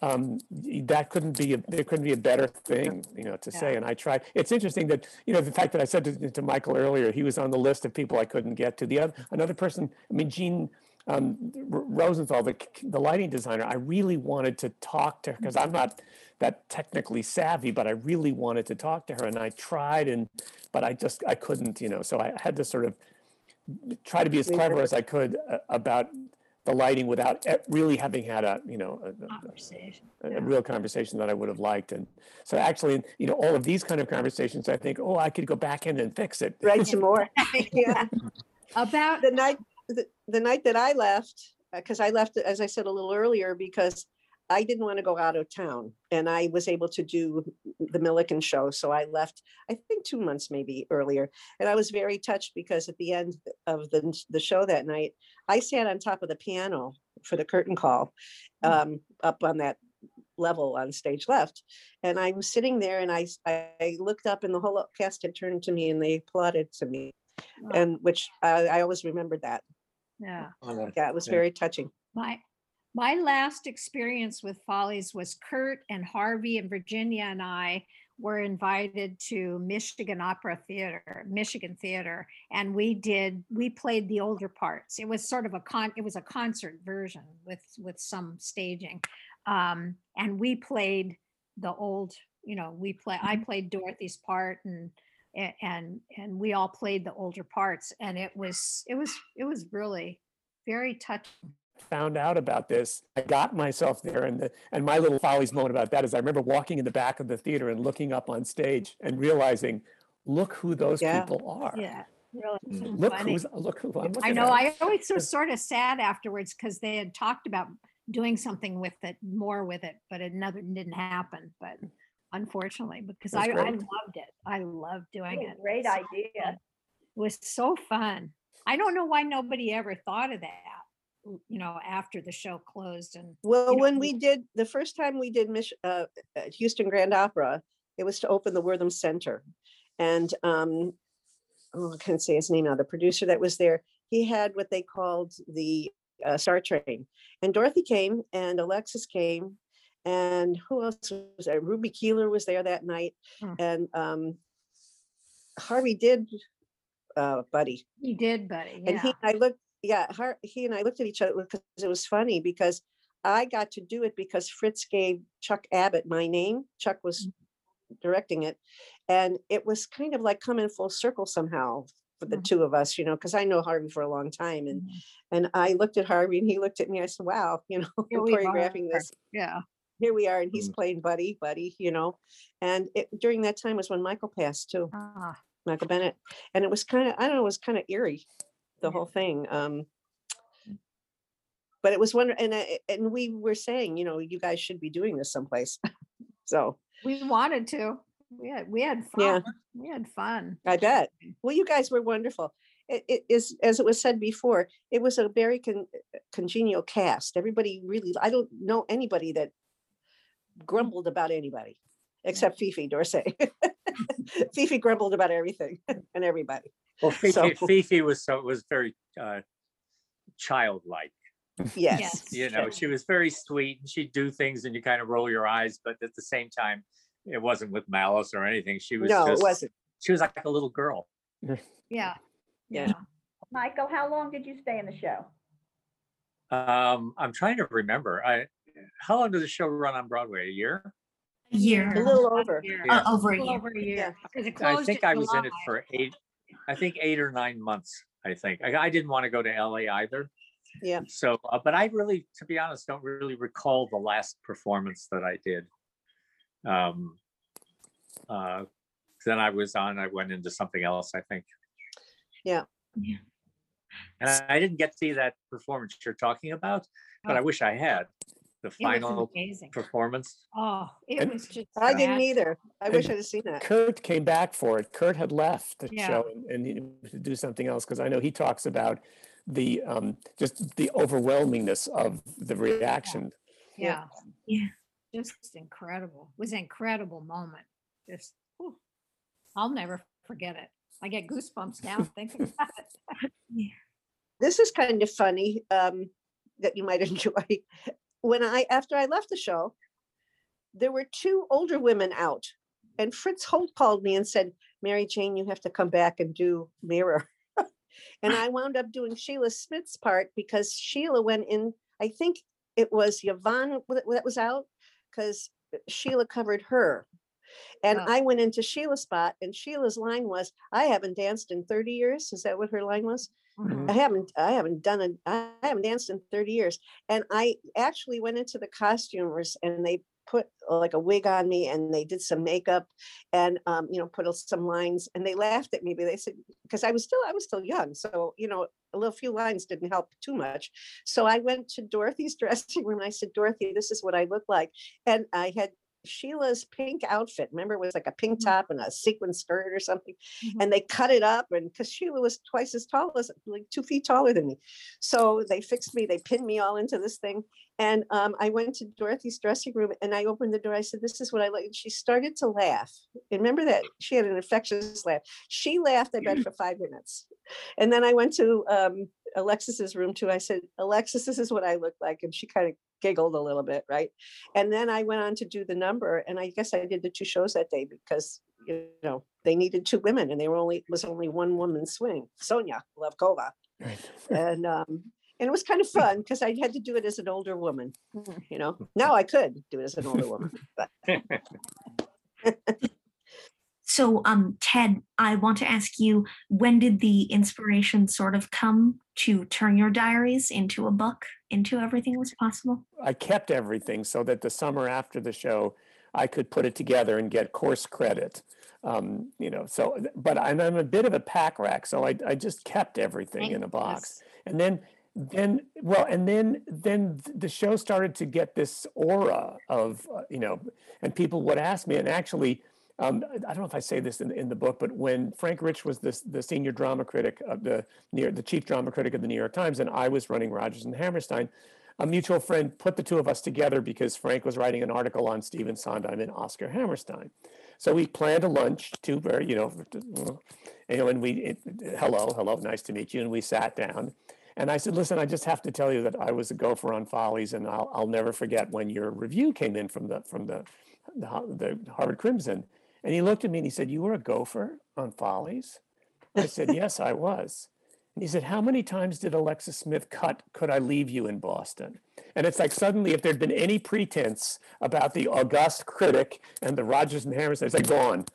um, that couldn't be, a- there couldn't be a better thing, you know, to say. And I tried, it's interesting that, you know, the fact that I said to, to Michael earlier, he was on the list of people I couldn't get to. The other, another person, I mean, Jean um, R- Rosenthal, the, the lighting designer, I really wanted to talk to her because I'm not that technically savvy, but I really wanted to talk to her and I tried and, but I just, I couldn't, you know, so I had to sort of try to be as clever as I could uh, about the lighting without really having had a, you know, a- a- Conversation. a, Yeah. real conversation that I would have liked. And so actually, you know, all of these kind of conversations, I think, oh, I could go back in and fix it. write some more. Yeah. About, the night the, the night that I left, uh, because I left, as I said a little earlier, because I didn't want to go out of town and I was able to do the Milliken show. So I left, I think two months maybe earlier. And I was very touched because at the end of the, the show that night, I sat on top of the piano for the curtain call um, up on that level on stage left. And I was sitting there and I I looked up and the whole cast had turned to me and they applauded to me. Wow. And which I, I always remembered that. yeah. Yeah, it was Yeah. very touching. My my last experience with Follies was Kert and Harvey and Virginia and I were invited to Michigan Opera Theater, Michigan Theater, and we did we played the older parts. It was sort of a con it was a concert version with with some staging. Um, and we played the old, you know, we play I played Dorothy's part and and and we all played the older parts and it was it was it was really very touching. Found out about this, I got myself there. And the, and my little follies moment about that is I remember walking in the back of the theater and looking up on stage and realizing, look who those Yeah. people are. Yeah. Really mm. Look funny. who's, look who I'm I looking know, at. I always was sort of sad afterwards because they had talked about doing something with it, more with it, but it never, didn't happen, but unfortunately, because I, I loved it. I loved doing it. great So idea. fun. It was so fun. I don't know why nobody ever thought of that, w- you know, after the show closed and. Well, you know, when we did, the first time we did Mich- uh, Houston Grand Opera, it was to open the Wortham Center. And, um, oh, I can't say his name now, the producer that was there, he had what they called the uh, Star Train. And Dorothy came and Alexis came and who else was there? Ruby Keeler was there that night. Hmm. And um, Harvey did, uh, Buddy. He did, buddy, yeah. And he. I looked, yeah, Har he and I looked at each other because it was funny because I got to do it because Fritz gave Chuck Abbott my name. Chuck was mm. directing it. And it was kind of like coming full circle somehow for the mm. two of us, you know, because I know Harvey for a long time. And mm-hmm. and I looked at Harvey and he looked at me. I said, wow, you know, Here we choreographing are. this. Yeah. Here we are. And he's mm. playing Buddy, Buddy, you know. And it, during that time was when Michael passed too. Ah, Michael Bennett. And it was kind of, I don't know, it was kind of eerie, the whole thing. Um, but it was one, and, I- and we were saying, you know, you guys should be doing this someplace. So We wanted to. We had, we had Yeah. fun. We had fun. I bet. Well, you guys were wonderful. It, it is, as it was said before, it was a very con- congenial cast. Everybody really, I don't know anybody that grumbled about anybody except Fifi D'Orsay. Fifi grumbled about everything and everybody. Well, Fifi, So- Fifi was so was very uh, childlike. Yes. You know, she was very sweet and she'd do things and you kind of roll your eyes, but at the same time, it wasn't with malice or anything. She was No, it wasn't. She was like a little girl. Yeah. Yeah. Michael, how long did you stay in the show? Um, I'm trying to remember. I how long does the show run on Broadway? A year? A year. A little over. Yeah. Uh, over a Little year. Over a year. Because it I think I was in it July. for eight. I think eight or nine months. I think I, I didn't want to go to LA either. Yeah. So, uh, but I really, to be honest, don't really recall the last performance that I did. Um, uh, then I was on. I went into something else. I think, Yeah. Yeah. and I, I didn't get to see that performance you're talking about, but I Oh. wish I had the final amazing. performance. Oh, it And- was just. I didn't either. I And wish I'd have seen that. Kurt came back for it. Kurt had left the Yeah. show and- and to do something else because I know he talks about the um just the overwhelmingness of the reaction. Yeah. Yeah. Just incredible. It was an incredible moment. Just, whew. I'll never forget it. I get goosebumps now thinking about it. yeah. This is kind of funny um, that you might enjoy. When I, after I left the show, there were two older women out. And Fritz Holt called me and said, Mary Jane, you have to come back and do Mirror. and I wound up doing Sheila Smith's part because Sheila went in, I think it was Yvonne that was out because Sheila covered her. And Oh. I went into Sheila's spot, and Sheila's line was, I haven't danced in 30 years. Is that what her line was? Mhm. I haven't, I haven't done it. I haven't danced in 30 years. And I actually went into the costumers and they put like a wig on me and they did some makeup and, um, you know, put some lines and they laughed at me, but they said, because I was still, I was still young. So, you know, a little few lines didn't help too much. So I went to Dorothy's dressing room and I said, Dorothy, this is what I look like. And I had Sheila's pink outfit. Remember, it was like a pink top and a sequin skirt or something. And they cut it up, and because Sheila was twice as tall as like two feet taller than me, so they fixed me. They pinned me all into this thing, and um, I went to Dorothy's dressing room and I opened the door. I said, "This is what I like." And she started to laugh. And remember that she had an infectious laugh. She laughed, I bet, for five minutes, and then I went to um, Alexis's room too. I said, "Alexis, this is what I look like," and she kind of giggled a little bit, right? And then I went on to do the number, and I guess I did the two shows that day because you know they needed two women, and they were only was only one woman swing, Sonia Levkova, Right. and um, and it was kind of fun because I had to do it as an older woman, you know. Now I could do it as an older woman, So, um, Ted, I want to ask you, when did the inspiration sort of come to turn your diaries into a book, into Everything Was Possible? I kept everything so that the summer after the show, I could put it together and get course credit. Um, you know, so, but I'm, I'm a bit of a pack rack, so I, I just kept everything Thank in a box. goodness. And then, then, well, and then, then the show started to get this aura of, uh, you know, and people would ask me, and actually, um, I don't know if I say this in, in the book, but when Frank Rich was the, the senior drama critic of the, near the chief drama critic of the New York Times, and I was running Rodgers and Hammerstein, a mutual friend put the two of us together because Frank was writing an article on Stephen Sondheim and Oscar Hammerstein. So we planned a lunch, know, you know, and we, it, hello, hello, nice to meet you. And we sat down. And I said, listen, I just have to tell you that I was a gopher on Follies, and I'll, I'll never forget when your review came in from the from the, the the Harvard Crimson. And he looked at me and he said, "You were a gopher on Follies." I said, "Yes, I was." And he said, "How many times did Alexis Smith cut? Could I leave you in Boston?" And it's like suddenly, if there'd been any pretense about the august critic and the Rodgers and Hammerstein, it's like gone,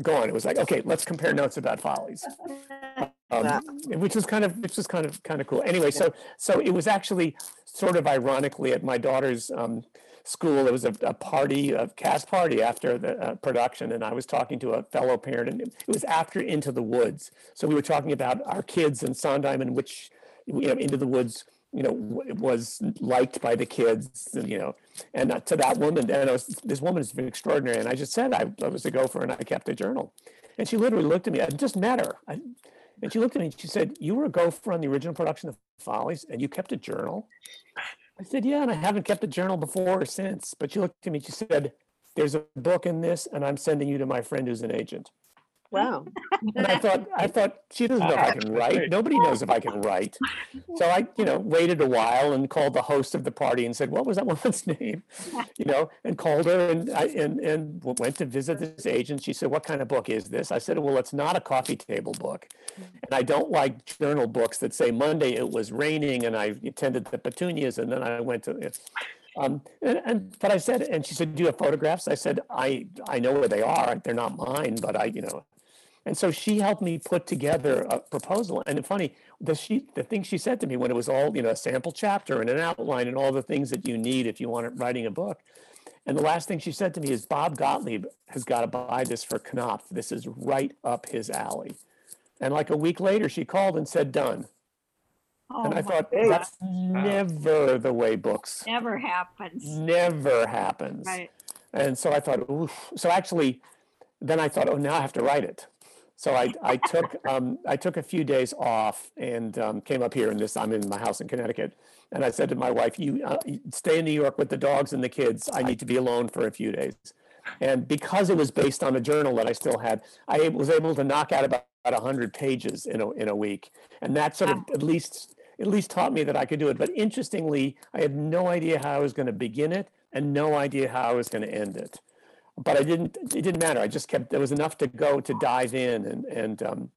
gone. It was like, okay, let's compare notes about Follies um, which is kind of which was kind of kind of cool. Anyway, so so it was actually sort of ironically at my daughter's um, school. There was a, a party, a cast party after the uh, production, and I was talking to a fellow parent, and it was after Into the Woods. So we were talking about our kids and Sondheim, and which you know Into the Woods. You know, was liked by the kids, you know, and to that woman, and was, this woman is extraordinary. And I just said I, I was a gopher and I kept a journal. And she literally looked at me. I just met her. I, and she looked at me and she said, You were a gopher on the original production of Follies and you kept a journal? I said, Yeah, and I haven't kept a journal before or since. But she looked at me she said, There's a book in this, and I'm sending you to my friend who's an agent. Wow. And I thought, I thought she doesn't know if I can write. Nobody knows if I can write. So I, you know, waited a while and called the host of the party and said, "What was that woman's name?" You know, and called her and I and and went to visit this agent. She said, "What kind of book is this?" I said, "Well, it's not a coffee table book, and I don't like journal books that say Monday it was raining and I tended the petunias and then I went to." Um, and, and but I said, and she said, "Do you have photographs?" I said, "I I know where they are. They're not mine, but I, you know." And so she helped me put together a proposal. And funny, the she the thing she said to me when it was all, you know, a sample chapter and an outline and all the things that you need if you want to writing a book. And the last thing she said to me is Bob Gottlieb has got to buy this for Knopf. This is right up his alley. And like a week later, she called and said, done. Oh and I thought, God. that's never the way books Never happens. never happens. Right. And so I thought, oof. So actually, then I thought, oh, now I have to write it. So I, I took um, I took a few days off and um, came up here in this. I'm in my house in Connecticut, and I said to my wife, "You uh, stay in New York with the dogs and the kids. I need to be alone for a few days." And because it was based on a journal that I still had, I was able to knock out about, about 100 pages in a, in a week. And that sort of at least at least taught me that I could do it. But interestingly, I had no idea how I was going to begin it and no idea how I was going to end it. But I didn't. It didn't matter. I just kept. There was enough to go to dive in, and and um,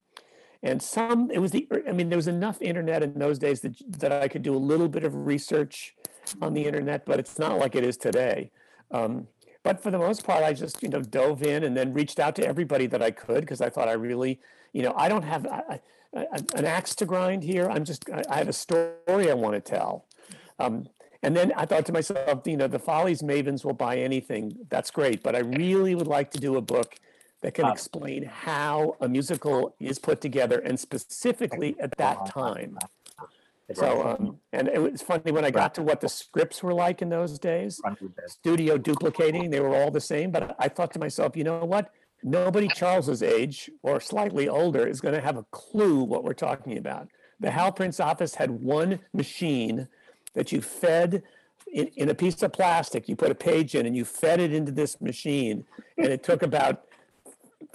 and some. It was the. I mean, there was enough internet in those days that that I could do a little bit of research on the internet, but it's not like it is today. Um, but for the most part, I just you know dove in and then reached out to everybody that I could because I thought I really, you know, I don't have an axe to grind here. I'm just I, I have a story I want to tell. Um, and then I thought to myself, you know, the Follies Mavens will buy anything. That's great, but I really would like to do a book that can explain how a musical is put together, and specifically at that time. So, um, and it was funny when I got to what the scripts were like in those days, studio duplicating, they were all the same. But I thought to myself, you know what? Nobody Charles's age or slightly older is going to have a clue what we're talking about. The Hal Prince office had one machine that you fed in, in a piece of plastic. You put a page in and you fed it into this machine, and it took about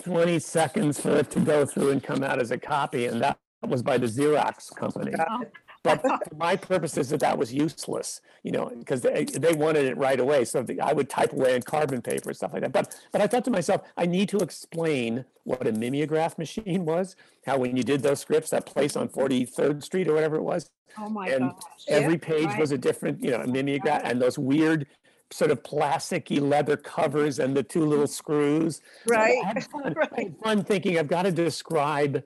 20 seconds for it to go through and come out as a copy. And that was by the Xerox company. But for my purposes, that that was useless, you know, because they, they wanted it right away. So the, I would type away on carbon paper and stuff like that. But but I thought to myself, I need to explain what a mimeograph machine was. How when you did those scripts, that place on 43rd Street or whatever it was, Oh my and gosh. every Yeah, page right. was a different, you know, a mimeograph, and those weird sort of plasticky leather covers and the two little screws. Right, fun, had fun thinking I've got to describe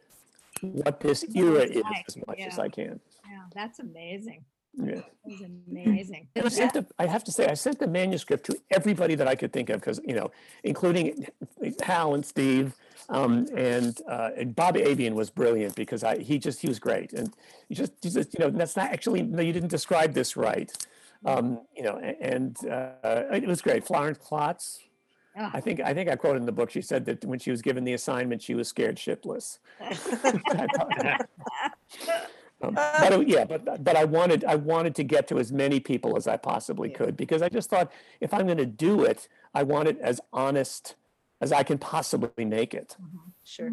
what this era is as much as. I can. That's amazing. Yeah. That's amazing. I sent the, I have to say, I sent the manuscript to everybody that I could think of, because, you know, including Hal and Steve, Um, and, uh, and Bob Avian was brilliant because I, he just, he was great. And you just, you just, you know, that's not actually, no, you didn't describe this right. Um, you know, and, uh, it was great. Florence Klotz. Ah. I think, I think I quoted in the book, she said that when she was given the assignment, she was scared shitless. Um, But it- yeah, but, but I wanted, I wanted to get to as many people as I possibly could because I just thought if I'm going to do it, I want it as honest as I can possibly make it. Sure.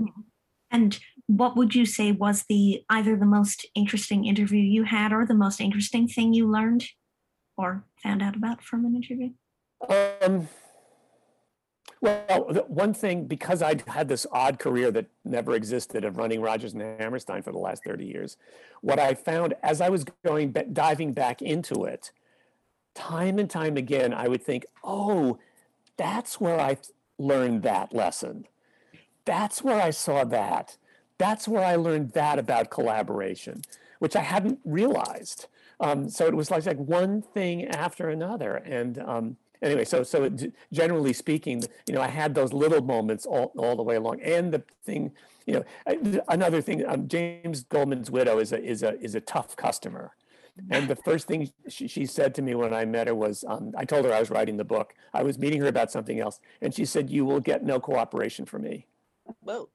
And what would you say was the either the most interesting interview you had or the most interesting thing you learned or found out about from an interview? Um, well, one thing, because I'd had this odd career that never existed of running Rodgers and Hammerstein for the last 30 years, what I found as I was going, diving back into it, time and time again, I would think, oh, that's where I learned that lesson. That's where I saw that. That's where I learned that about collaboration, which I hadn't realized. Um, so it was like, like one thing after another. And um, anyway, so so it, generally speaking, you know, I had those little moments all, all the way along. And the thing, you know, another thing, um, James Goldman's widow is a is a is a tough customer. And the first thing she, she said to me when I met her was, um, I told her I was writing the book. I was meeting her about something else, and she said, "You will get no cooperation from me." Whoa.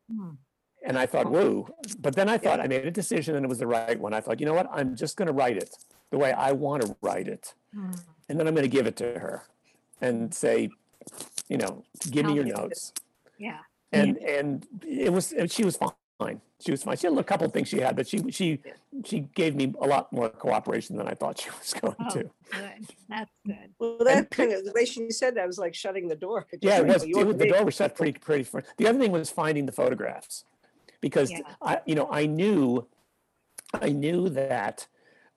And I thought, whoa. But then I thought I made a decision and it was the right one. I thought, you know what? I'm just going to write it the way I want to write it. Hmm. And then I'm going to give it to her and say, you know, give me your Help you. notes. Yeah. And and it was and she was fine. She was fine. She had a couple of things she had, but she she she gave me a lot more cooperation than I thought she was going Oh, to. good. That's good. Well, that kind of, the way she said that was like shutting the door. Yeah, it was. Oh, it was- the door was shut pretty, pretty. fir- The other thing was finding the photographs, because Yeah. I, you know, I knew, I knew that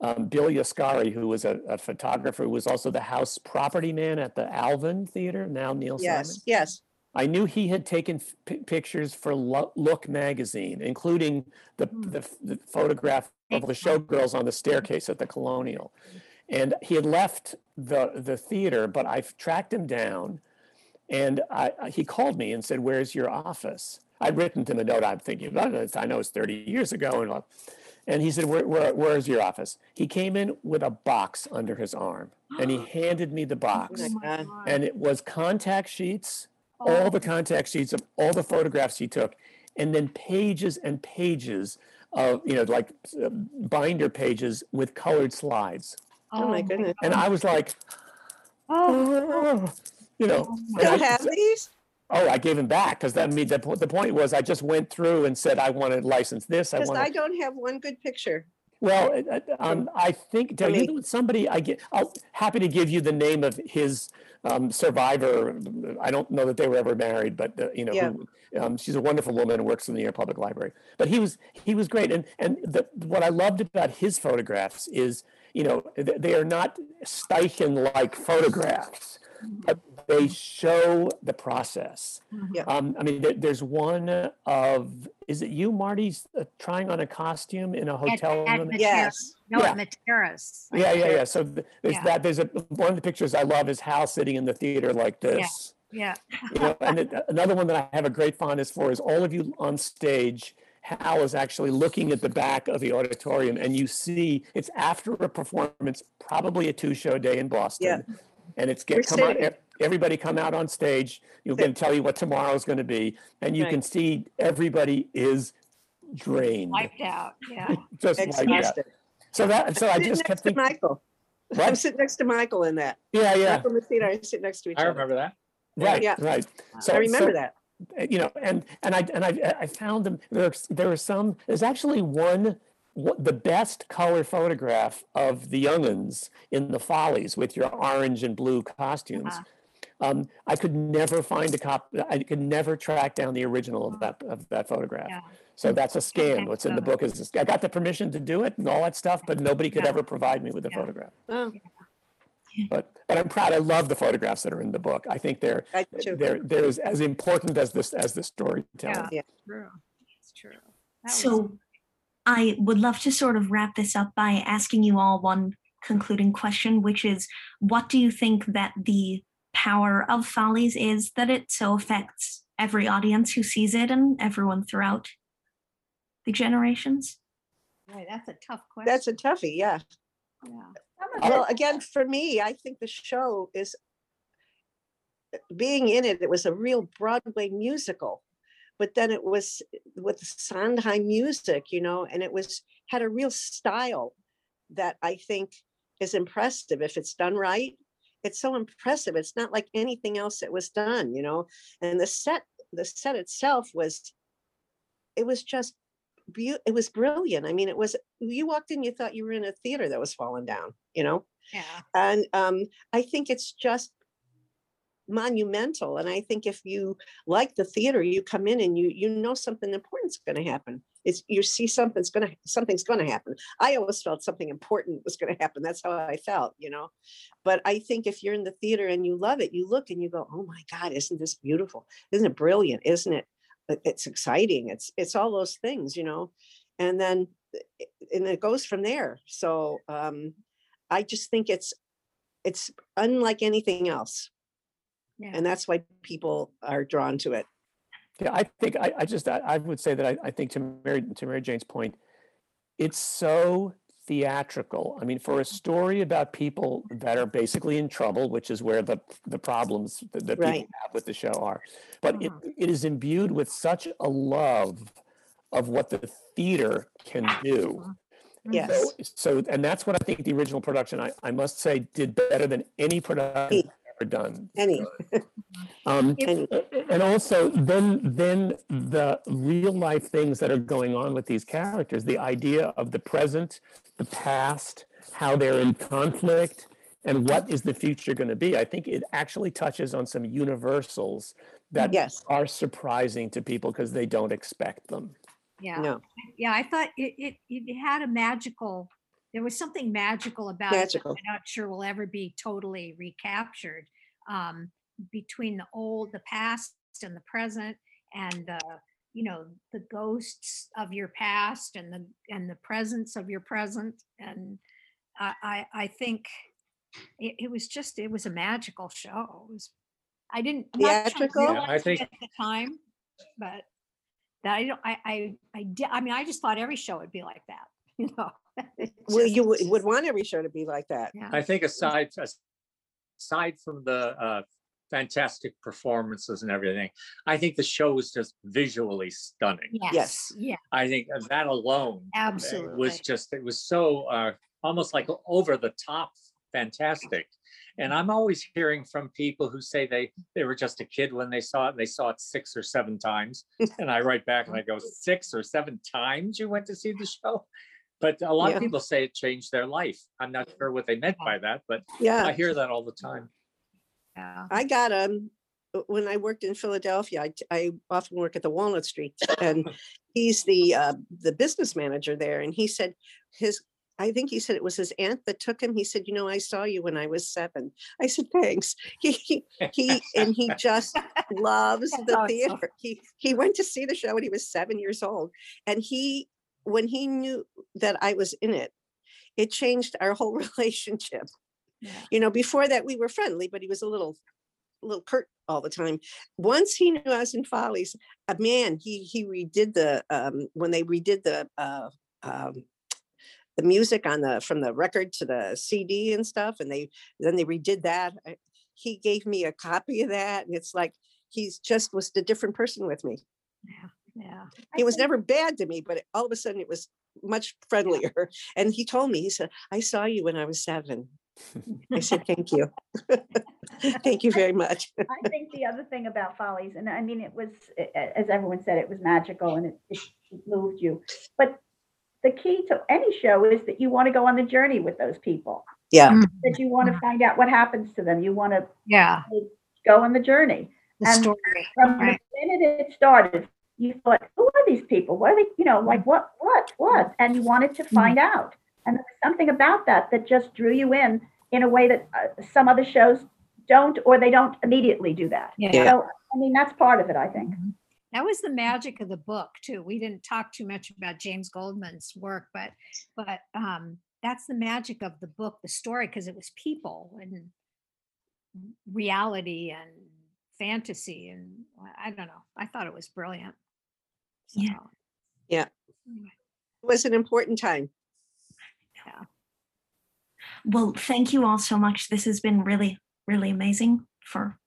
um, Bill Yaskari, who was a, a photographer, who was also the house property man at the Alvin Theater, now Neil Simon. Yes, yes. I knew he had taken f- pictures for Lo- Look magazine, including the, the, the photograph of the showgirls on the staircase at the Colonial. And he had left the, the theater, but I tracked him down and I, he called me and said, Where's your office? I'd written to him a note. I'm thinking, "Oh, it's- I know it's 30 years ago. And. And he said, where, where, Where's your office? He came in with a box under his arm and he handed me the box. Oh my God. And it was contact sheets, all the contact sheets of all the photographs he took, and then pages and pages of, you know, like uh, binder pages with colored slides. Oh my goodness. And I was like, oh, you know. and Still I- have these? Oh, I gave him back because that mean the, po- the point was I just went through and said I want to license this. I Because want I to. don't have one good picture. Well, it- it, um, I think tell you know, somebody I get. I'll happy to give you the name of his um, survivor. I don't know that they were ever married, but uh, you know, Yeah. who, um, she's a wonderful woman and works in the New York Public Library. But he was he was great, and and the, what I loved about his photographs is you know th- they are not Steichen like photographs, but they show the process. Yeah. Um, I mean, there, there's one of is it you, Marti, uh, trying on a costume in a hotel at room? Matera- Yes. No, Yeah. at Materas. Yeah, yeah, yeah. So th- there's Yeah. that. There's a one of the pictures I love is Hal sitting in the theater like this. Yeah. You know, and it, another one that I have a great fondness for is all of you on stage. Hal is actually looking at the back of the auditorium, and you see it's after a performance, probably a two-show day in Boston, yeah. and it's We're get come out. sitting. e- Everybody come out on stage. You're going to tell you what tomorrow is going to be, and you can see everybody is drained, Wiped out. Yeah. just like that. Exhausted. So that, so I I'm sitting just kept next to thinking, Michael. I'm sitting next to Michael in that. yeah, yeah. Michael Misita, I sit next to each I other. remember that. Right, Yeah. right. So I remember that. uh, You know, and and I and I I found them. There's there are some. There's actually one. What, the best color photograph of the younguns in the Follies with your orange and blue costumes. Uh-huh. Um, I could never find a cop. I could never track down the original of that of that photograph. Yeah. So that's a scam. What's in the book is I got the permission to do it and all that stuff, but nobody could Yeah. ever provide me with a Yeah. photograph. Oh, But but I'm proud. I love the photographs that are in the book. I think they're they're they're as, as important as this as the storytelling. Yeah. True. It's true. That was- So I would love to sort of wrap this up by asking you all one concluding question, which is what do you think that the power of Follies is that it so affects every audience who sees it and everyone throughout the generations? Boy, that's a tough question. That's a toughie, yeah. Yeah. Well, again, for me, I think the show is being in it, it was a real Broadway musical. But then it was with Sondheim music, you know, and it was had a real style that I think is impressive if it's done right. It's so impressive. It's not like anything else that was done, you know. And the set, the set itself was, it was just beau- it was brilliant. I mean, it was you walked in, you thought you were in a theater that was falling down, you know. Yeah. And um, I think it's just monumental. And I think if you like the theater, you come in and you you know something important's going to happen. It's you see something's going to something's going to happen. I always felt something important was going to happen. That's how I felt, you know. But I think if you're in the theater and you love it, you look and you go, "Oh my God, isn't this beautiful? Isn't it brilliant? Isn't it? it- It's exciting. It's it's all those things, you know." And then and it goes from there. So um, I just think it's it's unlike anything else Yeah. and that's why people are drawn to it. Yeah, I think I, I just I, I would say that I, I think to Mary to Mary Jane's point, it's so theatrical. I mean, for a story about people that are basically in trouble, which is where the the problems that, that Right. people have with the show are, but it, mm-hmm. it is imbued with such a love of what the theater can do. Mm-hmm. Yes. So, so and that's what I think the original production, I, I must say, did better than any production ever done. Any. Um, Any. and also then then the real life things that are going on with these characters, the idea of the present, the past, how they're in conflict, and what is the future going to be. I think it actually touches on some universals that Yes. are surprising to people because they don't expect them. Yeah. No. Yeah, I thought it, it, it had a magical, there was something magical about it. Magical. I'm not sure will ever be totally recaptured. Um, between the old, the past and the present and the, you know, the ghosts of your past and the, and the presence of your present. And I, I, I think it, it was just, it was a magical show. It was, I didn't. I'm not sure I Theatrical? Yeah, I think- At the time, but that I don't, I, I, I did, I mean, I just thought every show would be like that, you know? It Well, you would, would want every show to be like that. Yeah. I think aside aside from the uh, fantastic performances and everything, I think the show was just visually stunning. Yes, yeah, I think that alone uh, absolutely. was just it was so uh, almost like over the top fantastic. And I'm always hearing from people who say they they were just a kid when they saw it. and They saw it six or seven times, and I write back and I go, six or seven times you went to see the show. But a lot Yeah. of people say it changed their life. I'm not sure what they meant by that, but yeah, I hear that all the time. Yeah. I got um when I worked in Philadelphia, I, I often work at the Walnut Street, and he's the uh, the business manager there, and he said his. I think he said it was his aunt that took him. He said, "You know, I saw you when I was seven. I said, "Thanks." He he, he and he just loves the theater. He he went to see the show when he was seven years old, and he when he knew that I was in it, it changed our whole relationship. Yeah. You know, before that we were friendly, but he was a little a little curt all the time. Once he knew I was in Follies, uh, man, he he redid the um when they redid the uh um the music on the from the record to the CD and stuff, and they then they redid that. I- He gave me a copy of that, and it's like he's just was a different person with me. Yeah. He was never bad to me, but all of a sudden it was much friendlier. And he told me, he said, "I saw you when I was seven. I said, "Thank you, thank you very much." I think the other thing about Follies, and I mean, it was, a- a- as everyone said, it was magical and it, it it moved you. But the key to any show is that you want to go on the journey with those people, Yeah, mm-hmm. that you want to mm-hmm. find out what happens to them. You want to Yeah, go on the journey. the And story. From right. the minute it started, you thought, who are these people? What are they, you know, like what, what, what? And you wanted to find out. And there was something about that that just drew you in in a way that uh, some other shows don't, or they don't immediately do that. Yeah. So, I mean, that's part of it, I think. That was the magic of the book too. We didn't talk too much about James Goldman's work, but but um, that's the magic of the book, the story, because it was people and reality and fantasy and I- I don't know. I thought it was brilliant. Yeah. So, Yeah, anyway, it was an important time. yeah. Well, thank you all so much. This has been really, really amazing for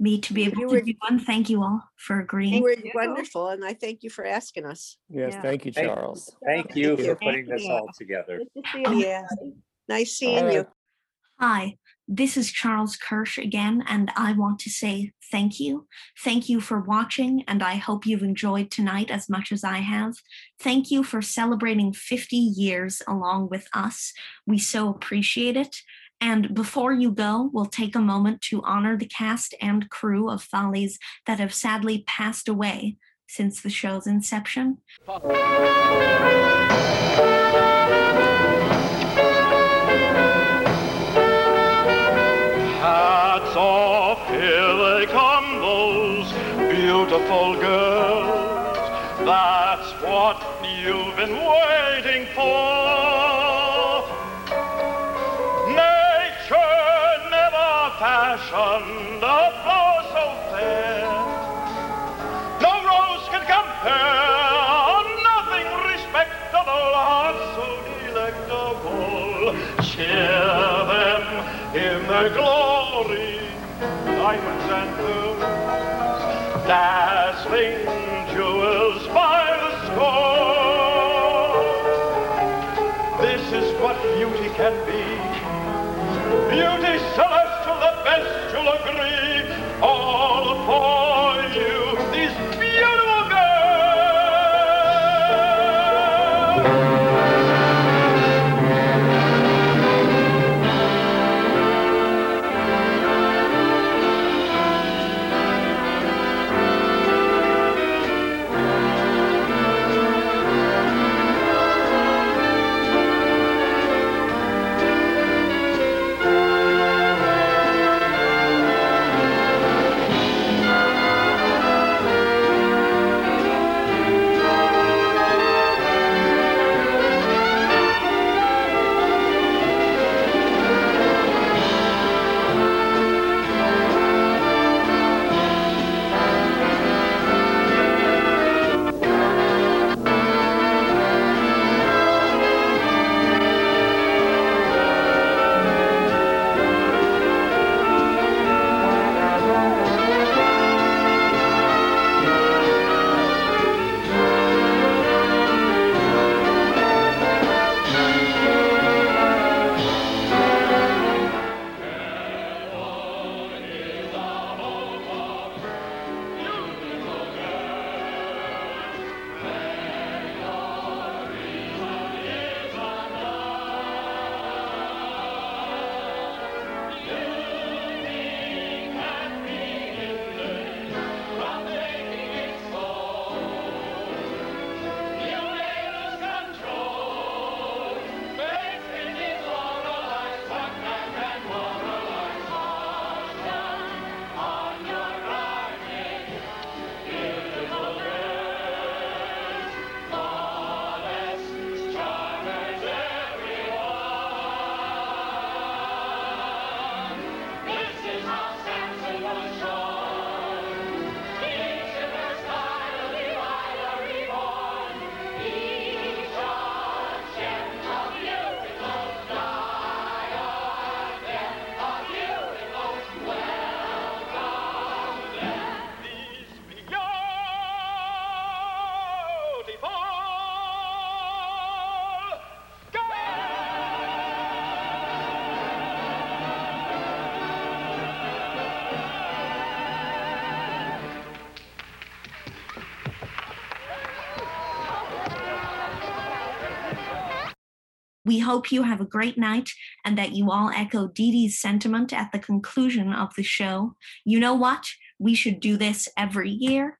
me to be able You to were- do one. Thank you all for You agreeing. were you. wonderful, and I thank you for asking us. Yes, Yeah. thank you, Charles. Thank you you. for putting this all together. Good to see Oh. Yeah, nice All seeing you. Hi, this is Charles Kirsch again, and I want to say thank you. Thank you for watching, and I hope you've enjoyed tonight as much as I have. Thank you for celebrating 50 years along with us. We so appreciate it. And before you go, we'll take a moment to honor the cast and crew of Follies that have sadly passed away since the show's inception. Been waiting for. Nature never fashioned a flower so fair. No rose can compare, nothing respectable, heart so delectable. Cheer them in their glory, diamonds and pearls, dazzling jewels by can be. Beauty celestial, the best you'll agree. All for We hope you have a great night and that you all echo Dee Dee's sentiment at the conclusion of the show. You know what? We should do this every year.